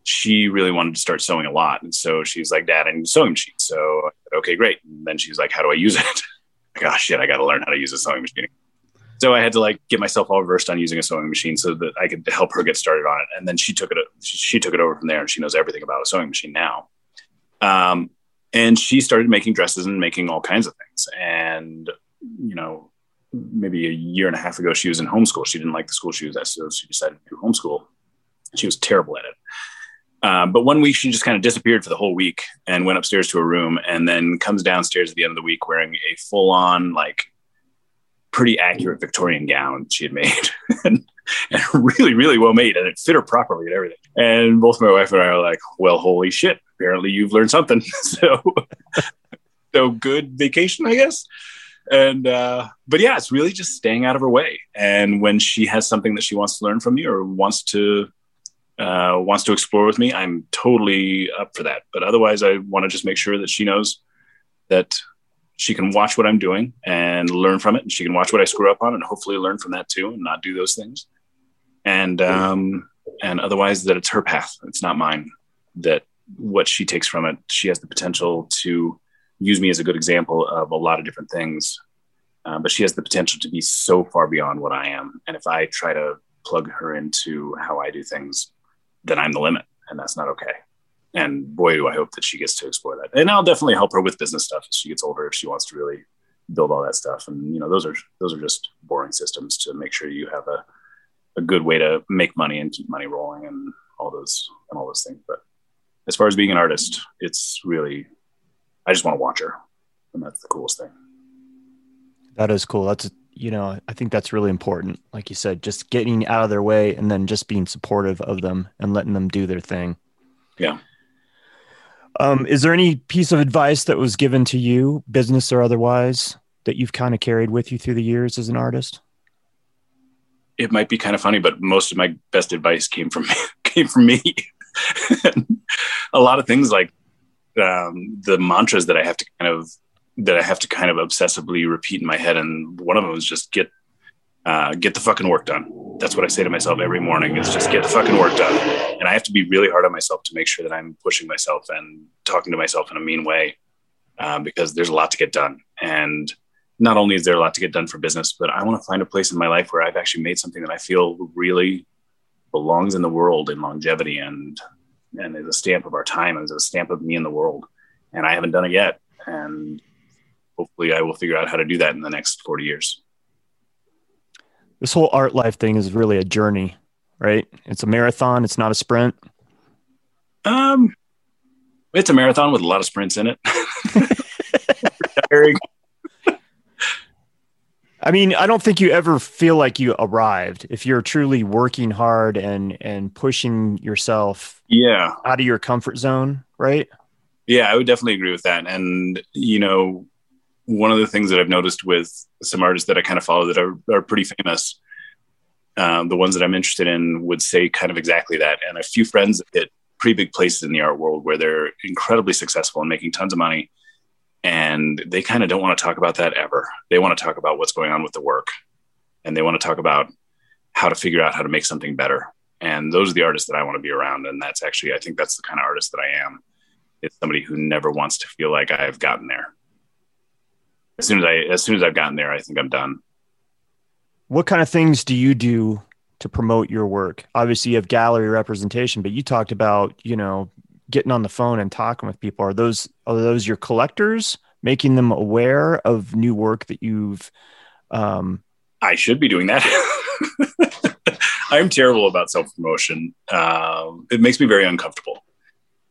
she really wanted to start sewing a lot. And so she's like, Dad, I need a sewing machine. So said, okay, great. And then she's like, How do I use it? [LAUGHS] oh shit, I got to learn how to use a sewing machine. So I had to like get myself all versed on using a sewing machine so that I could help her get started on it. And then she took it, she took it over from there and she knows everything about a sewing machine now. Um, and she started making dresses and making all kinds of things. And, you know, maybe a year and a half ago, she was in homeschool. She didn't like the school she was at, so she decided to do homeschool. She was terrible at it. Um, but one week she just kind of disappeared for the whole week and went upstairs to her room and then comes downstairs at the end of the week wearing a full on, like, pretty accurate Victorian gown she had made [LAUGHS] and, and, really, really well made. And it fit her properly and everything. And both my wife and I are like, well, holy shit. Apparently you've learned something. [LAUGHS] so, so good vacation, I guess and uh, but yeah, it's really just staying out of her way. And when she has something that she wants to learn from me or wants to uh, wants to explore with me, I'm totally up for that. But otherwise, I want to just make sure that she knows that she can watch what I'm doing and learn from it, and she can watch what I screw up on, and hopefully learn from that too, and not do those things. And um, and otherwise, that it's her path, it's not mine. That what she takes from it, she has the potential to use me as a good example of a lot of different things. Uh, but she has the potential to be so far beyond what I am. And if I try to plug her into how I do things, then I'm the limit, and that's not okay. And boy, do I hope that she gets to explore that. And I'll definitely help her with business stuff as she gets older if she wants to really build all that stuff. And you know, those are those are just boring systems to make sure you have a a good way to make money and keep money rolling and all those and all those things. But as far as being an artist, it's really I just want to watch her, and that's the coolest thing. That is cool. That's you know I think that's really important. Like you said, just getting out of their way and then just being supportive of them and letting them do their thing. Yeah. Um, is there any piece of advice that was given to you, business or otherwise, that you've kind of carried with you through the years as an artist? It might be kind of funny, but most of my best advice came from [LAUGHS] came from me. [LAUGHS] a lot of things like um, the mantras that I have to kind of that I have to kind of obsessively repeat in my head, and one of them is just get uh, get the fucking work done. That's what I say to myself every morning is just get the fucking work done. And I have to be really hard on myself to make sure that I'm pushing myself and talking to myself in a mean way uh, because there's a lot to get done. And not only is there a lot to get done for business, but I want to find a place in my life where I've actually made something that I feel really belongs in the world in longevity and and is a stamp of our time, is a stamp of me in the world. And I haven't done it yet. And hopefully I will figure out how to do that in the next 40 years. This whole art life thing is really a journey, right? It's a marathon, it's not a sprint. Um it's a marathon with a lot of sprints in it. [LAUGHS] [LAUGHS] I mean, I don't think you ever feel like you arrived if you're truly working hard and and pushing yourself yeah out of your comfort zone, right? Yeah, I would definitely agree with that. And you know, one of the things that I've noticed with some artists that I kind of follow that are, are pretty famous, um, the ones that I'm interested in would say kind of exactly that. And a few friends that hit pretty big places in the art world where they're incredibly successful and making tons of money and they kind of don't want to talk about that ever. They want to talk about what's going on with the work and they want to talk about how to figure out how to make something better. And those are the artists that I want to be around. And that's actually, I think that's the kind of artist that I am. It's somebody who never wants to feel like I've gotten there. As soon as I, as soon as I've gotten there, I think I'm done. What kind of things do you do to promote your work? Obviously, you have gallery representation, but you talked about, you know, getting on the phone and talking with people. Are those are those your collectors making them aware of new work that you've um i should be doing that. [LAUGHS] I'm terrible about self-promotion. Um, it makes me very uncomfortable.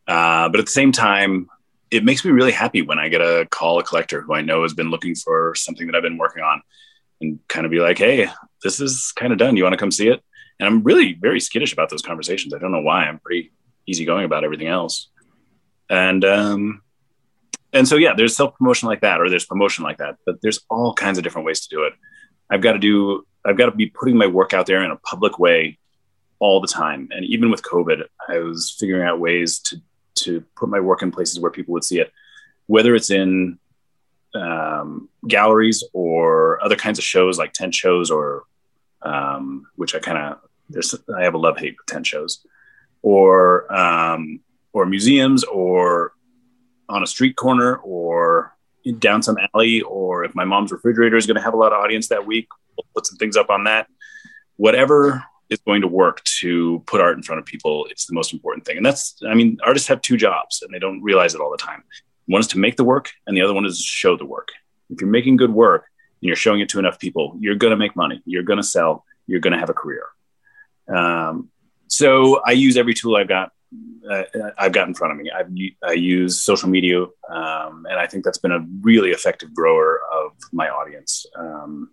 Uh, but at the same time it makes me really happy when i get a call a collector who i know has been looking for something that i've been working on and kind of be like hey this is kind of done. You want to come see it? And i'm really very skittish about those conversations. I don't know why. I'm pretty easygoing about everything else. And um, and so yeah, there's self promotion like that, or there's promotion like that, but there's all kinds of different ways to do it. I've got to do I've got to be putting my work out there in a public way all the time. And even with COVID, I was figuring out ways to to put my work in places where people would see it, whether it's in um, galleries or other kinds of shows like tent shows or um, which I kind of there's I have a love hate with tent shows or um, or museums or on a street corner or down some alley or if my mom's refrigerator is going to have a lot of audience that week we'll put some things up on that. Whatever is going to work to put art in front of people it's the most important thing. And that's i mean artists have two jobs and they don't realize it all the time. One is to make the work and the other one is to show the work. If you're making good work and you're showing it to enough people you're going to make money you're going to sell you're going to have a career. Um, so I use every tool I've got. Uh, I've got in front of me. I've, I use social media, um, and I think that's been a really effective grower of my audience. Um,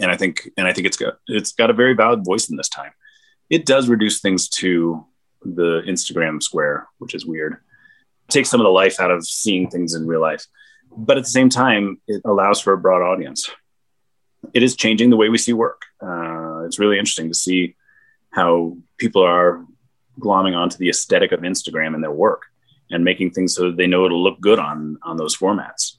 and I think, and I think it's got it's got a very valid voice in this time. It does reduce things to the Instagram square, which is weird. It takes some of the life out of seeing things in real life, but at the same time, it allows for a broad audience. It is changing the way we see work. Uh, it's really interesting to see how people are glomming onto the aesthetic of Instagram in their work and making things so they know it'll look good on on those formats.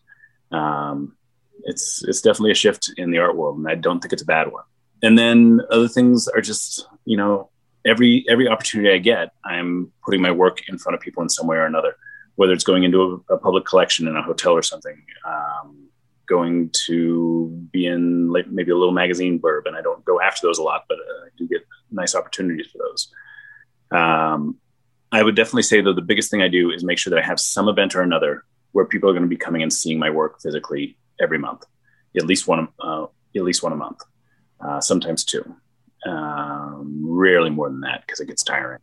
Um, it's it's definitely a shift in the art world, and I don't think it's a bad one. And then other things are just you know every every opportunity I get, I'm putting my work in front of people in some way or another, whether it's going into a, a public collection in a hotel or something. Um, going to be in maybe a little magazine blurb, and I don't go after those a lot, but uh, I do get nice opportunities for those. Um, I would definitely say though the biggest thing I do is make sure that I have some event or another where people are going to be coming and seeing my work physically every month, at least one uh, at least one a month, uh, sometimes two. Uh, rarely more than that because it gets tiring.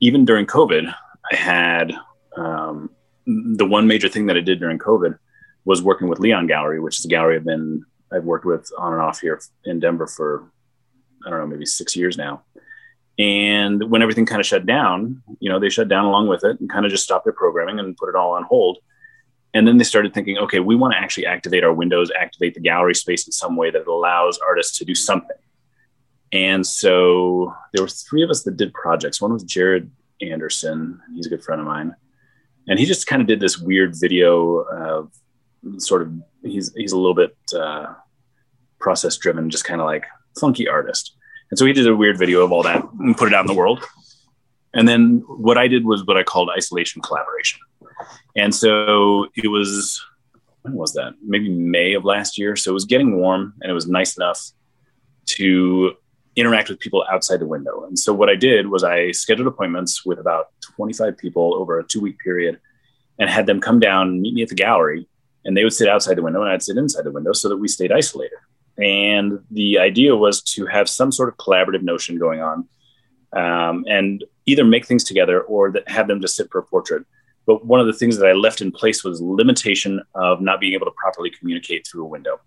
Even during COVID, I had um, the one major thing that I did during COVID was working with Leon Gallery, which is a gallery I've been I've worked with on and off here in Denver for I don't know maybe six years now. And when everything kind of shut down, you know, they shut down along with it and kind of just stopped their programming and put it all on hold. And then they started thinking, okay, we want to actually activate our windows, activate the gallery space in some way that allows artists to do something. And so there were three of us that did projects. One was Jared Anderson. He's a good friend of mine. And he just kind of did this weird video of sort of, he's, he's a little bit uh, process driven, just kind of like funky artist. And so he did a weird video of all that and put it out in the world. And then what I did was what I called isolation collaboration. And so it was, when was that? Maybe May of last year. So it was getting warm and it was nice enough to interact with people outside the window. And so what I did was I scheduled appointments with about 25 people over a two week period and had them come down meet me at the gallery. And they would sit outside the window and I'd sit inside the window so that we stayed isolated. And the idea was to have some sort of collaborative notion going on um, and either make things together or have them just sit for a portrait. But one of the things that I left in place was limitation of not being able to properly communicate through a window.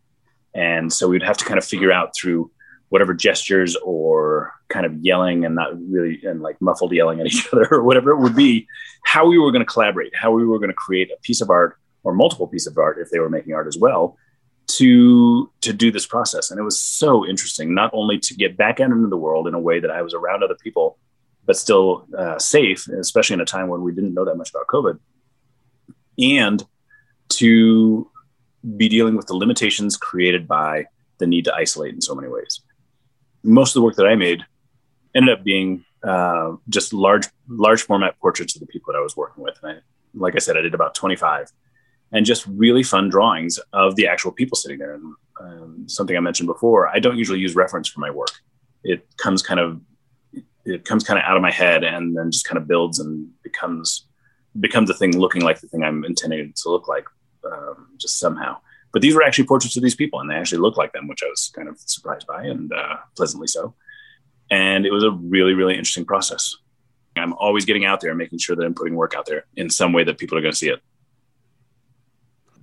And so we'd have to kind of figure out through whatever gestures or kind of yelling and not really and like muffled yelling at each [LAUGHS] other or whatever it would be, how we were going to collaborate, how we were going to create a piece of art or multiple pieces of art if they were making art as well to to do this process. And it was so interesting not only to get back out into the world in a way that i was around other people but still uh, safe especially in a time when we didn't know that much about covid and to be dealing with the limitations created by the need to isolate in so many ways. Most of the work that i made ended up being uh, just large large format portraits of the people that i was working with. And I, like i said i did about 25 and just really fun drawings of the actual people sitting there. And um, something I mentioned before, I don't usually use reference for my work. It comes kind of it comes kind of out of my head and then just kind of builds and becomes becomes a thing looking like the thing I'm intending to look like, um, just somehow. But these were actually portraits of these people, and they actually look like them, which I was kind of surprised by and uh, pleasantly so. And it was a really, really interesting process. I'm always getting out there and making sure that I'm putting work out there in some way that people are going to see it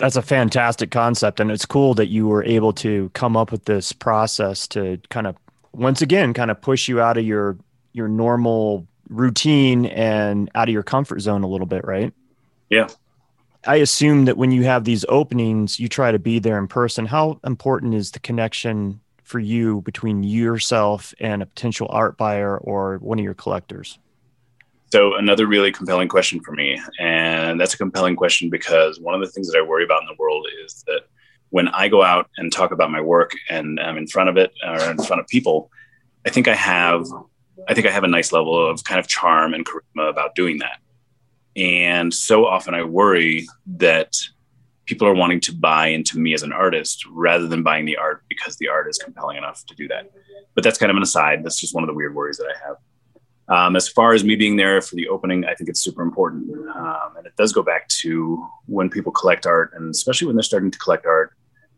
that's a fantastic concept and it's cool that you were able to come up with this process to kind of once again kind of push you out of your your normal routine and out of your comfort zone a little bit right? Yeah. I assume that when you have these openings you try to be there in person. How important is the connection for you between yourself and a potential art buyer or one of your collectors so another really compelling question for me, and that's a compelling question because one of the things that I worry about in the world is that when I go out and talk about my work and I'm in front of it or in front of people, I think I have, I think I have a nice level of kind of charm and charisma about doing that. And so often I worry that people are wanting to buy into me as an artist rather than buying the art because the art is compelling enough to do that. But that's kind of an aside. That's just one of the weird worries that I have. Um, as far as me being there for the opening, I think it's super important. Um, and it does go back to when people collect art, and especially when they're starting to collect art.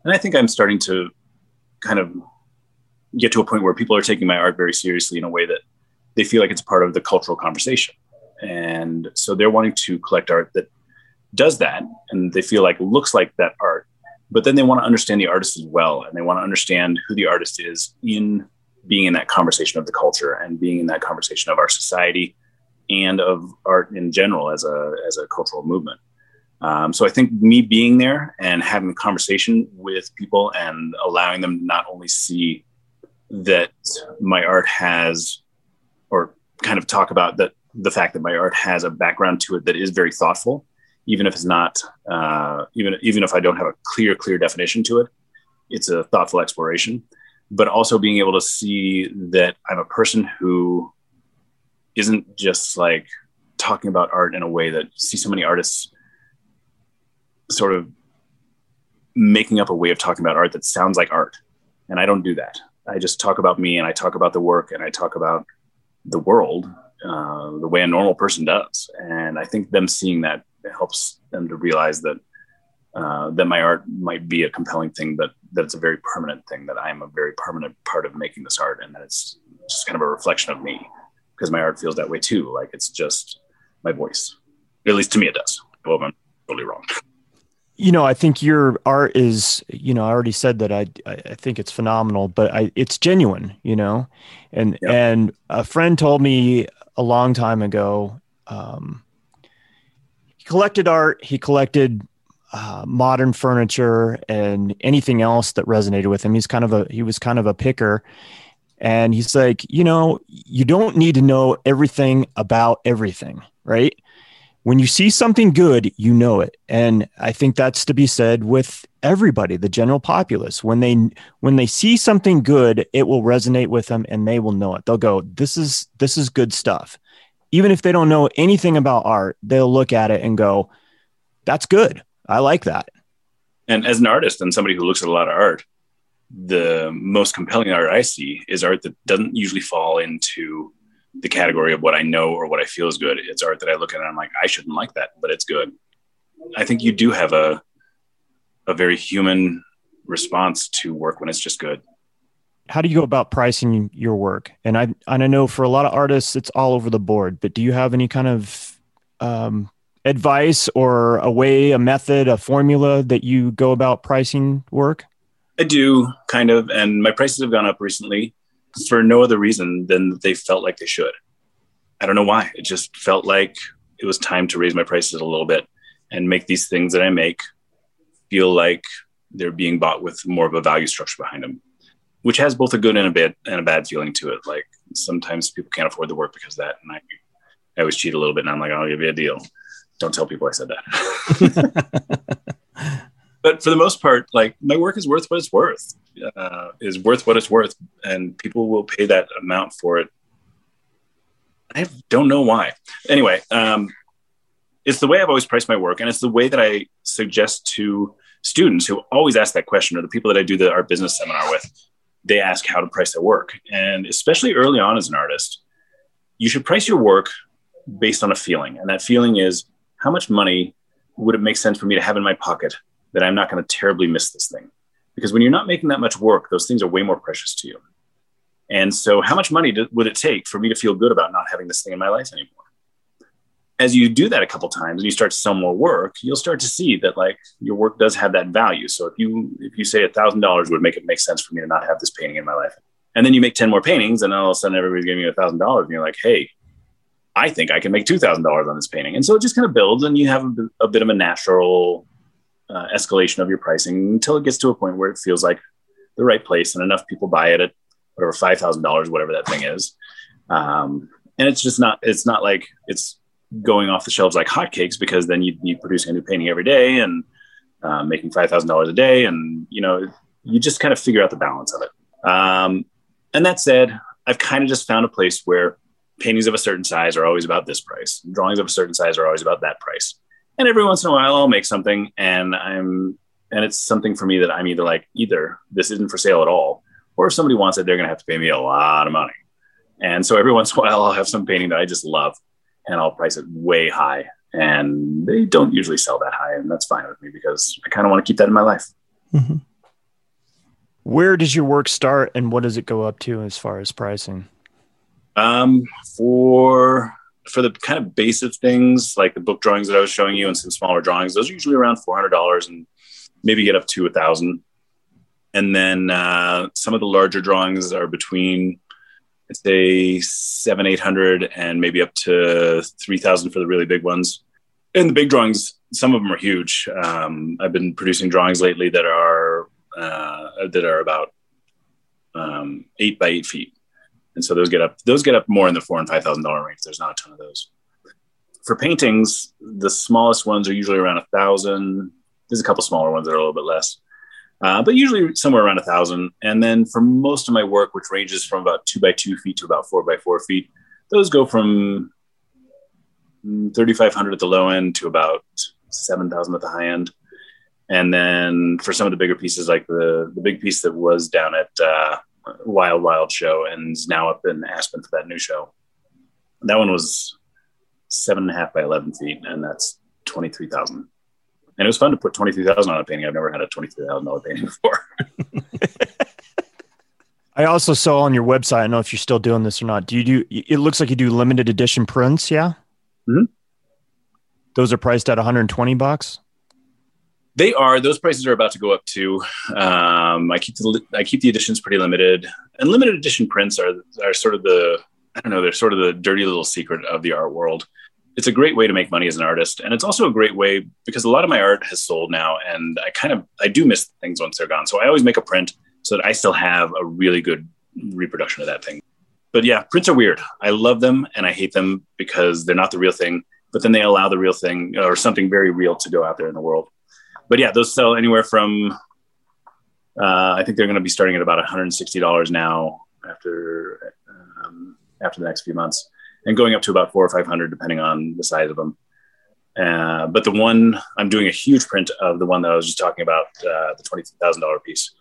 And I think I'm starting to kind of get to a point where people are taking my art very seriously in a way that they feel like it's part of the cultural conversation. And so they're wanting to collect art that does that, and they feel like looks like that art. But then they want to understand the artist as well, and they want to understand who the artist is in being in that conversation of the culture and being in that conversation of our society and of art in general as a as a cultural movement. Um, so I think me being there and having a conversation with people and allowing them to not only see that my art has, or kind of talk about that the fact that my art has a background to it that is very thoughtful, even if it's not, uh, even even if I don't have a clear clear definition to it, it's a thoughtful exploration but also being able to see that I'm a person who isn't just like talking about art in a way that see so many artists sort of making up a way of talking about art that sounds like art. And I don't do that. I just talk about me and I talk about the work and I talk about the world uh, the way a normal person does. And I think them seeing that helps them to realize that uh, that my art might be a compelling thing, but that it's a very permanent thing, that I'm a very permanent part of making this art, and that it's just kind of a reflection of me because my art feels that way too. Like it's just my voice. At least to me, it does. Well, I'm totally wrong. You know, I think your art is, you know, I already said that I, I think it's phenomenal, but I, it's genuine, you know, and, and a friend told me a long time ago, um, he collected art, he collected uh, modern furniture and anything else that resonated with him. He's kind of a, he was kind of a picker and he's like, you know, you don't need to know everything about everything, right? When you see something good, you know it. And I think that's to be said with everybody, the general populace. When they when they see something good, it will resonate with them and they will know it. They'll go, "This is this is good stuff." Even if they don't know anything about art, they'll look at it and go, "That's good. I like that." And as an artist and somebody who looks at a lot of art, the most compelling art I see is art that doesn't usually fall into the category of what I know or what I feel is good. It's art that I look at and I'm like, I shouldn't like that, but it's good. I think you do have a a very human response to work when it's just good. How do you go about pricing your work? And I and I know for a lot of artists it's all over the board, but do you have any kind of um, advice or a way, a method, a formula that you go about pricing work? I do kind of, and my prices have gone up recently for no other reason than that they felt like they should. I don't know why. It just felt like it was time to raise my prices a little bit and make these things that I make feel like they're being bought with more of a value structure behind them, which has both a good and a bad and a bad feeling to it. Like sometimes people can't afford the work because of that, and I, I always cheat a little bit, and I'm like, oh, I'll give you a deal. Don't tell people I said that. [LAUGHS] but for the most part, like my work is worth what it's worth. Uh, is worth what it's worth, and people will pay that amount for it. I don't know why. Anyway, um, it's the way I've always priced my work, and it's the way that I suggest to students who always ask that question, or the people that I do the art business seminar with. They ask how to price their work, and especially early on as an artist, you should price your work based on a feeling, and that feeling is how much money would it make sense for me to have in my pocket that I'm not going to terribly miss this thing. Because when you're not making that much work, those things are way more precious to you. And so, how much money do, would it take for me to feel good about not having this thing in my life anymore? As you do that a couple times and you start to sell more work, you'll start to see that like your work does have that value. So if you if you say a thousand dollars would make it make sense for me to not have this painting in my life, and then you make ten more paintings, and all of a sudden everybody's giving you a thousand dollars, and you're like, hey, I think I can make two thousand dollars on this painting, and so it just kind of builds, and you have a, bit of a natural uh, escalation of your pricing until it gets to a point where it feels like the right place and enough people buy it at whatever five thousand dollars, whatever that thing is. Um, and it's just not it's not like it's going off the shelves like hotcakes because then you'd be producing a new painting every day and uh, making five thousand dollars a day, and you know you just kind of figure out the balance of it. Um, and that said, I've kind of just found a place where paintings of a certain size are always about this price, drawings of a certain size are always about that price and every once in a while I'll make something and I'm and it's something for me that I'm either like either this isn't for sale at all, or if somebody wants it, they're gonna have to pay me a lot of money. And so every [LAUGHS] once in a while I'll have some painting that I just love and I'll price it way high. And they don't usually sell that high, and that's fine with me because I kind of want to keep that in my life. Mm-hmm. Where does your work start and what does it go up to as far as pricing? Um, for for the kind of basic things like the book drawings that I was showing you and some smaller drawings, those are usually around four hundred dollars and maybe get up to a thousand. And then uh, some of the larger drawings are between I'd say seven, eight hundred, and maybe up to three thousand for the really big ones. And the big drawings, some of them are huge. Um, I've been producing drawings lately that are uh, that are about um, eight by eight feet and so those get up those get up more in the four and five thousand dollar range. There's not a ton of those. For paintings, the smallest ones are usually around a thousand. There's a couple smaller ones that are a little bit less, uh, but usually somewhere around a thousand. And then for most of my work, which ranges from about two by two feet to about four by four feet, those go from 3,500 at the low end to about 7,000 at the high end. And then for some of the bigger pieces, like the, the big piece that was down at uh, Wild Wild show and is now up in Aspen for that new show. That one was seven and a half by 11 feet, and that's 23,000. And it was fun to put 23,000 on a painting. I've never had a $23,000 painting [LAUGHS] before. [LAUGHS] I also saw on your website. I don't know if you're still doing this or not. Do you do? It looks like you do limited edition prints. Yeah. Mhm. Those are priced at 120 bucks. They are. Those prices are about to go up too. Um, I keep the I keep the editions pretty limited, and limited edition prints are are sort of the I don't know. They're sort of the dirty little secret of the art world. It's a great way to make money as an artist, and it's also a great way because a lot of my art has sold now, and I kind of I do miss things once they're gone. So I always make a print so that I still have a really good reproduction of that thing. But yeah, prints are weird. I love them and I hate them because they're not the real thing. But then they allow the real thing or something very real to go out there in the world. But yeah, those sell anywhere from uh, I think they're going to be starting at about $160 now after um, after the next few months, and going up to about four or five hundred depending on the size of them. Uh, but the one I'm doing a huge print of the one that I was just talking about, uh, the twenty thousand dollar piece,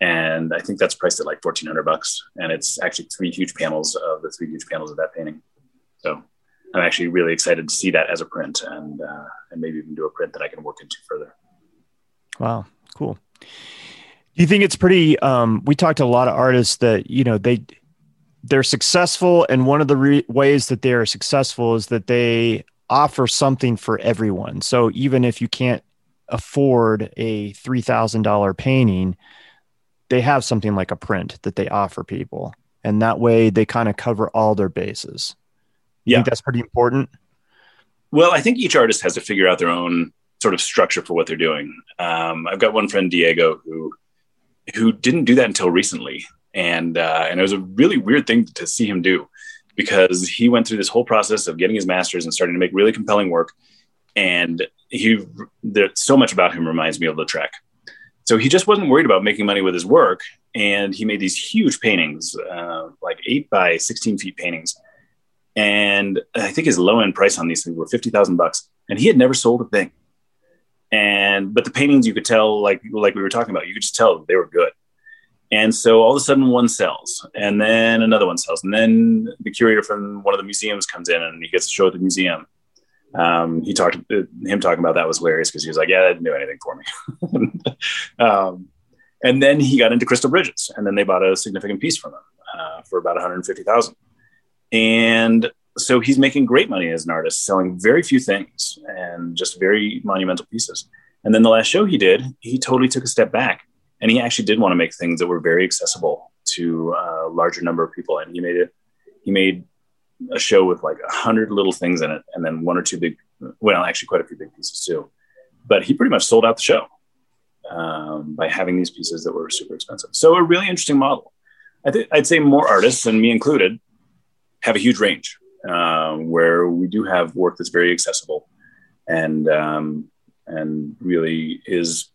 and I think that's priced at like fourteen hundred bucks, and it's actually three huge panels of the three huge panels of that painting. So I'm actually really excited to see that as a print, and uh, and maybe even do a print that I can work into further. Wow, cool. Do you think it's pretty? Um, we talked to a lot of artists that you know they they're successful, and one of the re- ways that they are successful is that they offer something for everyone. So even if you can't afford a three thousand dollar painting, they have something like a print that they offer people, and that way they kind of cover all their bases. You Yeah. think that's pretty important. Well, I think each artist has to figure out their own sort of structure for what they're doing. Um, I've got one friend, Diego, who who didn't do that until recently, and uh, and it was a really weird thing to see him do because he went through this whole process of getting his master's and starting to make really compelling work, and he there so much about him reminds me of Lautrec. So he just wasn't worried about making money with his work, and he made these huge paintings, uh, like eight by sixteen feet paintings and I think his low end price on these things were fifty thousand bucks, and he had never sold a thing. And but the paintings you could tell, like like we were talking about, you could just tell they were good. And so all of a sudden, one sells, and then another one sells, and then the curator from one of the museums comes in and he gets to show at the museum. Um, he talked him talking about that was hilarious because he was like, "Yeah, that didn't do anything for me." [LAUGHS] um, and then he got into Crystal Bridges, and then they bought a significant piece from him uh, for about one hundred fifty thousand. And so he's making great money as an artist, selling very few things and just very monumental pieces. And then the last show he did, he totally took a step back and he actually did want to make things that were very accessible to a larger number of people. And he made it, he made a show with like a hundred little things in it and then one or two big, well, actually quite a few big pieces too. But he pretty much sold out the show um, by having these pieces that were super expensive. So a really interesting model. I think I'd say more artists, and me included, have a huge range um, where we do have work that's very accessible and um, and really is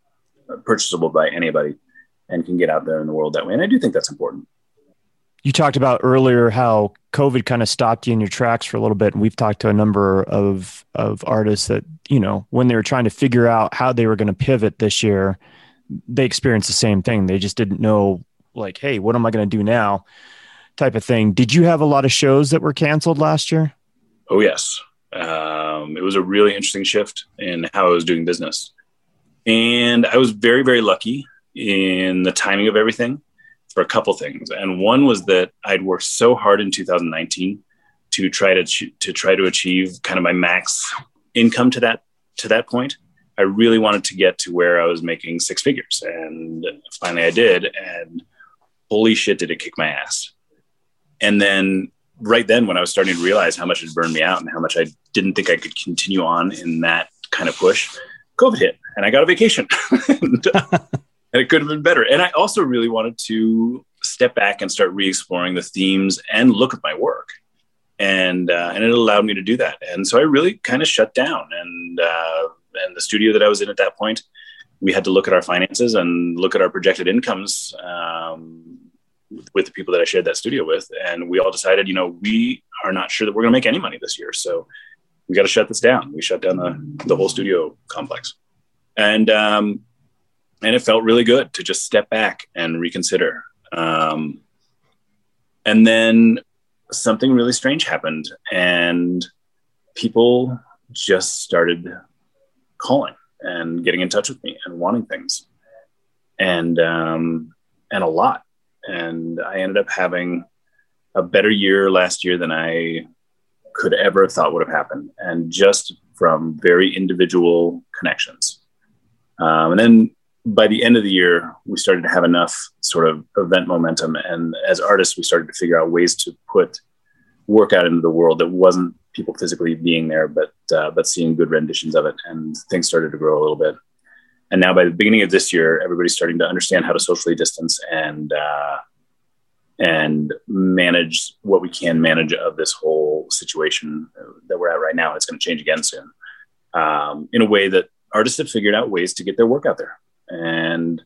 purchasable by anybody and can get out there in the world that way. And I do think that's important. You talked about earlier how COVID kind of stopped you in your tracks for a little bit, and we've talked to a number of of artists that you know when they were trying to figure out how they were going to pivot this year, they experienced the same thing. They just didn't know, like, hey, what am I going to do now? Type of thing. Did you have a lot of shows that were canceled last year? Oh yes, um, it was a really interesting shift in how I was doing business, and I was very very lucky in the timing of everything for a couple things. And one was that I'd worked so hard in 2019 to try to to try to achieve kind of my max income to that to that point. I really wanted to get to where I was making six figures, and finally I did. And holy shit, did it kick my ass! And then right then, when I was starting to realize how much it burned me out and how much I didn't think I could continue on in that kind of push, COVID hit, and I got a vacation. [LAUGHS] and, [LAUGHS] it could have been better. And I also really wanted to step back and start re-exploring the themes and look at my work. And uh, and it allowed me to do that. And so I really kind of shut down. And uh, and the studio that I was in at that point, we had to look at our finances and look at our projected incomes um, with the people that I shared that studio with. And we all decided, you know, we are not sure that we're going to make any money this year. So we got to shut this down. We shut down the the whole studio complex. And um, and it felt really good to just step back and reconsider. Um, and then something really strange happened, and people just started calling and getting in touch with me and wanting things, and um, and a lot. And I ended up having a better year last year than I could ever have thought would have happened. And just from very individual connections. Um, and then by the end of the year, we started to have enough sort of event momentum. And as artists, we started to figure out ways to put work out into the world that wasn't people physically being there, but uh, but seeing good renditions of it. And things started to grow a little bit. And now, by the beginning of this year, everybody's starting to understand how to socially distance and uh, and manage what we can manage of this whole situation that we're at right now. It's going to change again soon, um, in a way that artists have figured out ways to get their work out there. And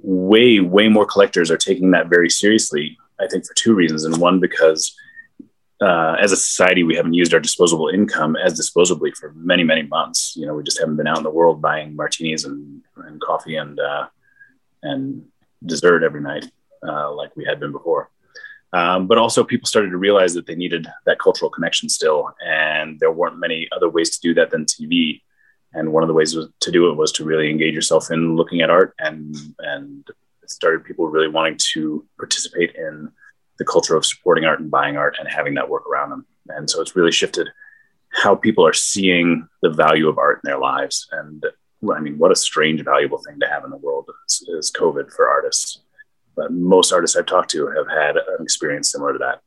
way way more collectors are taking that very seriously i think for two reasons. And one because uh, as a society we haven't used our disposable income as disposably for many many months. You know we just haven't been out in the world buying martinis and, and coffee and uh, and dessert every night uh, like we had been before. Um, but also people started to realize that they needed that cultural connection still and there weren't many other ways to do that than tv and one of the ways to do it was to really engage yourself in looking at art and and started people really wanting to participate in the culture of supporting art and buying art and having that work around them and so it's really shifted how people are seeing the value of art in their lives and i mean what a strange valuable thing to have in the world is, is covid for artists but most artists i've talked to have had an experience similar to that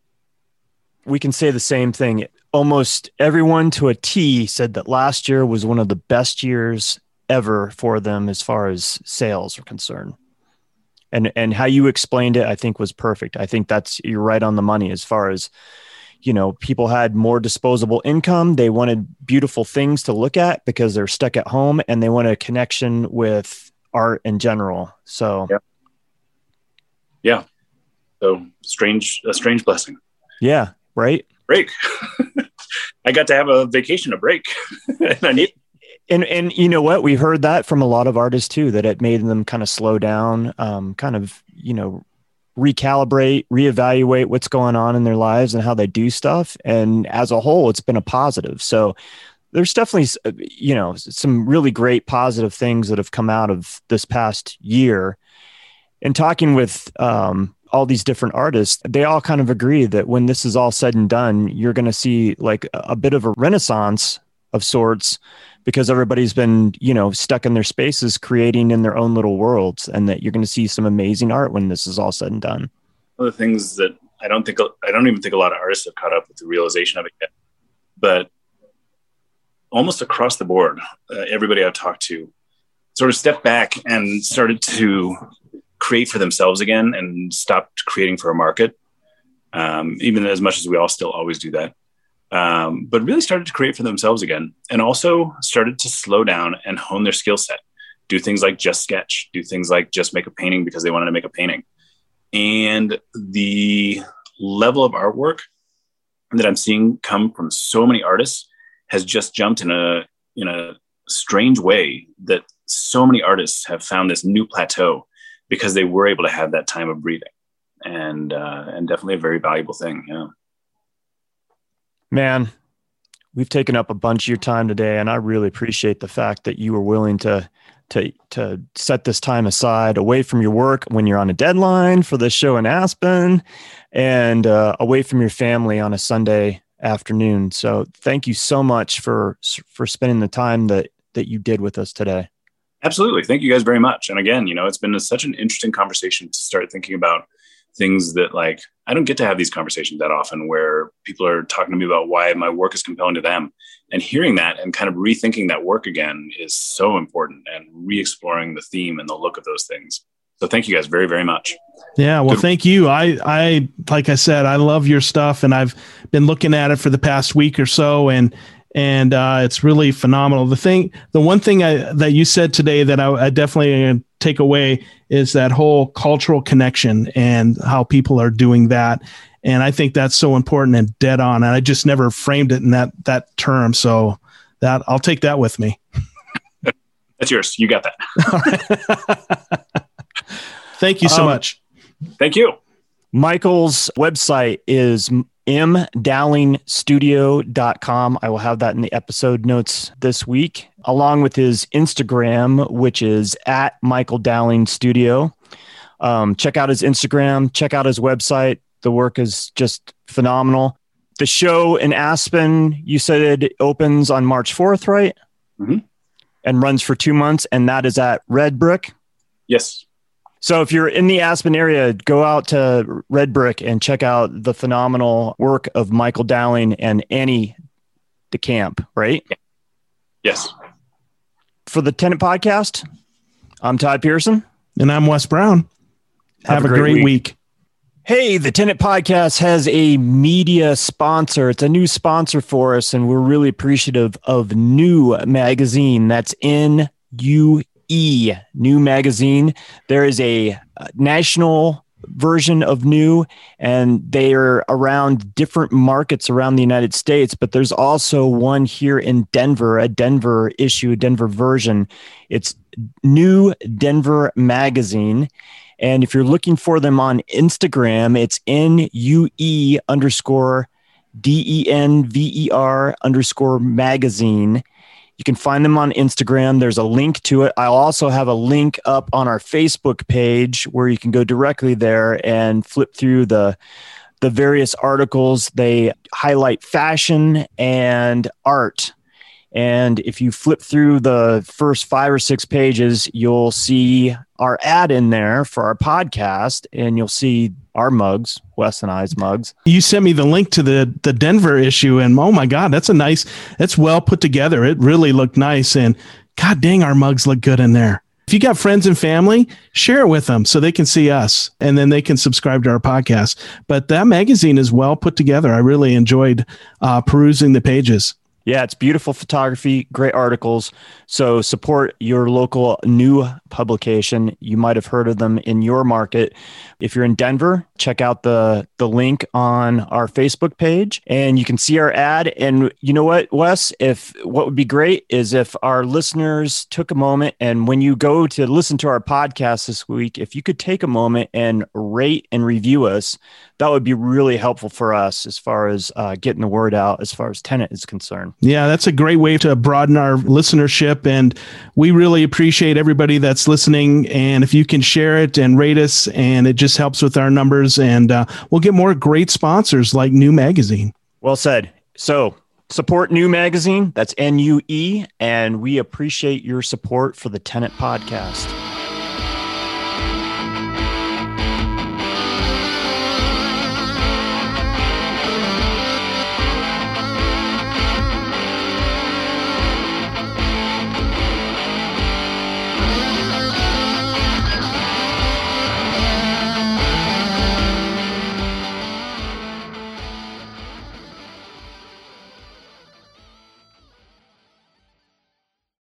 we can say the same thing. Almost everyone to a T said that last year was one of the best years ever for them as far as sales are concerned. And and how you explained it, I think was perfect. I think that's you're right on the money as far as you know, people had more disposable income. They wanted beautiful things to look at because they're stuck at home and they want a connection with art in general. So yeah. Yeah. So strange a strange blessing. Yeah right? Break. [LAUGHS] I got to have a vacation, a break, [LAUGHS] and I need. And and you know what? We heard that from a lot of artists too. That it made them kind of slow down, um, kind of you know recalibrate, reevaluate what's going on in their lives and how they do stuff. And as a whole, it's been a positive. So there's definitely uh, you know some really great positive things that have come out of this past year. And talking with um, all these different artists, they all kind of agree that when this is all said and done, you're going to see like a bit of a renaissance of sorts because everybody's been, you know, stuck in their spaces creating in their own little worlds and that you're going to see some amazing art when this is all said and done. One of the things that I don't think I don't even think a lot of artists have caught up with the realization of it yet. But almost across the board, uh, everybody I've talked to sort of stepped back and started to create for themselves again and stopped creating for a market. Um, even as much as we all still always do that, um, but really started to create for themselves again, and also started to slow down and hone their skill set. Do things like just sketch, do things like just make a painting because they wanted to make a painting, and the level of artwork that I'm seeing come from so many artists has just jumped in a in a strange way that so many artists have found this new plateau because they were able to have that time of breathing. And uh, and definitely a very valuable thing yeah man we've taken up a bunch of your time today and i really appreciate the fact that you were willing to to to set this time aside away from your work when you're on a deadline for the show in aspen and uh, away from your family on a sunday afternoon so thank you so much for for spending the time that that you did with us today Absolutely. Thank you guys very much. And again, you know, it's been a, such an interesting conversation to start thinking about things that like I don't get to have these conversations that often where people are talking to me about why my work is compelling to them. And hearing that and kind of rethinking that work again is so important and re-exploring the theme and the look of those things. So thank you guys very, very much. Yeah, well, Good. thank you. I, I, like I said, I love your stuff, and I've been looking at it for the past week or so, and and uh, it's really phenomenal. The thing, the one thing I, that you said today that I, I definitely take away is that whole cultural connection and how people are doing that. And I think that's so important and dead on. And I just never framed it in that that term. So that I'll take that with me. [LAUGHS] That's yours. You got that. [LAUGHS] [LAUGHS] Thank you so um, much. Thank you. Michael's website is mdowlingstudio.com. I will have that in the episode notes this week, along with his Instagram, which is at Michael Dowling Studio. Um, check out his Instagram, check out his website. The work is just phenomenal. The show in Aspen, you said it opens on March 4th, right? Mm-hmm. And runs for two months, and that is at Red Brick. Yes. So if you're in the Aspen area, go out to Red Brick and check out the phenomenal work of Michael Dowling and Annie DeCamp, right? Yes. For the Tenant Podcast, I'm Todd Pearson. And I'm Wes Brown. Have, Have a, great, great week. week. Hey, the Tenant Podcast has a media sponsor. It's a new sponsor for us, and we're really appreciative of NUE Magazine. That's N U E, NUE Magazine. There is a uh, national version of NUE, and they are around different markets around the United States. But there's also one here in Denver, a Denver issue, a Denver version. It's New Denver Magazine and if you're looking for them on Instagram, it's N U E underscore D E N V E R underscore magazine. You can find them on Instagram. There's a link to it. I'll also have a link up on our Facebook page where you can go directly there and flip through the the various articles. They highlight fashion and art and if you flip through the first five or six pages, you'll see our ad in there for our podcast, and you'll see our mugs, Wes and I's mugs. You sent me the link to the the Denver issue, and oh my god, that's a nice, that's well put together. It really looked nice, and god dang, our mugs look good in there. If you got friends and family, share it with them so they can see us and then they can subscribe to our podcast. But that magazine is well put together. I really enjoyed uh, perusing the pages. Yeah, it's beautiful photography, great articles. So support your local new publication. You might have heard of them in your market. If you're in Denver, check out the the link on our Facebook page and you can see our ad and you know what, Wes, if what would be great is if our listeners took a moment and when you go to listen to our podcast this week, if you could take a moment and rate and review us, that would be really helpful for us as far as uh, getting the word out as far as tenant is concerned. Yeah, that's a great way to broaden our listenership and we really appreciate everybody that's listening and if you can share it and rate us and it just helps with our numbers and uh, we'll get more great sponsors like NUE Magazine. Well said. So support NUE Magazine. That's N U E. And we appreciate your support for the Tenant Podcast.